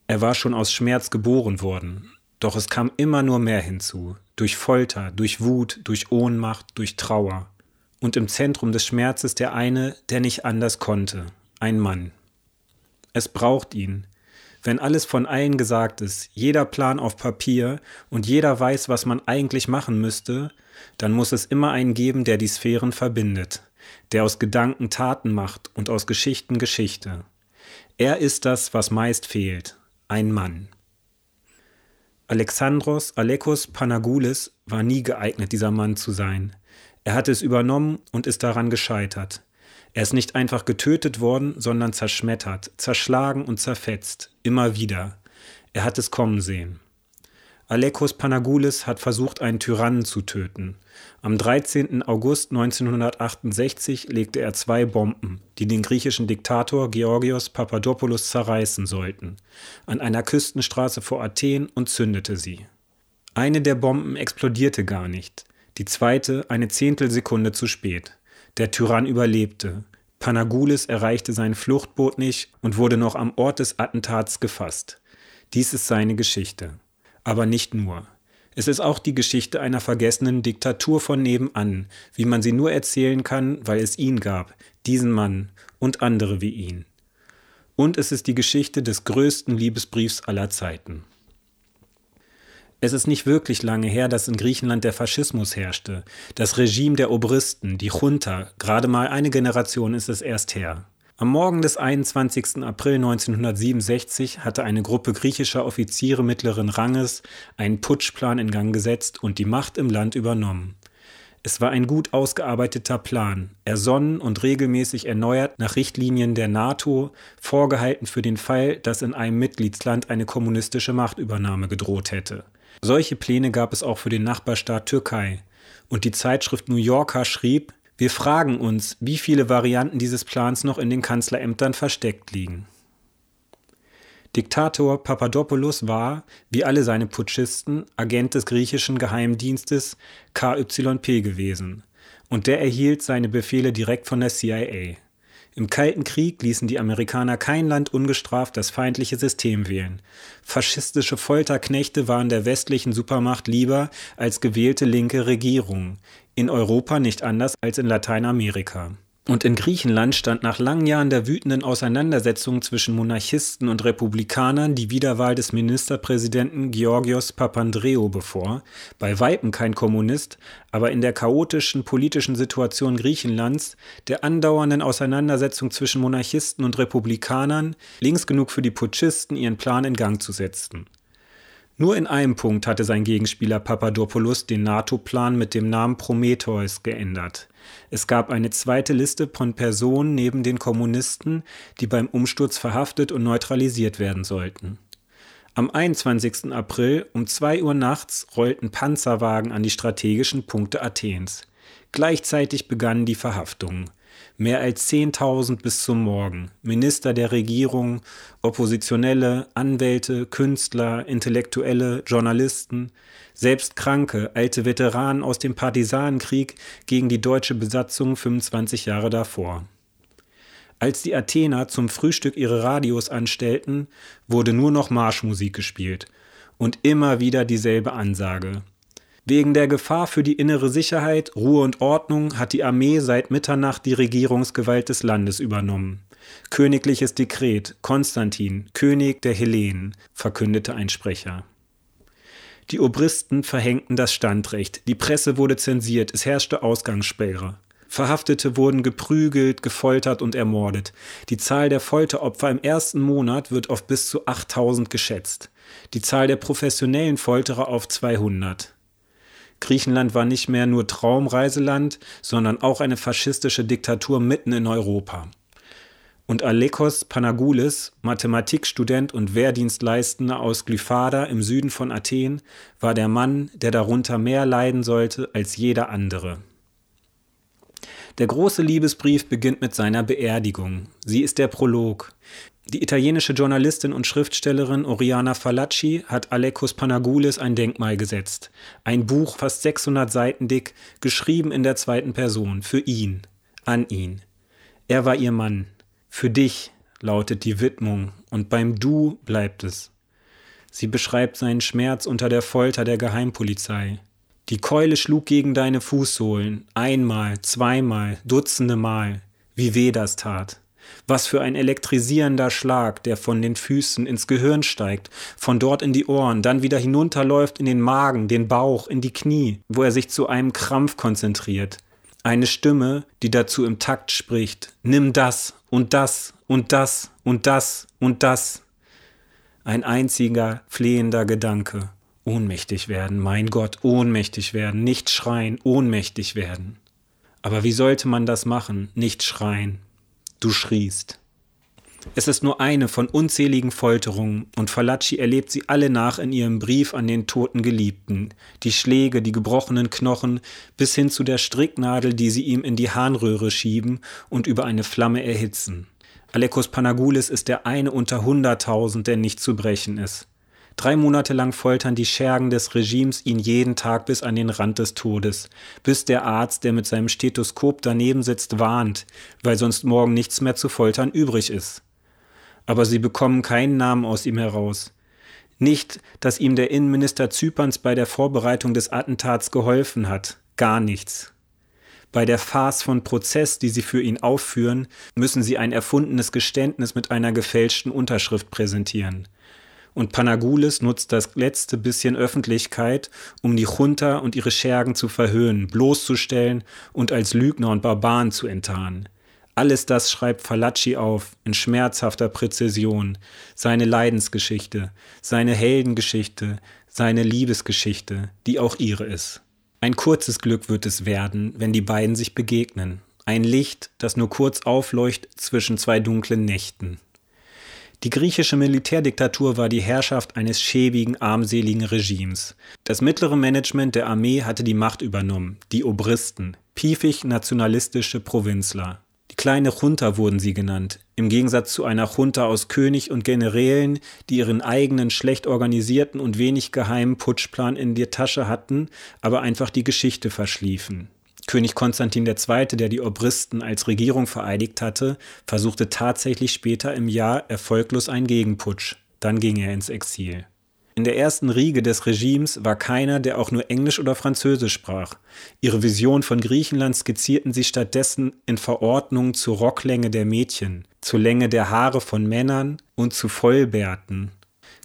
Er war schon aus Schmerz geboren worden, doch es kam immer nur mehr hinzu, durch Folter, durch Wut, durch Ohnmacht, durch Trauer und im Zentrum des Schmerzes der eine, der nicht anders konnte, ein Mann. Es braucht ihn. Wenn alles von allen gesagt ist, jeder Plan auf Papier und jeder weiß, was man eigentlich machen müsste, dann muss es immer einen geben, der die Sphären verbindet, der aus Gedanken Taten macht und aus Geschichten Geschichte. Er ist das, was meist fehlt, ein Mann. Alexandros Alekos Panagoulis war nie geeignet, dieser Mann zu sein. Er hatte es übernommen und ist daran gescheitert. Er ist nicht einfach getötet worden, sondern zerschmettert, zerschlagen und zerfetzt, immer wieder. Er hat es kommen sehen. Alekos Panagoulis hat versucht, einen Tyrannen zu töten. Am 13. August 1968 legte er zwei Bomben, die den griechischen Diktator Georgios Papadopoulos zerreißen sollten, an einer Küstenstraße vor Athen und zündete sie. Eine der Bomben explodierte gar nicht die zweite eine Zehntelsekunde zu spät. Der Tyrann überlebte. Panagoulis erreichte sein Fluchtboot nicht und wurde noch am Ort des Attentats gefasst. Dies ist seine Geschichte. Aber nicht nur. Es ist auch die Geschichte einer vergessenen Diktatur von nebenan, wie man sie nur erzählen kann, weil es ihn gab, diesen Mann und andere wie ihn. Und es ist die Geschichte des größten Liebesbriefs aller Zeiten. Es ist nicht wirklich lange her, dass in Griechenland der Faschismus herrschte, das Regime der Obristen, die Junta, gerade mal eine Generation ist es erst her. Am Morgen des 21. April 1967 hatte eine Gruppe griechischer Offiziere mittleren Ranges einen Putschplan in Gang gesetzt und die Macht im Land übernommen. Es war ein gut ausgearbeiteter Plan, ersonnen und regelmäßig erneuert nach Richtlinien der NATO, vorgehalten für den Fall, dass in einem Mitgliedsland eine kommunistische Machtübernahme gedroht hätte. Solche Pläne gab es auch für den Nachbarstaat Türkei. Und die Zeitschrift New Yorker schrieb, wir fragen uns, wie viele Varianten dieses Plans noch in den Kanzlerämtern versteckt liegen. Diktator Papadopoulos war, wie alle seine Putschisten, Agent des griechischen Geheimdienstes KYP gewesen, und der erhielt seine Befehle direkt von der CIA. Im Kalten Krieg ließen die Amerikaner kein Land ungestraft das feindliche System wählen. Faschistische Folterknechte waren der westlichen Supermacht lieber als gewählte linke Regierungen. In Europa nicht anders als in Lateinamerika. Und in Griechenland stand nach langen Jahren der wütenden Auseinandersetzungen zwischen Monarchisten und Republikanern die Wiederwahl des Ministerpräsidenten Georgios Papandreou bevor, bei Weitem kein Kommunist, aber in der chaotischen politischen Situation Griechenlands, der andauernden Auseinandersetzung zwischen Monarchisten und Republikanern, links genug für die Putschisten, ihren Plan in Gang zu setzen. Nur in einem Punkt hatte sein Gegenspieler Papadopoulos den NATO-Plan mit dem Namen Prometheus geändert. Es gab eine zweite Liste von Personen neben den Kommunisten, die beim Umsturz verhaftet und neutralisiert werden sollten. Am 21. April um 2 Uhr nachts rollten Panzerwagen an die strategischen Punkte Athens. Gleichzeitig begannen die Verhaftungen. Mehr als 10.000 bis zum Morgen. Minister der Regierung, Oppositionelle, Anwälte, Künstler, Intellektuelle, Journalisten, selbst Kranke, alte Veteranen aus dem Partisanenkrieg gegen die deutsche Besatzung 25 Jahre davor. Als die Athener zum Frühstück ihre Radios anstellten, wurde nur noch Marschmusik gespielt und immer wieder dieselbe Ansage. Wegen der Gefahr für die innere Sicherheit, Ruhe und Ordnung hat die Armee seit Mitternacht die Regierungsgewalt des Landes übernommen. Königliches Dekret, Konstantin, König der Hellenen, verkündete ein Sprecher. Die Obristen verhängten das Standrecht, die Presse wurde zensiert, es herrschte Ausgangssperre. Verhaftete wurden geprügelt, gefoltert und ermordet. Die Zahl der Folteropfer im ersten Monat wird auf bis zu 8000 geschätzt. Die Zahl der professionellen Folterer auf 200. Griechenland war nicht mehr nur Traumreiseland, sondern auch eine faschistische Diktatur mitten in Europa. Und Alekos Panagoulis, Mathematikstudent und Wehrdienstleistender aus Glyphada im Süden von Athen, war der Mann, der darunter mehr leiden sollte als jeder andere. Der große Liebesbrief beginnt mit seiner Beerdigung. Sie ist der Prolog. Die italienische Journalistin und Schriftstellerin Oriana Falacci hat Alekos Panagoulis ein Denkmal gesetzt. Ein Buch, fast 600 Seiten dick, geschrieben in der zweiten Person, für ihn, an ihn. Er war ihr Mann. Für dich lautet die Widmung und beim Du bleibt es. Sie beschreibt seinen Schmerz unter der Folter der Geheimpolizei. Die Keule schlug gegen deine Fußsohlen, einmal, zweimal, dutzende Mal, wie weh das tat. Was für ein elektrisierender Schlag, der von den Füßen ins Gehirn steigt, von dort in die Ohren, dann wieder hinunterläuft in den Magen, den Bauch, in die Knie, wo er sich zu einem Krampf konzentriert. Eine Stimme, die dazu im Takt spricht. Nimm das und das und das und das und das. Ein einziger flehender Gedanke. Ohnmächtig werden, mein Gott, ohnmächtig werden, nicht schreien, ohnmächtig werden. Aber wie sollte man das machen? Nicht schreien, Du schriest. Es ist nur eine von unzähligen Folterungen, und Falacci erlebt sie alle nach in ihrem Brief an den toten Geliebten, die Schläge, die gebrochenen Knochen, bis hin zu der Stricknadel, die sie ihm in die Harnröhre schieben und über eine Flamme erhitzen. Alekos Panagoulis ist der eine unter hunderttausend, der nicht zu brechen ist. Drei Monate lang foltern die Schergen des Regimes ihn jeden Tag bis an den Rand des Todes, bis der Arzt, der mit seinem Stethoskop daneben sitzt, warnt, weil sonst morgen nichts mehr zu foltern übrig ist. Aber sie bekommen keinen Namen aus ihm heraus. Nicht, dass ihm der Innenminister Zyperns bei der Vorbereitung des Attentats geholfen hat. Gar nichts. Bei der Farce von Prozess, die sie für ihn aufführen, müssen sie ein erfundenes Geständnis mit einer gefälschten Unterschrift präsentieren. Und Panagoulis nutzt das letzte bisschen Öffentlichkeit, um die Junta und ihre Schergen zu verhöhnen, bloßzustellen und als Lügner und Barbaren zu enttarnen. Alles das schreibt Falacci auf, in schmerzhafter Präzision. Seine Leidensgeschichte, seine Heldengeschichte, seine Liebesgeschichte, die auch ihre ist. Ein kurzes Glück wird es werden, wenn die beiden sich begegnen. Ein Licht, das nur kurz aufleuchtet zwischen zwei dunklen Nächten. Die griechische Militärdiktatur war die Herrschaft eines schäbigen, armseligen Regimes. Das mittlere Management der Armee hatte die Macht übernommen, die Obristen, piefig nationalistische Provinzler. Die kleine Junta wurden sie genannt, im Gegensatz zu einer Junta aus König und Generälen, die ihren eigenen schlecht organisierten und wenig geheimen Putschplan in der Tasche hatten, aber einfach die Geschichte verschliefen. König Konstantin II., der die Obristen als Regierung vereidigt hatte, versuchte tatsächlich später im Jahr erfolglos einen Gegenputsch. Dann ging er ins Exil. In der ersten Riege des Regimes war keiner, der auch nur Englisch oder Französisch sprach. Ihre Vision von Griechenland skizzierten sie stattdessen in Verordnungen zur Rocklänge der Mädchen, zur Länge der Haare von Männern und zu Vollbärten.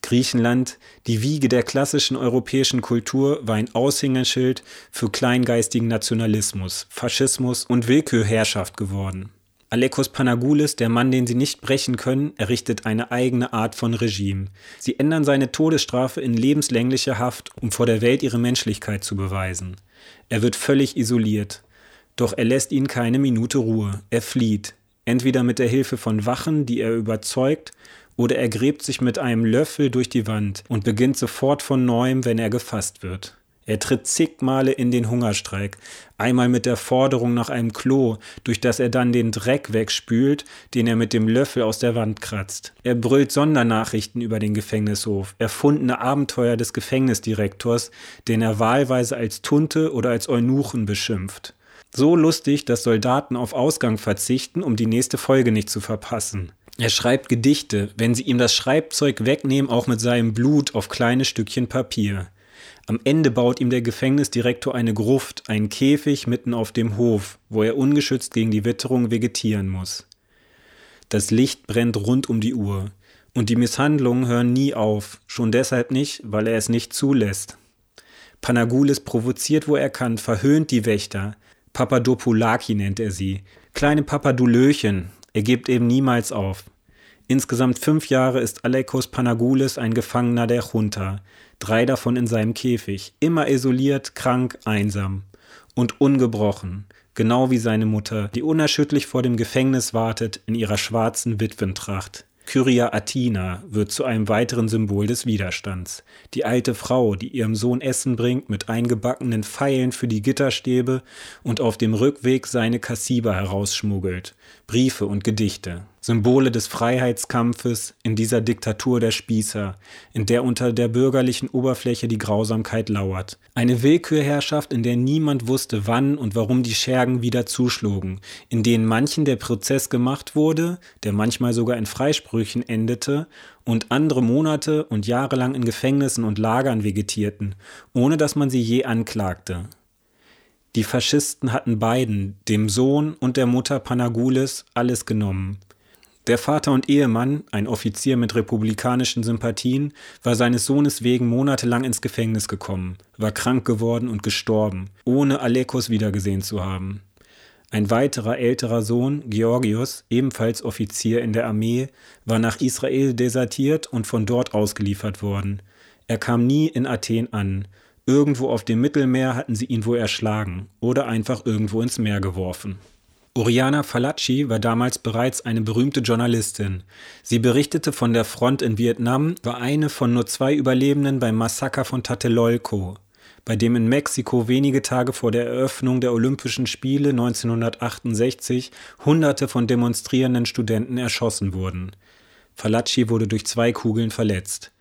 Griechenland, die Wiege der klassischen europäischen Kultur, war ein Aushängeschild für kleingeistigen Nationalismus, Faschismus und Willkürherrschaft geworden. Alekos Panagoulis, der Mann, den sie nicht brechen können, errichtet eine eigene Art von Regime. Sie ändern seine Todesstrafe in lebenslängliche Haft, um vor der Welt ihre Menschlichkeit zu beweisen. Er wird völlig isoliert. Doch er lässt ihnen keine Minute Ruhe. Er flieht. Entweder mit der Hilfe von Wachen, die er überzeugt, oder er gräbt sich mit einem Löffel durch die Wand und beginnt sofort von neuem, wenn er gefasst wird. Er tritt zig Male in den Hungerstreik, einmal mit der Forderung nach einem Klo, durch das er dann den Dreck wegspült, den er mit dem Löffel aus der Wand kratzt. Er brüllt Sondernachrichten über den Gefängnishof, erfundene Abenteuer des Gefängnisdirektors, den er wahlweise als Tunte oder als Eunuchen beschimpft. So lustig, dass Soldaten auf Ausgang verzichten, um die nächste Folge nicht zu verpassen. Er schreibt Gedichte, wenn sie ihm das Schreibzeug wegnehmen, auch mit seinem Blut auf kleine Stückchen Papier. Am Ende baut ihm der Gefängnisdirektor eine Gruft, einen Käfig mitten auf dem Hof, wo er ungeschützt gegen die Witterung vegetieren muss. Das Licht brennt rund um die Uhr. Und die Misshandlungen hören nie auf, schon deshalb nicht, weil er es nicht zulässt. Panagoulis provoziert, wo er kann, verhöhnt die Wächter. Papadopoulaki nennt er sie. Kleine Papadulöchen, er gibt eben niemals auf. Insgesamt fünf Jahre ist Alekos Panagoulis ein Gefangener der Junta, drei davon in seinem Käfig, immer isoliert, krank, einsam und ungebrochen, genau wie seine Mutter, die unerschütterlich vor dem Gefängnis wartet in ihrer schwarzen Witwentracht. Kyria Athina wird zu einem weiteren Symbol des Widerstands. Die alte Frau, die ihrem Sohn Essen bringt mit eingebackenen Pfeilen für die Gitterstäbe und auf dem Rückweg seine Kassiba herausschmuggelt. Briefe und Gedichte. Symbole des Freiheitskampfes in dieser Diktatur der Spießer, in der unter der bürgerlichen Oberfläche die Grausamkeit lauert. Eine Willkürherrschaft, in der niemand wusste, wann und warum die Schergen wieder zuschlugen, in denen manchen der Prozess gemacht wurde, der manchmal sogar in Freisprüchen endete, und andere Monate und Jahre lang in Gefängnissen und Lagern vegetierten, ohne dass man sie je anklagte. Die Faschisten hatten beiden, dem Sohn und der Mutter Panagoulis, alles genommen. Der Vater und Ehemann, ein Offizier mit republikanischen Sympathien, war seines Sohnes wegen monatelang ins Gefängnis gekommen, war krank geworden und gestorben, ohne Alekos wiedergesehen zu haben. Ein weiterer älterer Sohn, Georgios, ebenfalls Offizier in der Armee, war nach Israel desertiert und von dort ausgeliefert worden. Er kam nie in Athen an. Irgendwo auf dem Mittelmeer hatten sie ihn wohl erschlagen oder einfach irgendwo ins Meer geworfen. Oriana Falacci war damals bereits eine berühmte Journalistin. Sie berichtete von der Front in Vietnam, war eine von nur zwei Überlebenden beim Massaker von Tlatelolco, bei dem in Mexiko wenige Tage vor der Eröffnung der Olympischen Spiele 1968 Hunderte von demonstrierenden Studenten erschossen wurden. Falacci wurde durch zwei Kugeln verletzt.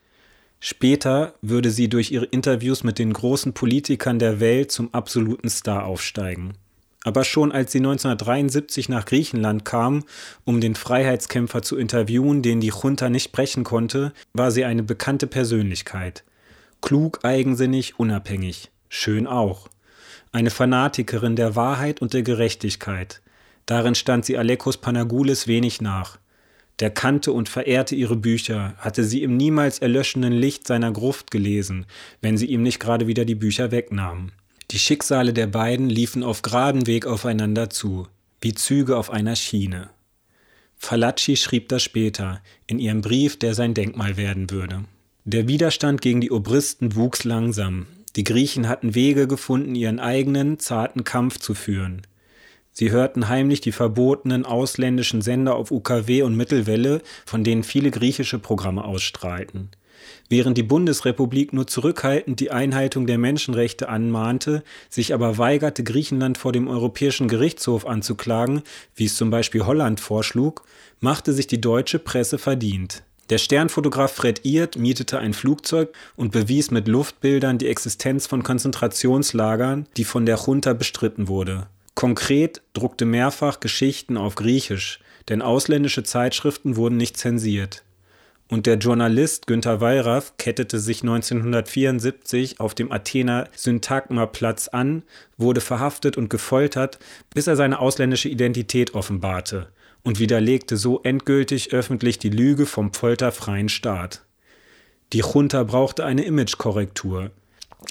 Später würde sie durch ihre Interviews mit den großen Politikern der Welt zum absoluten Star aufsteigen. Aber schon als sie 1973 nach Griechenland kam, um den Freiheitskämpfer zu interviewen, den die Junta nicht brechen konnte, war sie eine bekannte Persönlichkeit. Klug, eigensinnig, unabhängig. Schön auch. Eine Fanatikerin der Wahrheit und der Gerechtigkeit. Darin stand sie Alekos Panagoulis wenig nach. Der kannte und verehrte ihre Bücher, hatte sie im niemals erlöschenden Licht seiner Gruft gelesen, wenn sie ihm nicht gerade wieder die Bücher wegnahmen. Die Schicksale der beiden liefen auf geradem Weg aufeinander zu, wie Züge auf einer Schiene. Falacci schrieb das später, in ihrem Brief, der sein Denkmal werden würde. Der Widerstand gegen die Obristen wuchs langsam. Die Griechen hatten Wege gefunden, ihren eigenen, zarten Kampf zu führen. Sie hörten heimlich die verbotenen ausländischen Sender auf UKW und Mittelwelle, von denen viele griechische Programme ausstrahlten. Während die Bundesrepublik nur zurückhaltend die Einhaltung der Menschenrechte anmahnte, sich aber weigerte, Griechenland vor dem Europäischen Gerichtshof anzuklagen, wie es zum Beispiel Holland vorschlug, machte sich die deutsche Presse verdient. Der Sternfotograf Fred Iert mietete ein Flugzeug und bewies mit Luftbildern die Existenz von Konzentrationslagern, die von der Junta bestritten wurde. Konkret druckte mehrfach Geschichten auf Griechisch, denn ausländische Zeitschriften wurden nicht zensiert und der Journalist Günter Wallraff kettete sich 1974 auf dem Athener Syntagmaplatz an, wurde verhaftet und gefoltert, bis er seine ausländische Identität offenbarte und widerlegte so endgültig öffentlich die Lüge vom folterfreien Staat. Die Junta brauchte eine Imagekorrektur.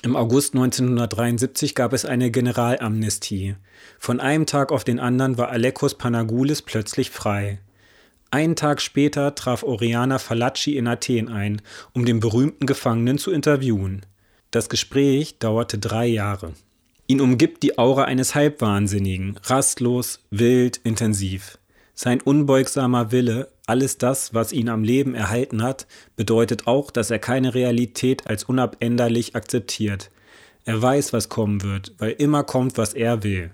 Im August 1973 gab es eine Generalamnestie. Von einem Tag auf den anderen war Alekos Panagoulis plötzlich frei. Einen Tag später traf Oriana Falacci in Athen ein, um den berühmten Gefangenen zu interviewen. Das Gespräch dauerte drei Jahre. Ihn umgibt die Aura eines Halbwahnsinnigen, rastlos, wild, intensiv. Sein unbeugsamer Wille, alles das, was ihn am Leben erhalten hat, bedeutet auch, dass er keine Realität als unabänderlich akzeptiert. Er weiß, was kommen wird, weil immer kommt, was er will.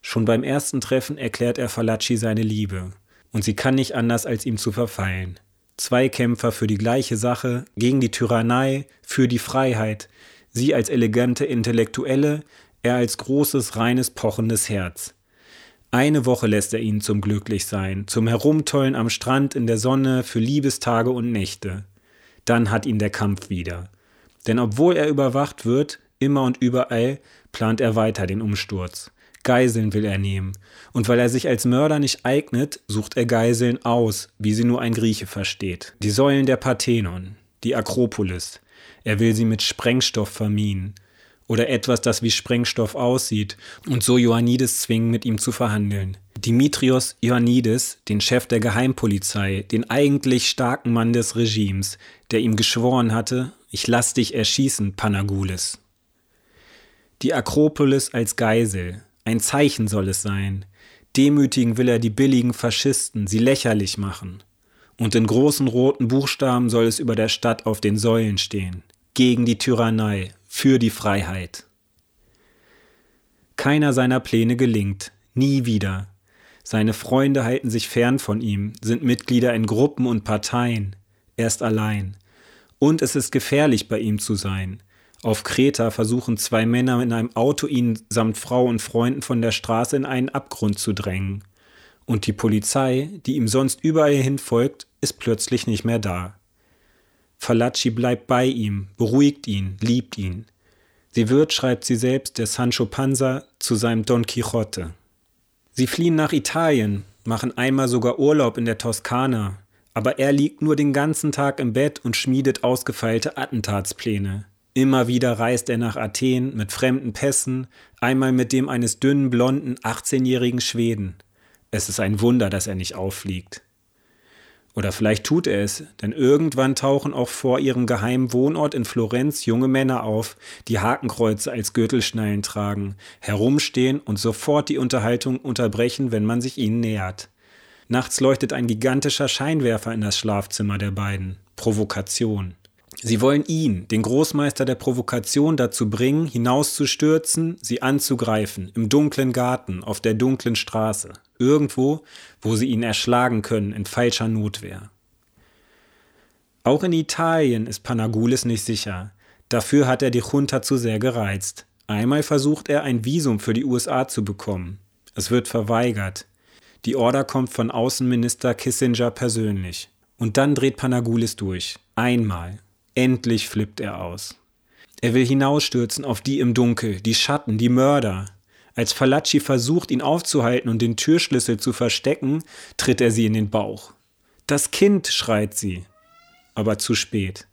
Schon beim ersten Treffen erklärt er Falacci seine Liebe und sie kann nicht anders, als ihm zu verfallen. Zwei Kämpfer für die gleiche Sache, gegen die Tyrannei, für die Freiheit, sie als elegante Intellektuelle, er als großes, reines, pochendes Herz. Eine Woche lässt er ihn zum Glücklichsein, zum Herumtollen am Strand in der Sonne für Liebestage und Nächte. Dann hat ihn der Kampf wieder. Denn obwohl er überwacht wird, immer und überall, plant er weiter den Umsturz. Geiseln will er nehmen. Und weil er sich als Mörder nicht eignet, sucht er Geiseln aus, wie sie nur ein Grieche versteht. Die Säulen der Parthenon, die Akropolis. Er will sie mit Sprengstoff verminen. Oder etwas, das wie Sprengstoff aussieht, und so Ioannidis zwingen, mit ihm zu verhandeln. Dimitrios Ioannidis, den Chef der Geheimpolizei, den eigentlich starken Mann des Regimes, der ihm geschworen hatte, ich lass dich erschießen, Panagoulis. Die Akropolis als Geisel, ein Zeichen soll es sein. Demütigen will er die billigen Faschisten, sie lächerlich machen. Und in großen roten Buchstaben soll es über der Stadt auf den Säulen stehen. Gegen die Tyrannei, für die Freiheit. Keiner seiner Pläne gelingt, nie wieder. Seine Freunde halten sich fern von ihm, sind Mitglieder in Gruppen und Parteien. Er ist allein. Und es ist gefährlich, bei ihm zu sein. Auf Kreta versuchen zwei Männer in einem Auto ihn samt Frau und Freunden von der Straße in einen Abgrund zu drängen. Und die Polizei, die ihm sonst überall hin folgt, ist plötzlich nicht mehr da. Falacci bleibt bei ihm, beruhigt ihn, liebt ihn. Sie wird, schreibt sie selbst, der Sancho Panza zu seinem Don Quixote. Sie fliehen nach Italien, machen einmal sogar Urlaub in der Toskana, aber er liegt nur den ganzen Tag im Bett und schmiedet ausgefeilte Attentatspläne. Immer wieder reist er nach Athen mit fremden Pässen, einmal mit dem eines dünnen, blonden, 18-jährigen Schweden. Es ist ein Wunder, dass er nicht auffliegt. Oder vielleicht tut er es, denn irgendwann tauchen auch vor ihrem geheimen Wohnort in Florenz junge Männer auf, die Hakenkreuze als Gürtelschnallen tragen, herumstehen und sofort die Unterhaltung unterbrechen, wenn man sich ihnen nähert. Nachts leuchtet ein gigantischer Scheinwerfer in das Schlafzimmer der beiden. Provokation. Sie wollen ihn, den Großmeister der Provokation, dazu bringen, hinauszustürzen, sie anzugreifen, im dunklen Garten, auf der dunklen Straße, irgendwo, wo sie ihn erschlagen können in falscher Notwehr. Auch in Italien ist Panagoulis nicht sicher. Dafür hat er die Junta zu sehr gereizt. Einmal versucht er, ein Visum für die USA zu bekommen. Es wird verweigert. Die Order kommt von Außenminister Kissinger persönlich. Und dann dreht Panagoulis durch. Einmal. Endlich flippt er aus. Er will hinausstürzen auf die im Dunkel, die Schatten, die Mörder. Als Falacci versucht, ihn aufzuhalten und den Türschlüssel zu verstecken, tritt er sie in den Bauch. Das Kind, schreit sie. Aber zu spät.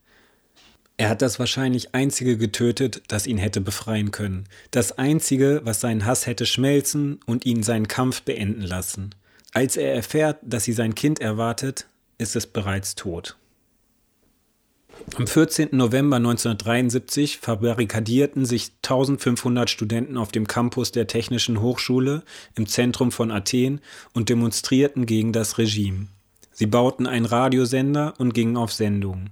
Er hat das wahrscheinlich Einzige getötet, das ihn hätte befreien können. Das Einzige, was seinen Hass hätte schmelzen und ihn seinen Kampf beenden lassen. Als er erfährt, dass sie sein Kind erwartet, ist es bereits tot. Am 14. November 1973 verbarrikadierten sich 1500 Studenten auf dem Campus der Technischen Hochschule im Zentrum von Athen und demonstrierten gegen das Regime. Sie bauten einen Radiosender und gingen auf Sendung.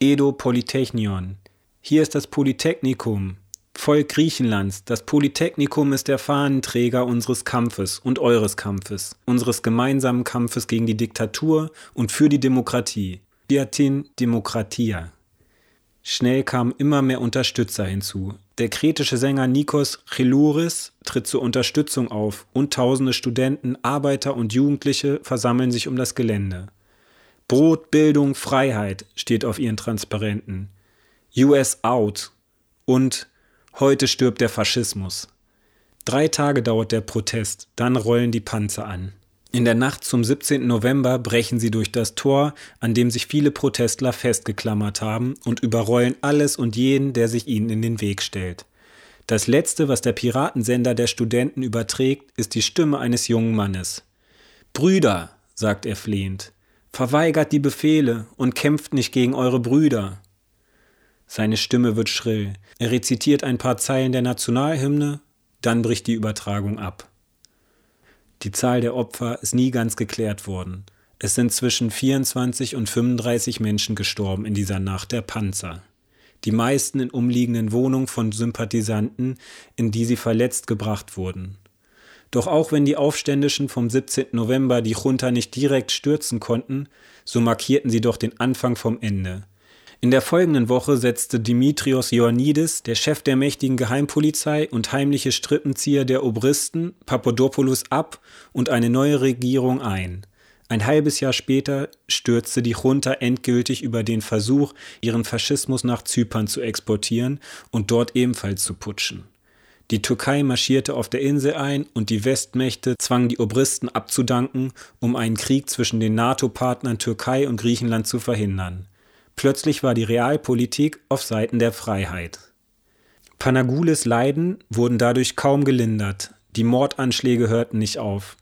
Edo Polytechnion. Hier ist das Polytechnikum. Volk Griechenlands, das Polytechnikum ist der Fahnenträger unseres Kampfes und eures Kampfes, unseres gemeinsamen Kampfes gegen die Diktatur und für die Demokratie. Diatin Demokratia. Schnell kamen immer mehr Unterstützer hinzu. Der kretische Sänger Nikos Chelouris tritt zur Unterstützung auf und tausende Studenten, Arbeiter und Jugendliche versammeln sich um das Gelände. Brot, Bildung, Freiheit steht auf ihren Transparenten. US out und heute stirbt der Faschismus. Drei Tage dauert der Protest, dann rollen die Panzer an. In der Nacht zum 17. November brechen sie durch das Tor, an dem sich viele Protestler festgeklammert haben, und überrollen alles und jeden, der sich ihnen in den Weg stellt. Das letzte, was der Piratensender der Studenten überträgt, ist die Stimme eines jungen Mannes. Brüder, sagt er flehend, verweigert die Befehle und kämpft nicht gegen eure Brüder. Seine Stimme wird schrill. Er rezitiert ein paar Zeilen der Nationalhymne, dann bricht die Übertragung ab. Die Zahl der Opfer ist nie ganz geklärt worden. Es sind zwischen 24 und 35 Menschen gestorben in dieser Nacht der Panzer. Die meisten in umliegenden Wohnungen von Sympathisanten, in die sie verletzt gebracht wurden. Doch auch wenn die Aufständischen vom 17. November die Junta nicht direkt stürzen konnten, so markierten sie doch den Anfang vom Ende. In der folgenden Woche setzte Dimitrios Ioannidis, der Chef der mächtigen Geheimpolizei und heimliche Strippenzieher der Obristen, Papadopoulos ab und eine neue Regierung ein. Ein halbes Jahr später stürzte die Junta endgültig über den Versuch, ihren Faschismus nach Zypern zu exportieren und dort ebenfalls zu putschen. Die Türkei marschierte auf der Insel ein und die Westmächte zwangen die Obristen abzudanken, um einen Krieg zwischen den NATO-Partnern Türkei und Griechenland zu verhindern. Plötzlich war die Realpolitik auf Seiten der Freiheit. Panagoulis Leiden wurden dadurch kaum gelindert. Die Mordanschläge hörten nicht auf.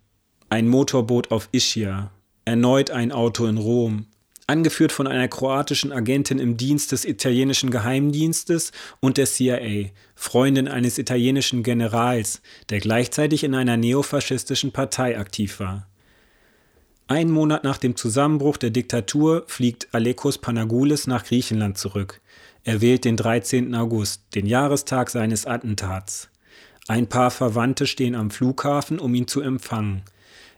Ein Motorboot auf Ischia, erneut ein Auto in Rom, angeführt von einer kroatischen Agentin im Dienst des italienischen Geheimdienstes und der CIA, Freundin eines italienischen Generals, der gleichzeitig in einer neofaschistischen Partei aktiv war. Ein Monat nach dem Zusammenbruch der Diktatur fliegt Alekos Panagoulis nach Griechenland zurück. Er wählt den 13. August, den Jahrestag seines Attentats. Ein paar Verwandte stehen am Flughafen, um ihn zu empfangen.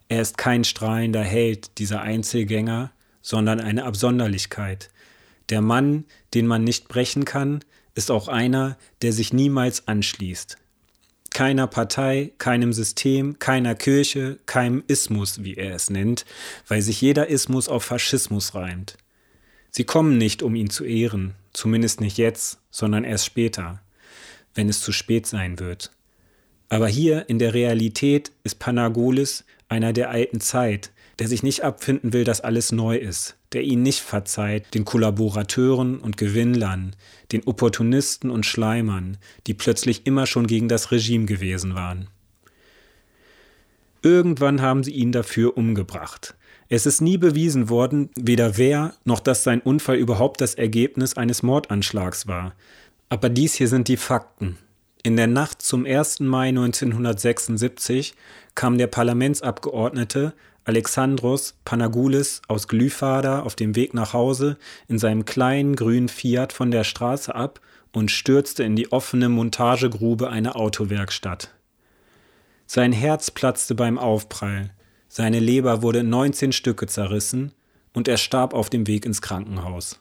Er ist kein strahlender Held, dieser Einzelgänger, sondern eine Absonderlichkeit. Der Mann, den man nicht brechen kann, ist auch einer, der sich niemals anschließt keiner Partei, keinem System, keiner Kirche, keinem Ismus, wie er es nennt, weil sich jeder Ismus auf Faschismus reimt. Sie kommen nicht, um ihn zu ehren, zumindest nicht jetzt, sondern erst später, wenn es zu spät sein wird. Aber hier in der Realität ist Panagolis einer der alten Zeit, der sich nicht abfinden will, dass alles neu ist, der ihn nicht verzeiht, den Kollaborateuren und Gewinnlern, den Opportunisten und Schleimern, die plötzlich immer schon gegen das Regime gewesen waren. Irgendwann haben sie ihn dafür umgebracht. Es ist nie bewiesen worden, weder wer noch dass sein Unfall überhaupt das Ergebnis eines Mordanschlags war. Aber dies hier sind die Fakten. In der Nacht zum 1. Mai 1976 kam der Parlamentsabgeordnete Alexandros Panagoulis aus Glyfada auf dem Weg nach Hause in seinem kleinen grünen Fiat von der Straße ab und stürzte in die offene Montagegrube einer Autowerkstatt. Sein Herz platzte beim Aufprall, seine Leber wurde in 19 Stücke zerrissen und er starb auf dem Weg ins Krankenhaus.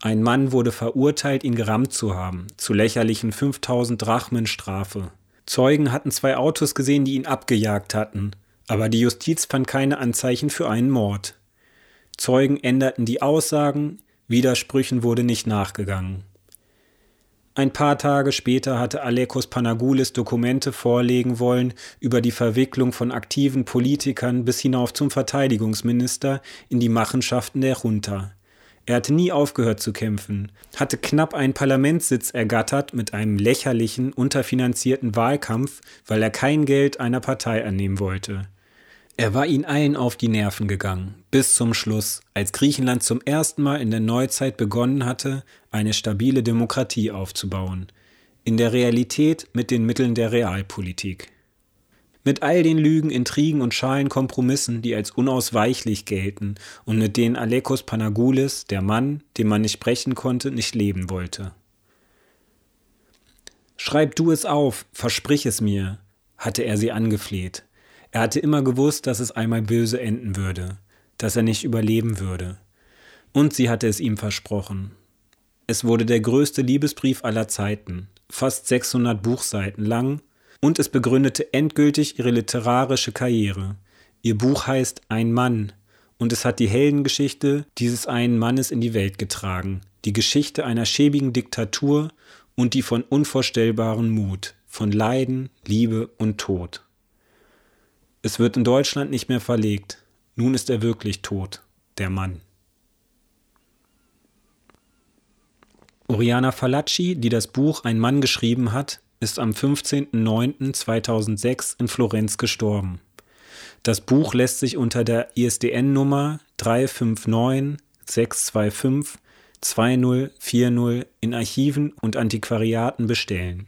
Ein Mann wurde verurteilt, ihn gerammt zu haben, zu lächerlichen 5000 Drachmen Strafe. Zeugen hatten zwei Autos gesehen, die ihn abgejagt hatten, aber die Justiz fand keine Anzeichen für einen Mord. Zeugen änderten die Aussagen, Widersprüchen wurde nicht nachgegangen. Ein paar Tage später hatte Alekos Panagoulis Dokumente vorlegen wollen über die Verwicklung von aktiven Politikern bis hinauf zum Verteidigungsminister in die Machenschaften der Junta. Er hatte nie aufgehört zu kämpfen, hatte knapp einen Parlamentssitz ergattert mit einem lächerlichen, unterfinanzierten Wahlkampf, weil er kein Geld einer Partei annehmen wollte. Er war ihnen allen auf die Nerven gegangen, bis zum Schluss, als Griechenland zum ersten Mal in der Neuzeit begonnen hatte, eine stabile Demokratie aufzubauen, in der Realität mit den Mitteln der Realpolitik. Mit all den Lügen, Intrigen und schalen Kompromissen, die als unausweichlich gelten und mit denen Alekos Panagoulis, der Mann, den man nicht sprechen konnte, nicht leben wollte. Schreib du es auf, versprich es mir, hatte er sie angefleht. Er hatte immer gewusst, dass es einmal böse enden würde, dass er nicht überleben würde. Und sie hatte es ihm versprochen. Es wurde der größte Liebesbrief aller Zeiten, fast 600 Buchseiten lang, und es begründete endgültig ihre literarische Karriere. Ihr Buch heißt Ein Mann, und es hat die Heldengeschichte dieses einen Mannes in die Welt getragen, die Geschichte einer schäbigen Diktatur und die von unvorstellbaren Mut, von Leiden, Liebe und Tod. Es wird in Deutschland nicht mehr verlegt. Nun ist er wirklich tot, der Mann. Oriana Falacci, die das Buch Ein Mann geschrieben hat, ist am 15.09.2006 in Florenz gestorben. Das Buch lässt sich unter der ISDN-Nummer 359 625 2040 in Archiven und Antiquariaten bestellen.